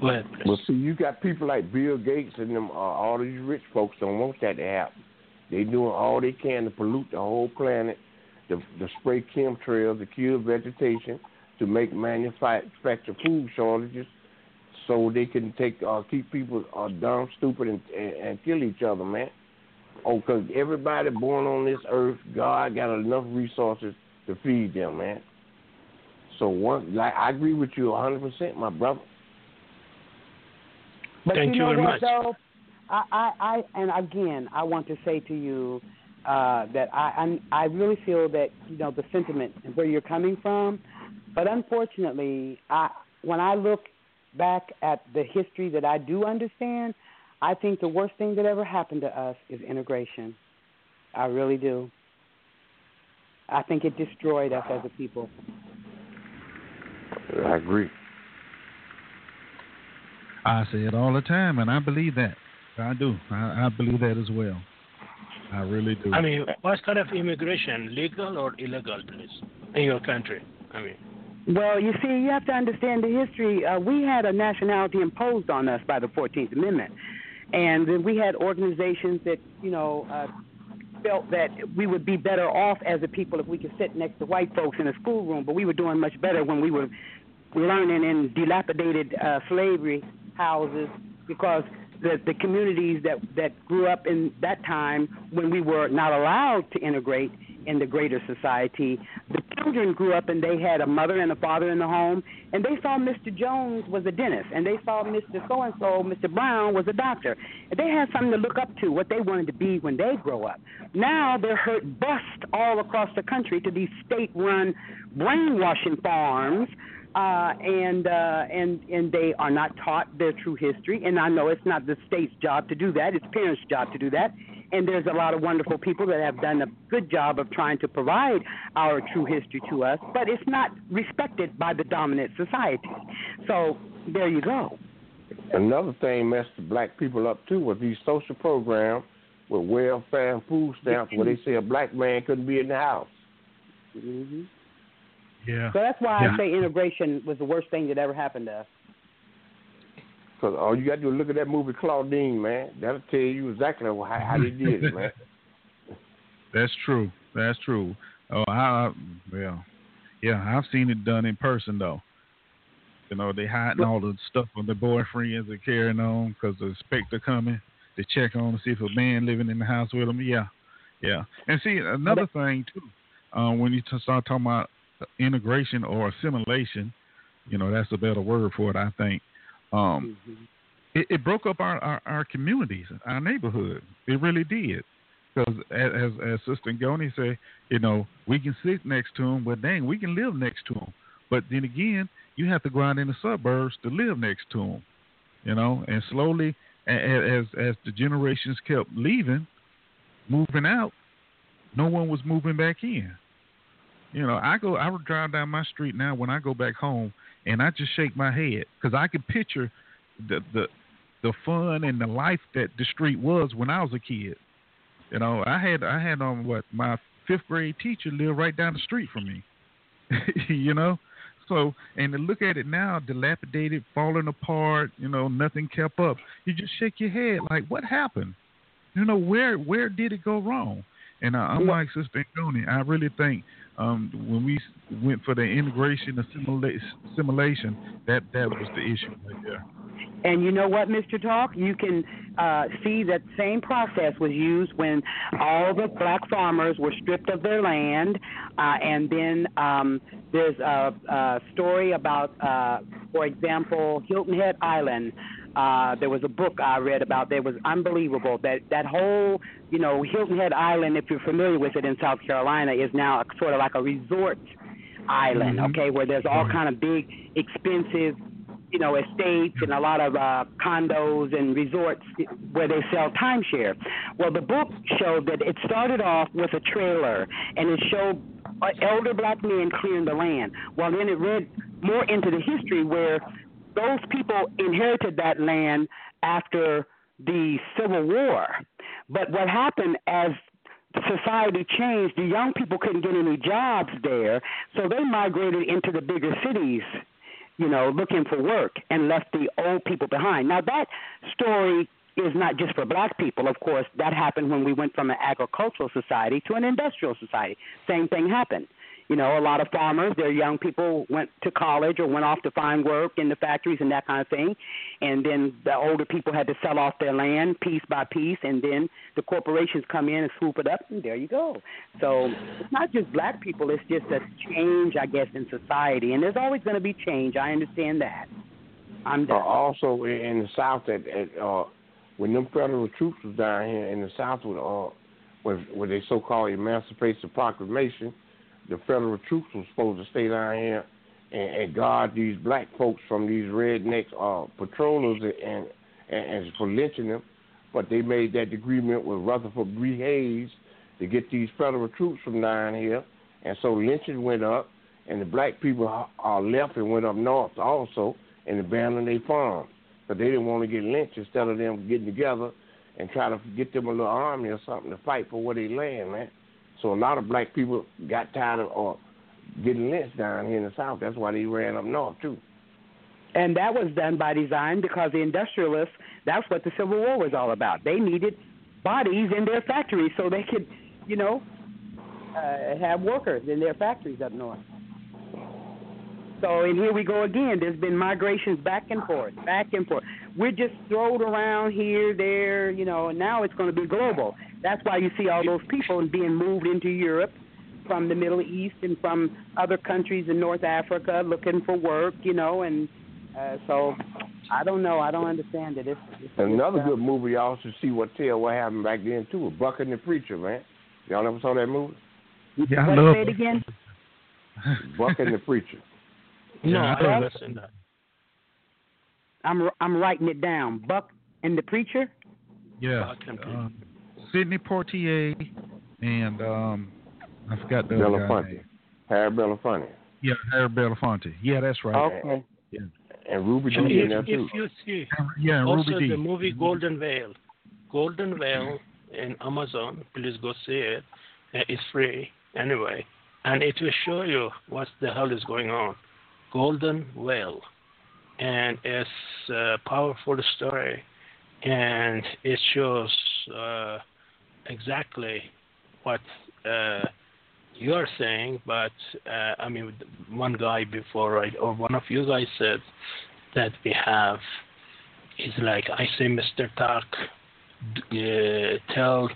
Go ahead, please. Well, see, you got people like Bill Gates and them. Uh, all these rich folks don't want that to happen. They doing all they can to pollute the whole planet, to, to spray chemtrails, to kill vegetation, to make manufacture food shortages, so they can take uh, keep people uh, dumb, stupid, and, and and kill each other, man. Oh, cause everybody born on this earth, God got enough resources to feed them, man. So one, like I agree with you 100, percent my brother. But Thank you you know very what, much. though? I, I, I, and again, I want to say to you uh, that I, I'm, I really feel that you know the sentiment and where you're coming from, but unfortunately, I, when I look back at the history that I do understand, I think the worst thing that ever happened to us is integration. I really do. I think it destroyed us as a people. I agree. I say it all the time, and I believe that. I do. I, I believe that as well. I really do. I mean, what kind of immigration, legal or illegal, please, in your country? I mean, Well, you see, you have to understand the history. Uh, we had a nationality imposed on us by the 14th Amendment. And then we had organizations that, you know, uh, felt that we would be better off as a people if we could sit next to white folks in a schoolroom, but we were doing much better when we were learning in dilapidated uh, slavery houses because the, the communities that, that grew up in that time when we were not allowed to integrate in the greater society, the children grew up and they had a mother and a father in the home, and they saw Mr. Jones was a dentist, and they saw Mr. So and so, Mr. Brown was a doctor. They had something to look up to, what they wanted to be when they grow up. Now they're hurt bust all across the country to these state-run brainwashing farms uh, and uh, and and they are not taught their true history. And I know it's not the state's job to do that; it's parents' job to do that. And there's a lot of wonderful people that have done a good job of trying to provide our true history to us, but it's not respected by the dominant society. So there you go. Another thing messed the black people up too was these social programs with welfare and food stamps where they say a black man couldn't be in the house. hmm Yeah. So that's why Yeah. I say integration was the worst thing that ever happened to us. Because all you got to do is look at that movie Claudine, man. That'll tell you exactly how, how they did it, man. That's true. That's true. Oh, I well, yeah, I've seen it done in person though. You know, they hiding all the stuff on their boyfriends and carrying on because the inspector coming to check on to see if a man living in the house with them. Yeah, yeah. And see another thing too, uh, when you start talking about integration or assimilation, you know, that's a better word for it, I think. Um, it, it broke up our, our, our communities, our neighborhood. It really did. Because as, as as Sister Ngoni said, you know, we can sit next to them, but dang, we can live next to them. But then again, you have to go out in the suburbs to live next to them. You know, and slowly, as as the generations kept leaving, moving out, no one was moving back in. You know, I go, I would drive down my street now when I go back home, and I just shake my head because I can picture the the the fun and the life that the street was when I was a kid. You know, I had I had um what my fifth grade teacher lived right down the street from me. you know, so and to look at it now, dilapidated, falling apart. You know, nothing kept up. You just shake your head like, what happened? You know, where where did it go wrong? And uh, I'm like Sister Ngoni, I really think um, when we went for the integration assimila- assimilation, that that was the issue right there. And you know what, Mr. Talk? You can uh, see that same process was used when all the black farmers were stripped of their land. Uh, and then um, there's a, a story about, uh, for example, Hilton Head Island. Uh, there was a book I read about that was unbelievable. That that whole, you know, Hilton Head Island, if you're familiar with it in South Carolina, is now a, sort of like a resort island. Okay, where there's all kind of big, expensive you know, estates and a lot of uh, condos and resorts where they sell timeshare. Well, the book showed that it started off with a trailer and it showed uh, elder black men clearing the land. Well, then it read more into the history where those people inherited that land after the Civil War. But what happened as society changed, the young people couldn't get any jobs there, so they migrated into the bigger cities you know, looking for work and left the old people behind. Now, that story is not just for black people, of course. That happened when we went from an agricultural society to an industrial society. Same thing happened. You know, a lot of farmers, their young people went to college or went off to find work in the factories and that kind of thing. And then the older people had to sell off their land piece by piece, and then the corporations come in and swoop it up, and there you go. So it's not just black people, it's just a change, I guess, in society. And there's always going to be change. I understand that. I'm Uh, done. also in the South, at, at uh, when them federal troops was down here in the South, with uh, with with their so-called Emancipation Proclamation, the federal troops were supposed to stay down here and, and guard these black folks from these rednecks, uh, patrollers, and, and and for lynching them. But they made that agreement with Rutherford B. Hayes to get these federal troops from down here, and so lynching went up, and the black people are- left and went up north also and abandoned their farms. But they didn't want to get lynched instead of them getting together and try to get them a little army or something to fight for where they land, man. So a lot of black people got tired of or getting lynched down here in the South. That's why they ran up north too. And that was done by design because the industrialists, that's what the Civil War was all about. They needed bodies in their factories so they could, you know, uh, have workers in their factories up north. So, and here we go again. There's been migrations back and forth, back and forth. We're just thrown around here, there, you know, and now it's going to be global. That's why you see all those people being moved into Europe from the Middle East and from other countries in North Africa looking for work, you know, and uh, so I don't know. I don't understand it. It's, it's Another it's, uh, good movie y'all should see what tell what happened back then too was Buck and the Preacher, man. Y'all ever saw that movie? Yeah, I what, love say it again? Buck and the Preacher. No, Yeah, I I haven't seen that. I'm I'm writing it down. Buck and the preacher. Yeah. Buck and Um, Sidney Poitier and um, I forgot the other guy Belafonte. name. Harry Belafonte. Yeah, Harry Belafonte. Yeah, that's right. Okay. Yeah. And Ruby Dee in there if, too. if you see Yeah, also Ruby the Dee. movie Golden Veil, Golden Veil in Amazon, please go see it. Uh, It's free anyway, and it will show you what the hell is going on. Golden whale, and it's a powerful story, and it shows uh, exactly what uh, you're saying. But uh, I mean, one guy before, right, or one of you guys said that we have is like I say, Mr. Talk, uh, tell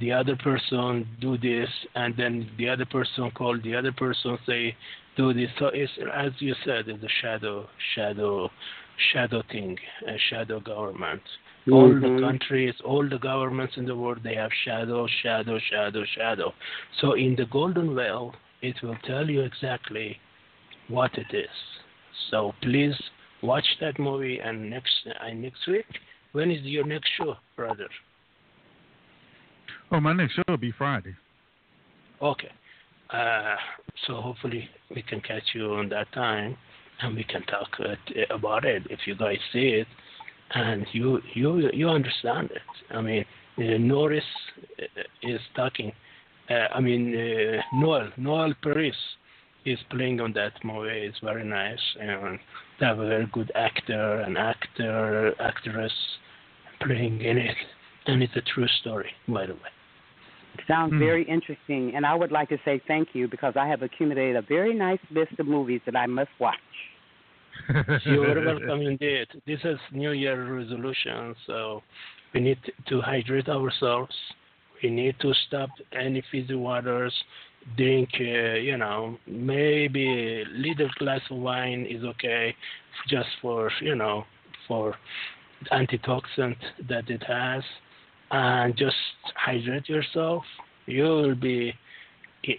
the other person do this, and then the other person call the other person say do this. So it's as you said, it's a shadow, shadow, shadow thing, a shadow government. All the Mhm. countries, all the governments in the world, they have shadow, shadow, shadow, shadow. So in the Golden Veil, it will tell you exactly what it is. So please watch that movie. And next uh, next week, when is your next show, brother? Oh, my next show will be Friday. Okay. Uh, so hopefully we can catch you on that time, and we can talk uh, about it if you guys see it, and you you you understand it. I mean, uh, Norris uh, is talking. Uh, I mean, uh, Noel Noel Paris is playing on that movie. It's very nice, and they have a very good actor and actor actress playing in it, and it's a true story, by the way. Sounds Hmm. very interesting, and I would like to say thank you because I have accumulated a very nice list of movies that I must watch. You're welcome indeed. This is New Year resolution, so we need to hydrate ourselves. We need to stop any fizzy waters. Drink, uh, you know, maybe a little glass of wine is okay, just for you know, for antitoxin that it has, and just hydrate yourself. You will be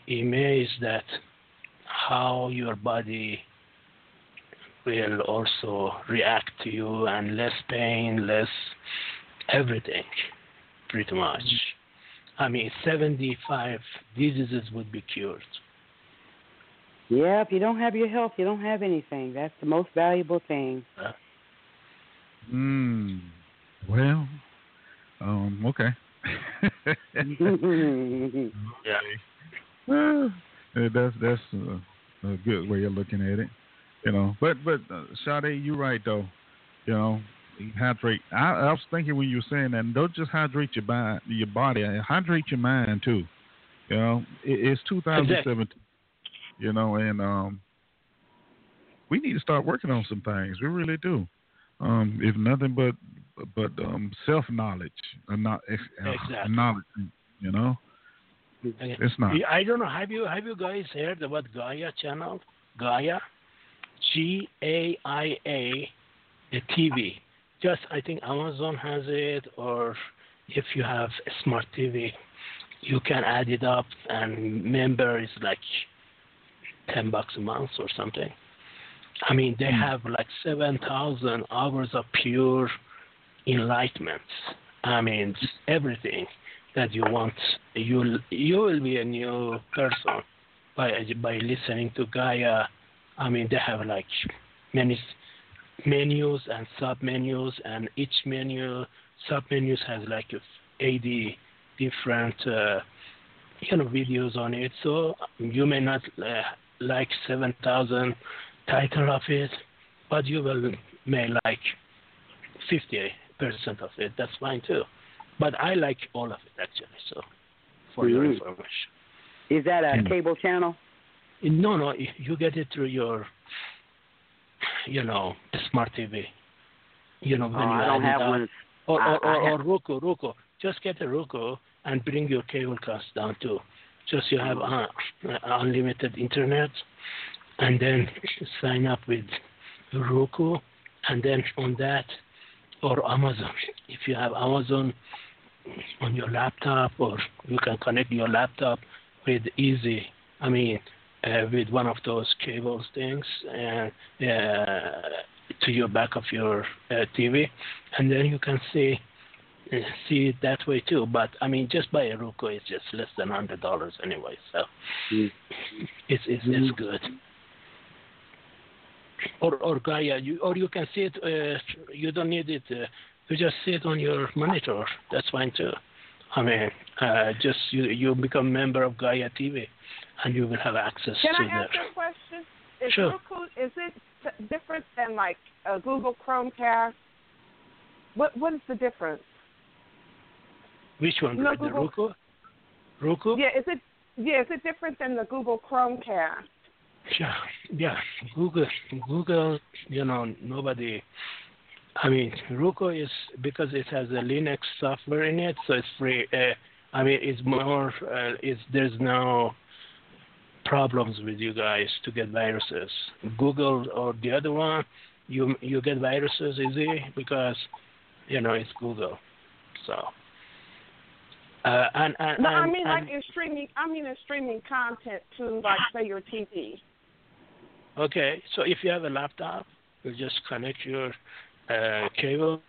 amazed at how your body will also react to you and less pain, less everything, pretty much. I mean, 75 diseases would be cured. Yeah, if you don't have your health, you don't have anything. That's the most valuable thing. Hmm. Well, um, okay. Yeah. Uh, that's that's a, a good way of looking at it, you know. But but uh, Sade, you're right though. You know, hydrate. I, I was thinking when you were saying that, don't just hydrate your body, your body, uh, hydrate your mind too. You know, it, it's 2017. You know, and um, we need to start working on some things. We really do. Um, if nothing but but um, self knowledge, uh, not uh, Exactly. knowledge. You know, Okay. it's not. I don't know. Have you have you guys heard about Gaia channel? Gaia, G A I A, the TV. Just I think Amazon has it, or if you have a smart TV, you can add it up, and member is like ten bucks a month or something. I mean, they hmm. have like seven thousand hours of pure enlightenment. I mean, everything that you want, you you will be a new person by by listening to Gaia. I mean, they have like many menus and sub menus, and each menu sub menus has like 80 different uh, you know videos on it. So you may not uh, like 7,000 title of it, but you will may like 50 percent of it. That's fine too. But I like all of it actually. So for your Mhm. information. Is that a Hmm. cable channel? No, no, you get it through your, you know, smart TV. You know, when Oh, you I don't it have up. one. Or, I- or, I or, have- or Roku, Roku. Just get a Roku and bring your cable cost down too. Just you have uh, unlimited internet, and then sign up with Roku, and then on that, or Amazon. If you have Amazon on your laptop, or you can connect your laptop with Easy. I mean, uh, with one of those cables things, and uh, to your back of your uh, TV, and then you can see uh, see it that way too. But I mean, just buy a Roku it's just less than hundred dollars anyway, so Mm. it's it's it's good. Or or Gaia, you or you can see it. Uh, you don't need it. Uh, you just see it on your monitor. That's fine too. I mean, uh, just you you become member of Gaia TV, and you will have access Can to I ask that. you a question? Is Sure. Roku is it different than like a Google Chromecast? What what is the difference? Which one? No, the Google- Roku? Roku? Yeah, is it yeah, is it different than the Google Chromecast? Yeah, yeah. Google, Google. You know, nobody. I mean, Roku is because it has a Linux software in it, so it's free. Uh, I mean, it's more. Uh, it's there's no problems with you guys to get viruses. Google or the other one, you you get viruses easy because you know it's Google. So. Uh, and, and, No, I mean like and- in streaming. I mean in streaming content to like say your TV. Okay, so if you have a laptop, you just connect your uh, cable.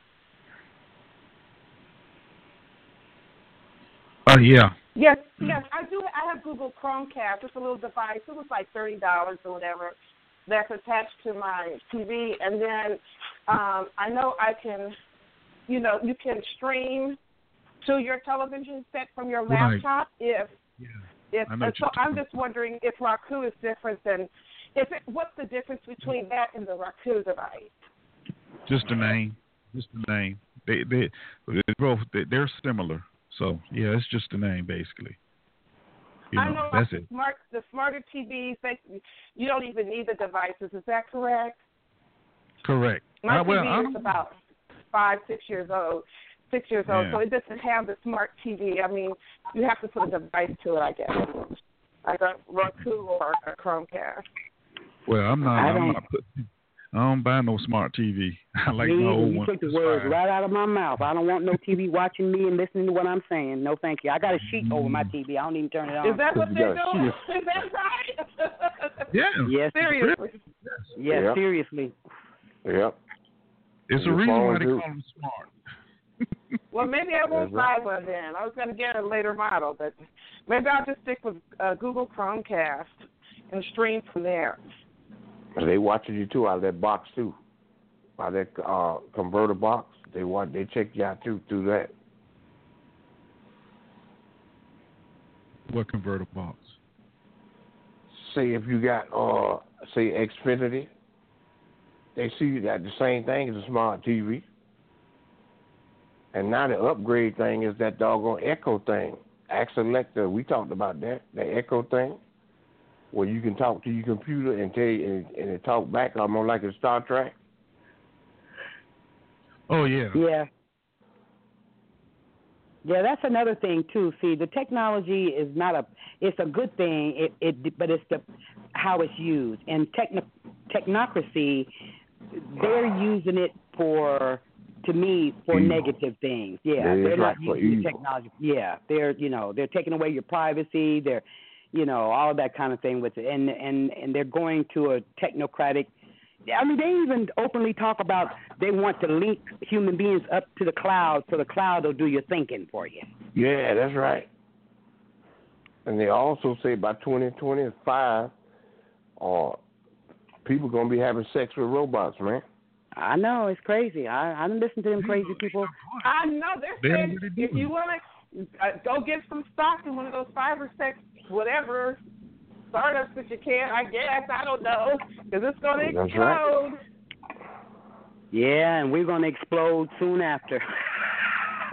Oh yeah. Yes, yes, I do. I have Google Chromecast. It's a little device. It was like thirty dollars or whatever. That's attached to my TV, and then um, I know I can, you know, you can stream to your television set from your Right. laptop if Yeah. if. I know so I'm just wondering if Roku is different than. If it, what's the difference between that and the Roku device? Just the name. Just the name. They they they both they, they're similar. So yeah, it's just the name basically. You I know, know that's it. the smart the smarter TVs. They, you don't even need the devices. Is that correct? Correct. My Uh, well, TV is about five, six years old. Six years old, Yeah. so it doesn't have the smart TV. I mean, you have to put a device to it, I guess, like a Roku or a Chromecast. Well, I'm not. I I'm don't- not putting. I don't buy no smart TV. I like me, my old you one. took the words fine. right out of my mouth. I don't want no TV watching me and listening to what I'm saying. No, thank you. I got a sheet over my TV. I don't even turn it on. Is that what they're doing? Is that right? Yeah. Yes, Seriously. yes, Yeah. seriously. Yep. It's a reason why phone they too. call them smart. Well, maybe I won't buy one then. I was going to get a later model, but maybe I'll just stick with uh, Google Chromecast and stream from there. They watching you too out of that box too, out of that uh, converter box. They want they check you out too through that. What converter box? Say if you got uh say Xfinity, they see you got the same thing as a smart TV. And now the upgrade thing is that doggone Echo thing. Ask Alexa, we talked about that, the Echo thing, where you can talk to your computer and tell you and, and it talk back almost like a Star Trek. Oh yeah. Yeah. Yeah, that's another thing too. See, the technology is not a it's a good thing, it, it but it's the how it's used. And techno, technocracy they're using it for to me for Evil. negative things. Yeah, Yeah, they're not right, using the technology. Yeah, they're you know they're taking away your privacy. They're you know all of that kind of thing with it, and and and they're going to a technocratic. I mean, they even openly talk about they want to link human beings up to the cloud, so the cloud will do your thinking for you. Yeah, that's right. And they also say by 2025, uh, people gonna be having sex with robots, man. I know it's crazy. I I done listen to them crazy people. I know they're They saying if you want to go get some stock in one of those five or six whatever startups that you can, I guess I don't know because it's going to explode. right. Yeah, and we're gonna explode soon after.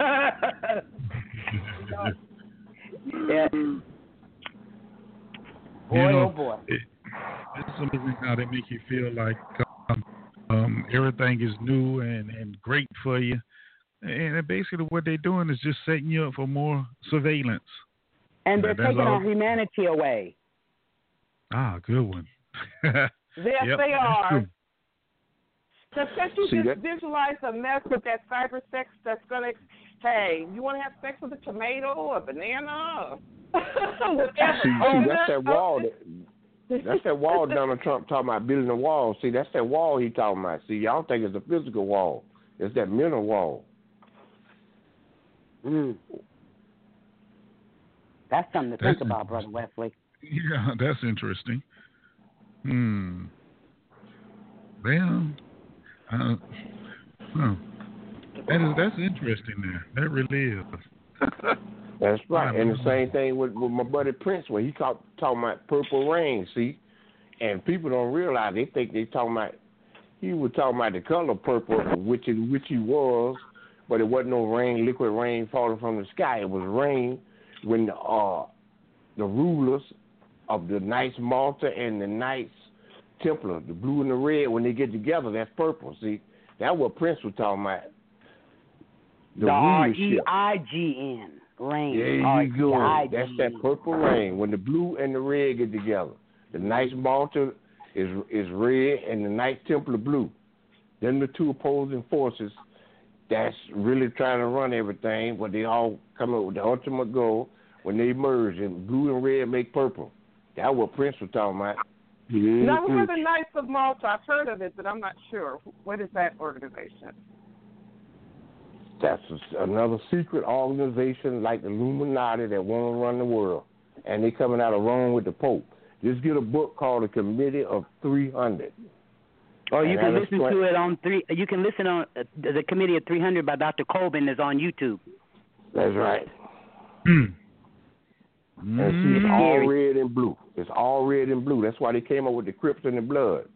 yeah. Boy, You know, oh boy. It, it's amazing how they make you feel like um, um, everything is new and, and great for you. And basically, what they're doing is just setting you up for more surveillance. And they're That- that's taking all. our humanity away. Ah, good one. Yes, Yep, they are. true. Because can't you See just that- visualize a mess with that cyber sex that's going to, hey, you want to have sex with a tomato or a banana? Whatever. See, Oh, see, that's that wall. oh, That, that's that wall Donald Trump talking about building a wall. See, that's that wall he talking about. See, y'all think it's a physical wall. It's that mental wall. Mm. That's something to That's think about, Brother Wesley. Yeah, that's interesting. Hmm. Well, uh, huh. That is that's interesting. There, that really is. That's right. And the same thing with, with my buddy Prince when he talk, talking about purple rain, see? And people don't realize they think they talking about he was talking about the color purple, which is which he was, but it wasn't no rain, liquid rain falling from the sky. It was rain when the uh the rulers of the Knights Malta and the Knights Templar, the blue and the red, when they get together, that's purple. See, that's what Prince was talking about. The R rulership. E I G N. Rain. There you go. That's that purple rain. When the blue and the red get together, the Knights Malta is is red and the Knights Templar blue. Then the two opposing forces that's really trying to run everything, but they all come up with the ultimate goal when they merge and blue and red make purple. That's what Prince was talking about. Now, who Mhm. are the Knights of Malta? I've heard of it, but I'm not sure. What is that organization? That's another secret organization like the Illuminati that want to run the world, and they're coming out of Rome with the Pope. Just get a book called The Committee of 300. Or you can listen explain- to it on three. You can listen on uh, the Committee of 300 by Dr. Coleman is on YouTube. That's right. Hmm. And see, it's all red and blue. It's all red and blue. That's why they came up with the Crips and the Blood.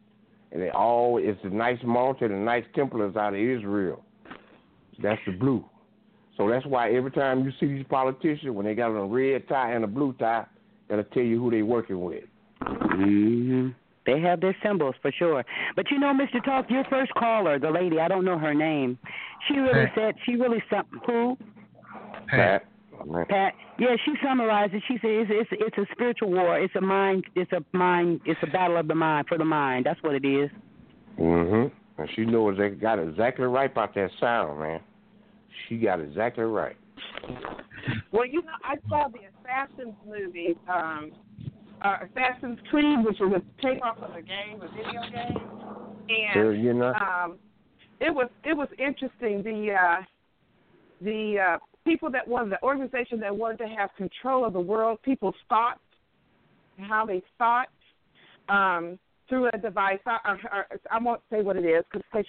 And they all, it's the Knights Malta and the Knights Templars out of Israel. That's the blue. So that's why every time you see these politicians, when they got on a red tie and a blue tie, that'll tell you who they working with. hmm They have their symbols for sure. But you know, Mr. Talk, your first caller, the lady, I don't know her name. She really Pat. said she really some who Pat. Pat. Yeah, she summarized it. She said it's, it's it's a spiritual war. It's a mind. It's a mind. It's a battle of the mind for the mind. That's what it is. Mm-hmm. And she knows they got exactly right about that sound, man. She got exactly right. Well, you know, I saw the Assassins movie, um, uh, Assassin's Creed, which was a takeoff of a game, a video game, and you know, um, it was it was interesting. The uh, the uh, people that wanted the organization that wanted to have control of the world, people's thoughts, how they thought um, through a device. I, I, I won't say what it is because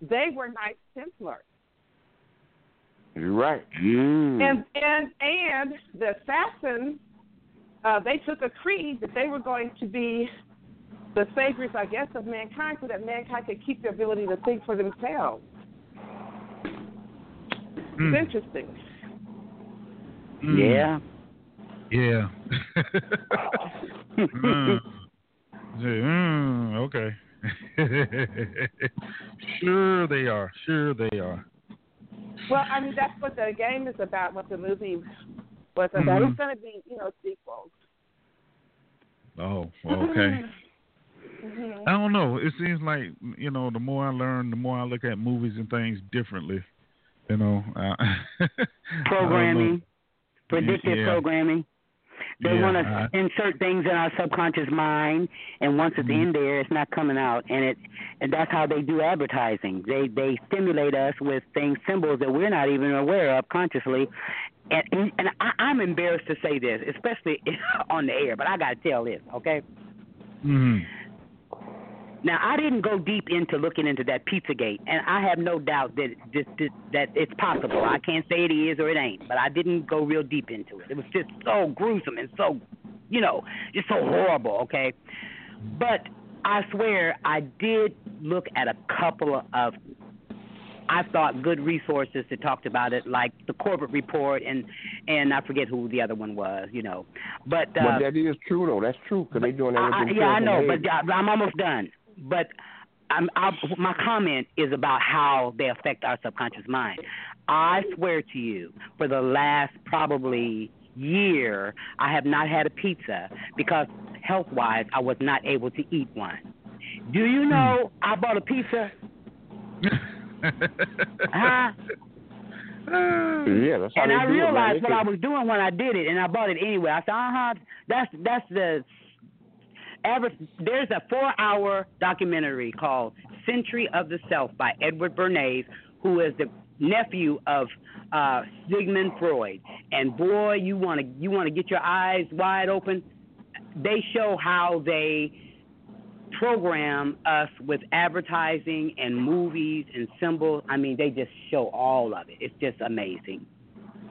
they were Knights Templar. you're right. Mm. And and and the assassins, uh, they took a creed that they were going to be the saviors, I guess, of mankind, so that mankind could keep the ability to think for themselves. Hmm. It's interesting. Hmm. Yeah. Yeah. mm. Mm, okay. sure they are. Sure they are. Well, I mean, that's what the game is about. What the movie was about. Mhm. It's going to be, you know, sequels. Oh, okay. Mhm. I don't know. It seems like you know, the more I learn, the more I look at movies and things differently. You know, uh, I don't know. Programming, predictive Yeah. programming. They Yeah, want to insert things in our subconscious mind, and once it's Mm-hmm. in there, it's not coming out. And it, and that's how they do advertising. They they stimulate us with things, symbols that we're not even aware of consciously. And and, I, I'm embarrassed to say this, especially on the air, but I got to tell this, okay? Mhm. Now I didn't go deep into looking into that Pizzagate, and I have no doubt that that, that that it's possible. I can't say it is or it ain't, but I didn't go real deep into it. It was just so gruesome and so, you know, just so horrible. Okay, but I swear I did look at a couple of. I thought good resources that talked about it, like the Corbett Report, and and I forget who the other one was, you know, but uh, but that is true, though. That's true because they're doing that I, I, yeah, I know, but I, I'm almost done. But I'm, I, my comment is about how they affect our subconscious mind. I swear to you, for the last probably year, I have not had a pizza because health-wise, I was not able to eat one. Do you know I bought a pizza? Huh? yeah, that's how and I realized what. I was doing when I did it, and I bought it anyway. I said, "Uh huh, that's that's the." Ever, there's a four-hour documentary called "Century of the Self" by Edward Bernays, who is the nephew of uh, Sigmund Freud, and boy, you want to you want to get your eyes wide open. They show how they program us with advertising and movies and symbols. I mean, they just show all of it. It's just amazing.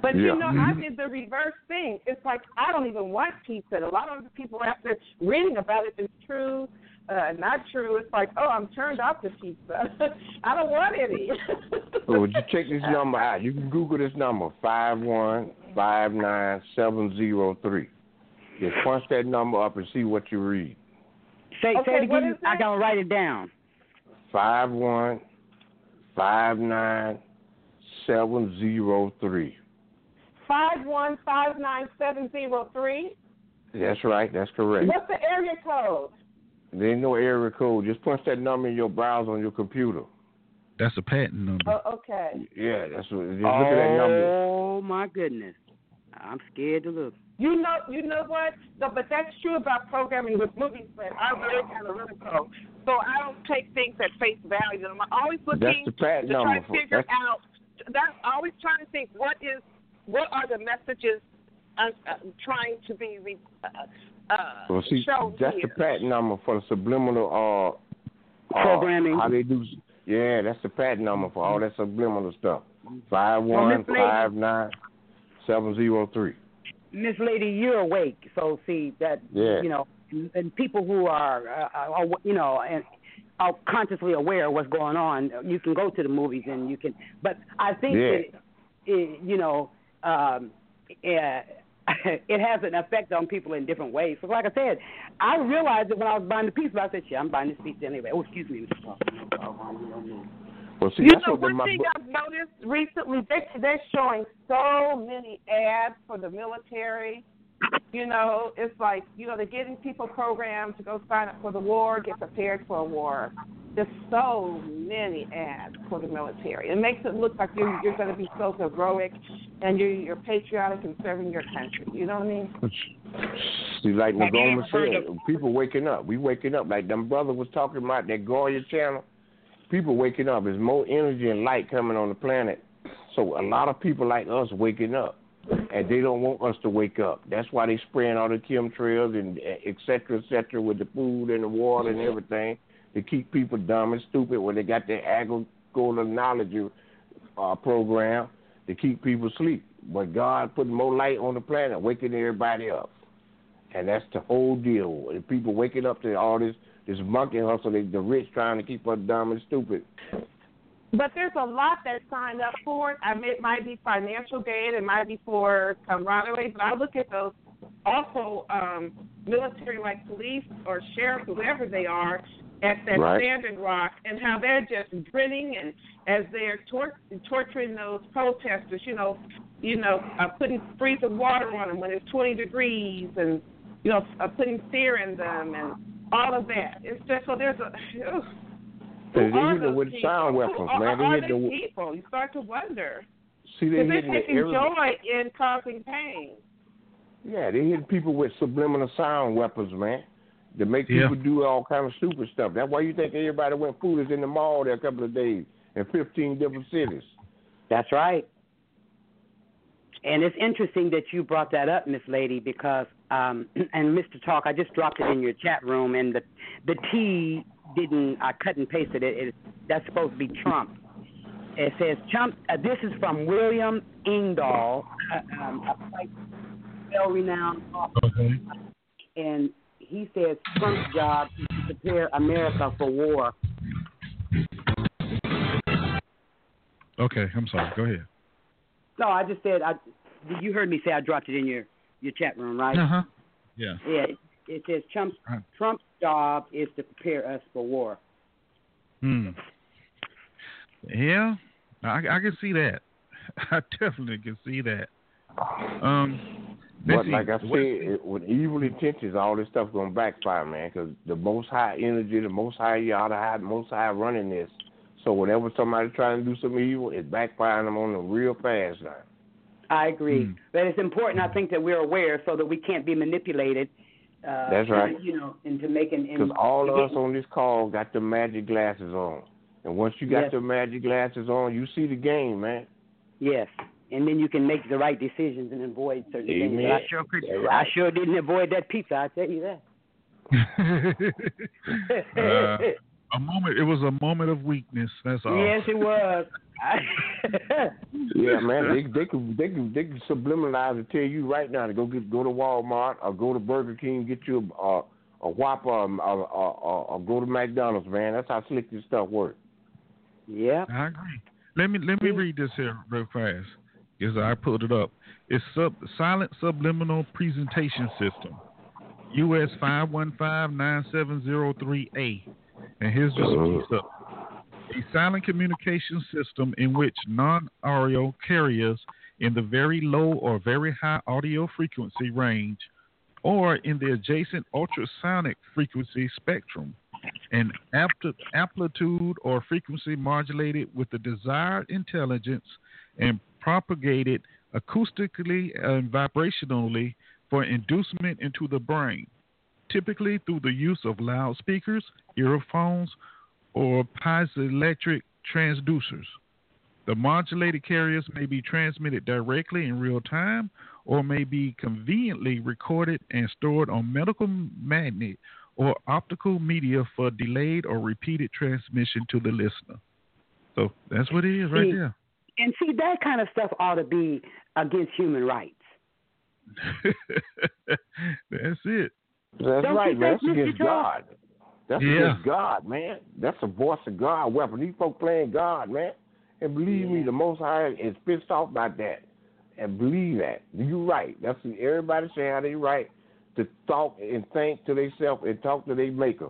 But Yeah. you know, I did the reverse thing. It's like I don't even want pizza. A lot of the people after reading about it, it's true, uh, not true. It's like, oh, I'm turned off to pizza. I don't want any. So would you check this number out? You can Google this number five one five nine seven zero three. Just punch that number up and see what you read. Say, say it again. I gotta write it down. Five one five nine seven zero three. Five one five nine seven zero three. That's right. That's correct. What's the area code? There ain't no area code. Just punch that number in your browser on your computer. That's a patent number. Oh, okay. Yeah, that's what. Just look at that number. Oh my goodness, I'm scared to look. You know, you know what? No, but that's true about programming with movies. But I'm very analytical, so I don't take things at face value. I'm always looking That's the to try number. to figure that's, out. That's always trying to think what is, what are the messages I'm, uh, trying to be re, uh, uh, well, see, shown that's here. the patent number for the subliminal uh, uh, Programming. How they do? Yeah, that's the patent number for all that subliminal stuff. Five one Miss Lady- five nine seven zero three. Miss Lady, you're awake, so see that Yeah. you know, and people who are, uh, are you know, and are consciously aware of what's going on, you can go to the movies and you can. But I think Yeah. that, it, you know, um, yeah, it has an effect on people in different ways. So, like I said, I realized it when I was buying the pizza. I said, "Shit, I'm buying this pizza anyway." Oh, excuse me. Well, see, You know, what one thing book- I've noticed recently, they, they're showing so many ads for the military. You know, it's like, you know, they're getting people programmed to go sign up for the war, get prepared for a war. There's so many ads for the military. It makes it look like you're, you're going to be so heroic and you're, you're patriotic and serving your country. You know what I mean? See, like Nagoma said, people waking up. We waking up. Like them brother was talking about that Gaia channel. People waking up. There's more energy and light coming on the planet. So a lot of people like us waking up. And they don't want us to wake up. That's why they spraying all the chemtrails and et cetera, et cetera, with the food and the water and everything to keep people dumb and stupid when they got their agricultural knowledge uh, program to keep people asleep. But God put more light on the planet, waking everybody up. And that's the whole deal. And people waking up to all this this monkey hustle, they, the rich trying to keep us dumb and stupid. But there's a lot that signed up for it. I mean, it might be financial gain, it might be for camaraderie, but I look at those also um, military, like police or sheriff, whoever they are, at that Right. Standing Rock, and how they're just grinning and as they're tor- torturing those protesters, you know, you know, uh, putting freezing water on them when it's 20 degrees, and you know, uh, putting fear in them, and all of that. It's just so there's a. Ugh. They Who are hitting it those with people? sound Who weapons, are, man. They are hitting they it people? You start to wonder. See, they Because they're taking every, joy in causing pain. Yeah, they hitting people with subliminal sound weapons, man. To make Yeah. people do all kind of stupid stuff. That's why you think everybody went foolish in the mall there a couple of days in 15 different cities. That's right. And it's interesting that you brought that up, Miss Lady, because um, and Mr. Talk, I just dropped it in your chat room, and the the T didn't. I cut and pasted it. it that's supposed to be Trump. It says Trump. Uh, this is from William Engdahl, uh, um, a quite well-renowned author, Okay. and he says Trump's job is to prepare America for war. Okay, I'm sorry. Go ahead. No, I just said. I you heard me say I dropped it in your your chat room, right? Uh huh. Yeah. Yeah, it, it says Trump's Right. Trump's job is to prepare us for war. Hmm. Yeah, I, I can see that. I definitely can see that. Um, But Missy, like I said, what- it, with evil intentions, all this stuff gonna backfire, man. Because the most high energy, the most high y'all, the high, most high running this. So whenever somebody trying to do some evil, it's backfiring them on them real fast now. I agree, Hmm. but it's important. I think that we're aware so that we can't be manipulated. Uh, That's right. You know, into making. Because in- all of us on this call got the magic glasses on. And once you got Yes. the magic glasses on, you see the game, man. Yes, and then you can make the right decisions and avoid certain things. But I sure could. Right. I sure didn't avoid that pizza. I tell you that. Uh, a moment. It was a moment of weakness. That's all. yes, it was. Yeah, man. They they can they can they can subliminalize and tell you right now to go get go to Walmart or go to Burger King get you a a, a Whopper or, or, or, or go to McDonald's, man. That's how slick this stuff works. yeah. I agree. Let me let me read this here real fast. Because I pulled it up. It's sub silent subliminal presentation system. US five one five nine seven zero three A. And here's just a uh-huh. piece of a silent communication system in which non-audio carriers in the very low or very high audio frequency range or in the adjacent ultrasonic frequency spectrum and amplitude or frequency modulated with the desired intelligence and propagated acoustically and vibrationally for inducement into the brain, typically through the use of loudspeakers, earphones, or piezoelectric transducers. The modulated carriers may be transmitted directly in real time or may be conveniently recorded and stored on medical magnet or optical media for delayed or repeated transmission to the listener. So that's what it is right See, there. And see, that kind of stuff ought to be against human rights. that's it. That's Don't right, man. That's Mr. against God. That's Yeah. against God, man. That's a voice of God weapon. These folks playing God, man. And believe me, the Most High is pissed off by that. And believe that. You're right. That's everybody say how they right to talk and think to themselves and talk to their maker.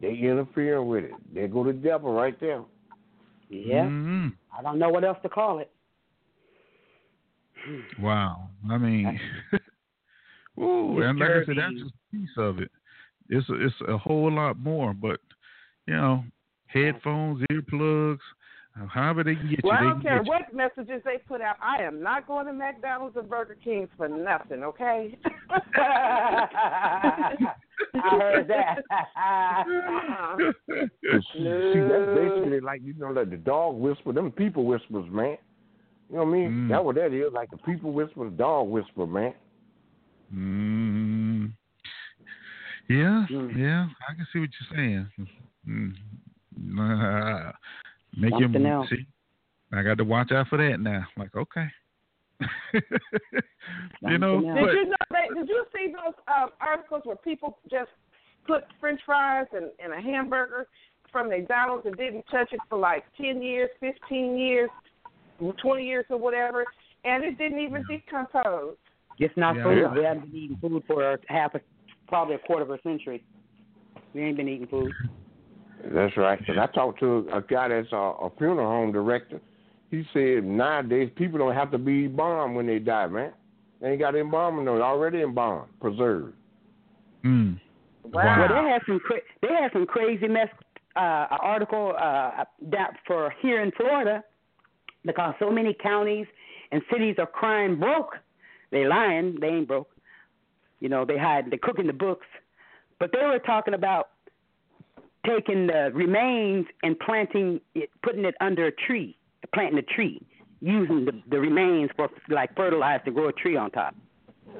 They interfering with it. They go to the devil right there. Yeah. Mhm. I don't know what else to call it. Wow. I mean, ooh, and like I said, that's just a piece of it. It's a, it's a whole lot more, but you know, headphones, earplugs, uh, however they can get Well, I you, they don't can care get you. what messages they put out. I am not going to McDonald's or Burger King's for nothing, okay? I heard that. See, that's basically like you know, like the dog whisper, them people whispers, man. You know what I mean? Mm. That's what that is, like the people whisper, the dog whisper, man. Mm. Yeah, Mm. yeah, I can see what you're saying. Mm. Nah. Make Something him else. see. I got to watch out for that now. Like, okay. you know, Did but you know that? Did you see those um, articles where people just put French fries and, and a hamburger from McDonald's and didn't touch it for like ten years, fifteen years, twenty years, or whatever, and it didn't even decompose. It's not Yeah. food. Yeah. We haven't been eating food for half a, probably a quarter of a century. We ain't been eating food. That's right. 'Cause I talked to a guy that's a, a funeral home director. He said nowadays people don't have to be embalmed when they die, man. They ain't got embalming no, already embalmed, preserved. mm. Wow. Well, they had some cra- they had some crazy mess uh, article uh, that for here in Florida because so many counties and cities are crying broke. They lying, they ain't broke. You know, they hide, they're cooking the books, but they were talking about taking the remains and planting it, putting it under a tree, planting a tree, using the, the remains for like fertilizer to grow a tree on top.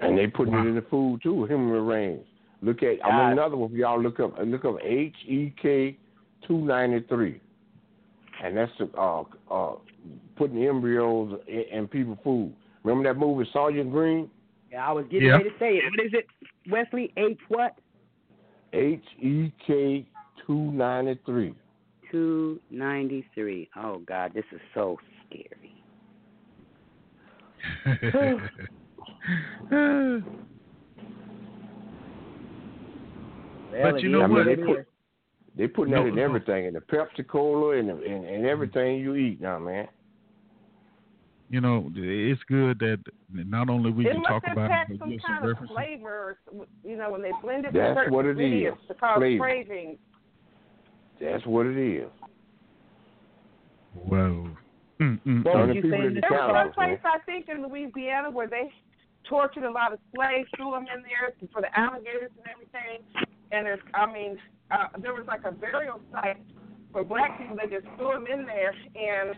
And they putting it in the food too, human remains. Look at I'm God. another one y'all look up look up H E K two ninety three. And that's the, uh uh putting embryos in, in people's food. Remember that movie Soylent Green? Yeah, I was getting Yeah. ready to say it. What is it, Wesley? H what? H E K two ninety three. Two ninety three. Oh God, this is so scary. Well, But you know I mean, what? they it put they putting No, that in no. everything, in the Pepsi Cola and, and and everything you eat now, man. You know, it's good that not only we It can talk about had it, but some give some kind of references. flavor, you know, when they blend it That's with certain what it is. ingredients is, to cause flavor. cravings. That's what it is. Whoa. Mm, mm, What Turn was the you people saying? into There was one place I think in Louisiana where they tortured a lot of slaves, threw them in there for the alligators and everything. And there's, I mean, uh, there was like a burial site for for black people, they just threw them in there, and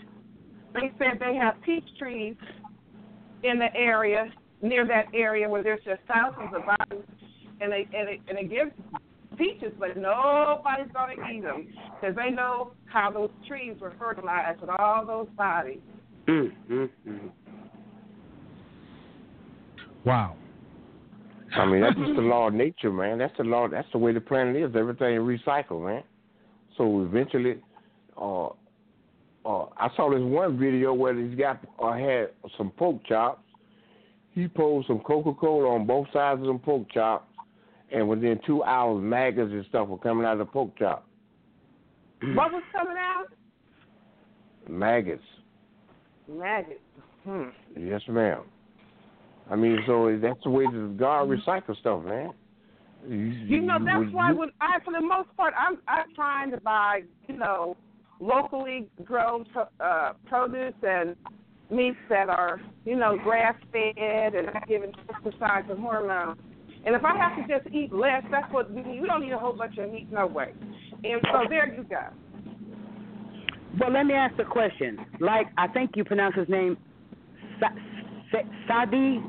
they said they have peach trees in the area near that area where there's just thousands of bodies, and they and it, and it gives peaches, but nobody's gonna eat them because they know how those trees were fertilized with all those bodies. Mm, mm, mm. Wow. I mean, that's just the law of nature, man. That's the law. That's the way the planet is. Everything recycle, man. So eventually, uh, uh, I saw this one video where this guy uh, had some pork chops. He poured some Coca Cola on both sides of them pork chops, and within two hours, maggots and stuff were coming out of the pork chop. What was coming out? Maggots. Maggots. Hmm. Yes, ma'am. I mean, so that's the way that God recycles stuff, man. You, You know, that's you- why you- when I, for the most part, I'm I'm trying to buy, you know, locally grown pro- uh, produce and meats that are, you know, grass fed and not given pesticides and hormones. And if I have to just eat less, that's what we need. We don't need a whole bunch of meat, no way. And so there you go. Well, let me ask the question. Like, I think you pronounce his name Sa- Sa- Sadi.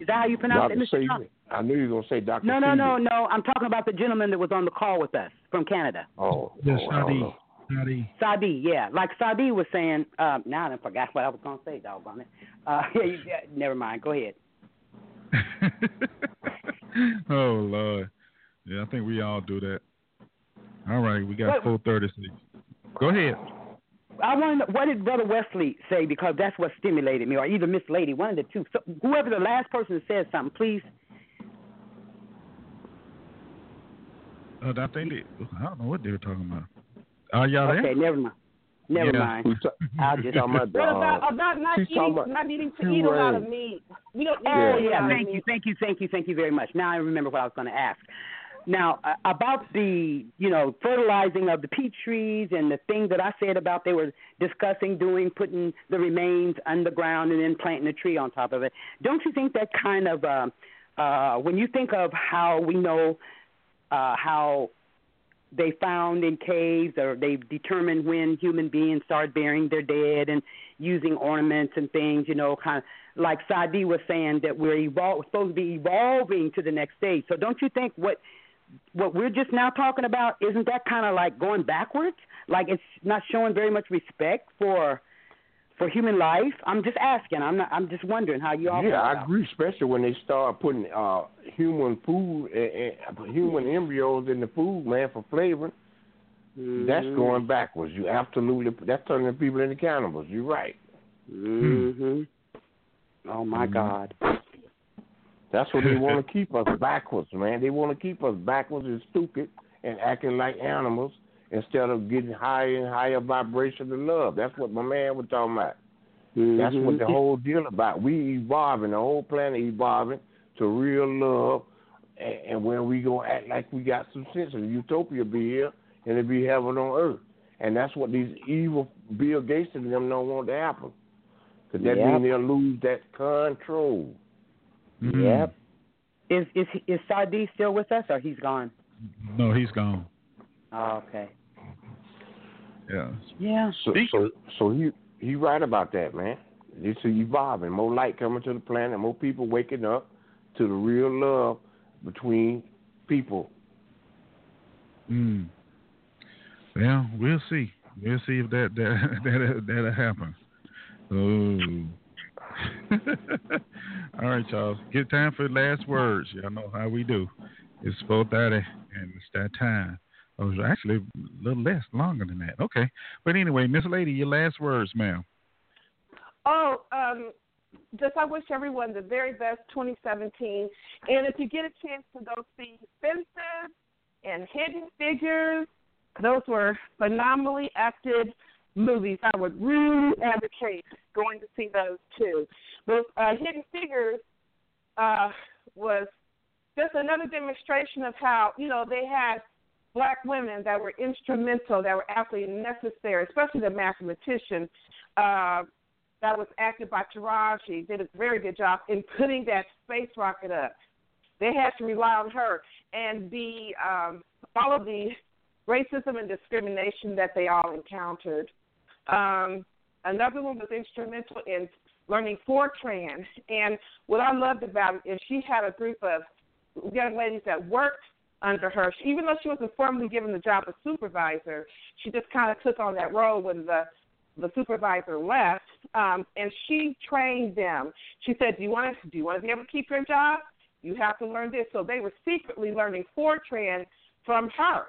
Is that how you pronounce Dr. it, Mr. Trump? I knew you were gonna say Dr. No, no, Seeley. no, no. I'm talking about the gentleman that was on the call with us from Canada. Oh, Yes, oh, I don't Sadi. Know. Sadi. Sadi, yeah. Like Sadi was saying, um, now I forgot what I was going to say, doggone it. Uh, yeah, you- yeah, never mind. Go ahead. oh Lord. Yeah, I think we all do that. All right, we got full 36. Go ahead. I want to, what did Brother Wesley say? Because that's what stimulated me, or either Miss Lady, one of the two. So, whoever the last person said something, please. Uh, I think they, I don't know what they were talking about. Are y'all there? Okay, never mind. Never Yeah. mind. I'll just. talking about the, What about about not she's eating about not needing to two eat a lot of meat? We don't need Oh to yeah, thank you, thank you, thank you, thank you very much. Now I remember what I was going to ask. Now uh, about the you know fertilizing of the peach trees and the thing that I said about they were discussing doing putting the remains underground and then planting a tree on top of it. Don't you think that kind of uh, uh, when you think of how we know uh, how they found in caves or they've determined when human beings started burying their dead and using ornaments and things, you know, kind of like Sadi was saying that we're evol- supposed to be evolving to the next stage. So don't you think what what we're just now talking about isn't that kind of like going backwards? Like it's not showing very much respect for for human life. I'm just asking. I'm not. I'm just wondering how you all. yeah, I agree, especially when they start putting uh, human food, uh, human embryos in the food, man, for flavoring. That's Mhm. going backwards. You absolutely. That's turning people into cannibals. You're right. Mhm. Oh my Mhm. God. That's what they want to keep us backwards, man. They want to keep us backwards and stupid and acting like animals instead of getting higher and higher vibration of love. That's what my man was talking about. That's what the Mhm. whole deal about. We evolving, the whole planet evolving to real love, and, and when we gonna act like we got some sense, and utopia be here, and it be heaven on earth. And that's what these evil Bill Gates and them don't want to happen, because that Yep. means they'll lose that control. Mhm. Yep. Is is is Sadi still with us or he's gone? No, he's gone. Oh, okay. Yeah. Yeah. So, so, so he he right about that, man. It's evolving. More light coming to the planet. More people waking up to the real love between people. Mm. Well, we'll see. We'll see if that that that that'll happen. Oh. All right, Charles. Get time for the last words. Y'all know how we do. It's four thirty, and it's that time. Oh, it's actually a little less, longer than that. Okay, but anyway, Miss Lady, your last words, ma'am. Oh, um, just I wish everyone the very best 2017. And if you get a chance to go see Fences and Hidden Figures, those were phenomenally acted movies. I would really advocate going to see those too. But uh, Hidden Figures uh, was just another demonstration of how you know they had black women that were instrumental, that were absolutely necessary, especially the mathematician. Uh, that was acted by Taraji did a very good job in putting that space rocket up. They had to rely on her and the um, all of the racism and discrimination that they all encountered. Um, another one was instrumental in learning Fortran. And what I loved about it is she had a group of young ladies that worked under her. She, even though she wasn't formally given the job of supervisor, she just kind of took on that role when the the supervisor left, um, and she trained them. She said, "Do you want to do you want to be able to keep your job? You have to learn this." So they were secretly learning Fortran from her,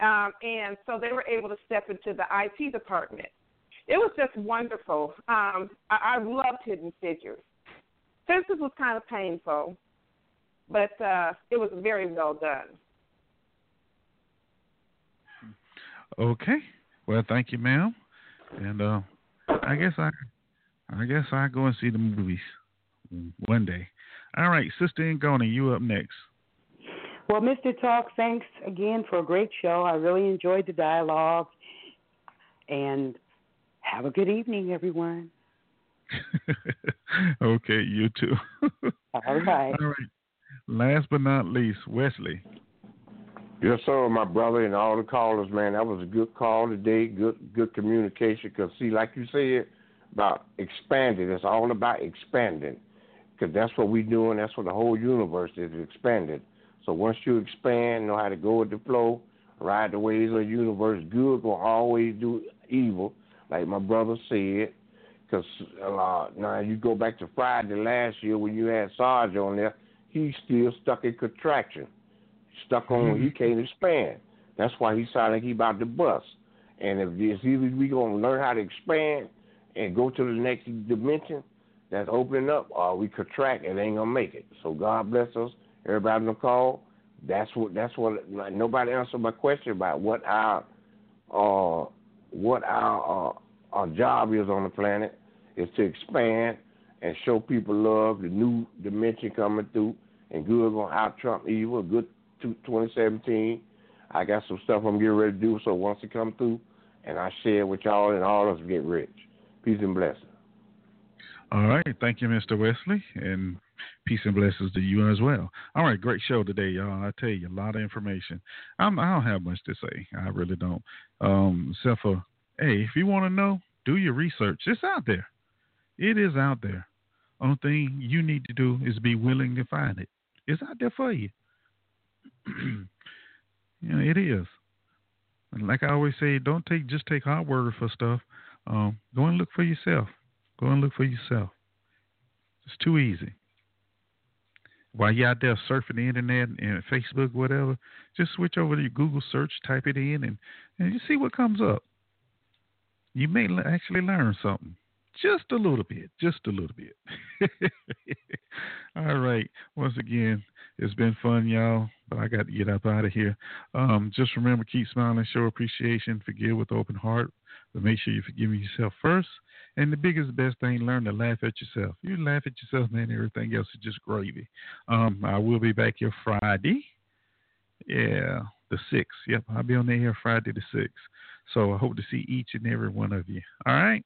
um, and so they were able to step into the IT department. It was just wonderful. Um, I, I loved Hidden Figures. Fences was kind of painful, but uh, it was very well done. Okay. Well, thank you, ma'am. And uh, I guess I, I guess I go and see the movies one day. All right, Sister Ngoni, you up next. Well, Mr. Talk, thanks again for a great show. I really enjoyed the dialogue. And have a good evening, everyone. okay, you too. All right. All right. Last but not least, Wesley. Yes, sir, my brother, and all the callers, man. That was a good call today. Good, good communication. Cause see, like you said about expanding, it's all about expanding. Cause that's what we're doing. That's what the whole universe is expanding. So once you expand, know how to go with the flow, ride the waves of the universe. Good will always do evil, like my brother said. Cause uh, now you go back to Friday last year when you had Sarge on there, he's still stuck in contraction stuck on mm-hmm. he can't expand. That's why he sounded like he about to bust. And if it's either we gonna learn how to expand and go to the next dimension that's opening up, or we contract and ain't gonna make it. So God bless us. Everybody on the call. That's what. That's what. Nobody answered my question about what our, uh, what our uh, our job is on the planet is to expand and show people love. The new dimension coming through, and good gonna out trump evil. Good 2017. I got some stuff I'm getting ready to do. So once it come through, and I share with y'all, and all of us get rich. Peace and blessings. All right, thank you, Mr. Wesley, and peace and blessings to you as well. All right, great show today, y'all. I tell you, a lot of information. I'm, I do not have much to say. I really don't. Um, except for, hey, if you want to know, do your research. It's out there. It is out there. Only thing you need to do is be willing to find it. It's out there for you. know, it is. Like I always say, don't take just take hard word for stuff. Um, go and look for yourself. Go and look for yourself. It's too easy. While you're out there surfing the internet and Facebook, whatever, just switch over to your Google search, type it in, and and you see what comes up. You may actually learn something, just a little bit, just a little bit. All right. Once again, it's been fun, y'all, but I got to get up out of here. Um, just remember, keep smiling, show appreciation, forgive with open heart, but make sure you forgive yourself first. And the biggest, best thing, learn to laugh at yourself. You laugh at yourself, man, everything else is just gravy. Um, I will be back here Friday. Yeah, the 6th. Yep, I'll be on there here Friday the 6th. So I hope to see each and every one of you. All right?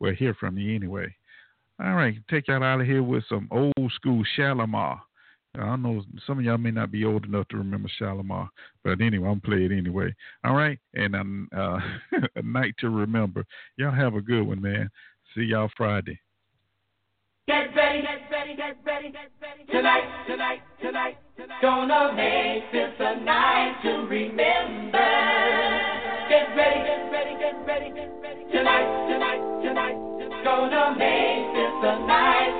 Well, hear from you anyway. All right, take y'all out of here with some old school Shalamar. I know some of y'all may not be old enough to remember Shalamar, but anyway, I'm play it anyway. All right, and um, uh, a night to remember. Y'all have a good one, man. See y'all Friday. Get ready, get ready, get ready, get ready. Tonight, tonight, tonight, tonight. Gonna make this a night to remember. Get ready, get ready, get ready, get ready. Tonight, tonight. It's gonna make this a night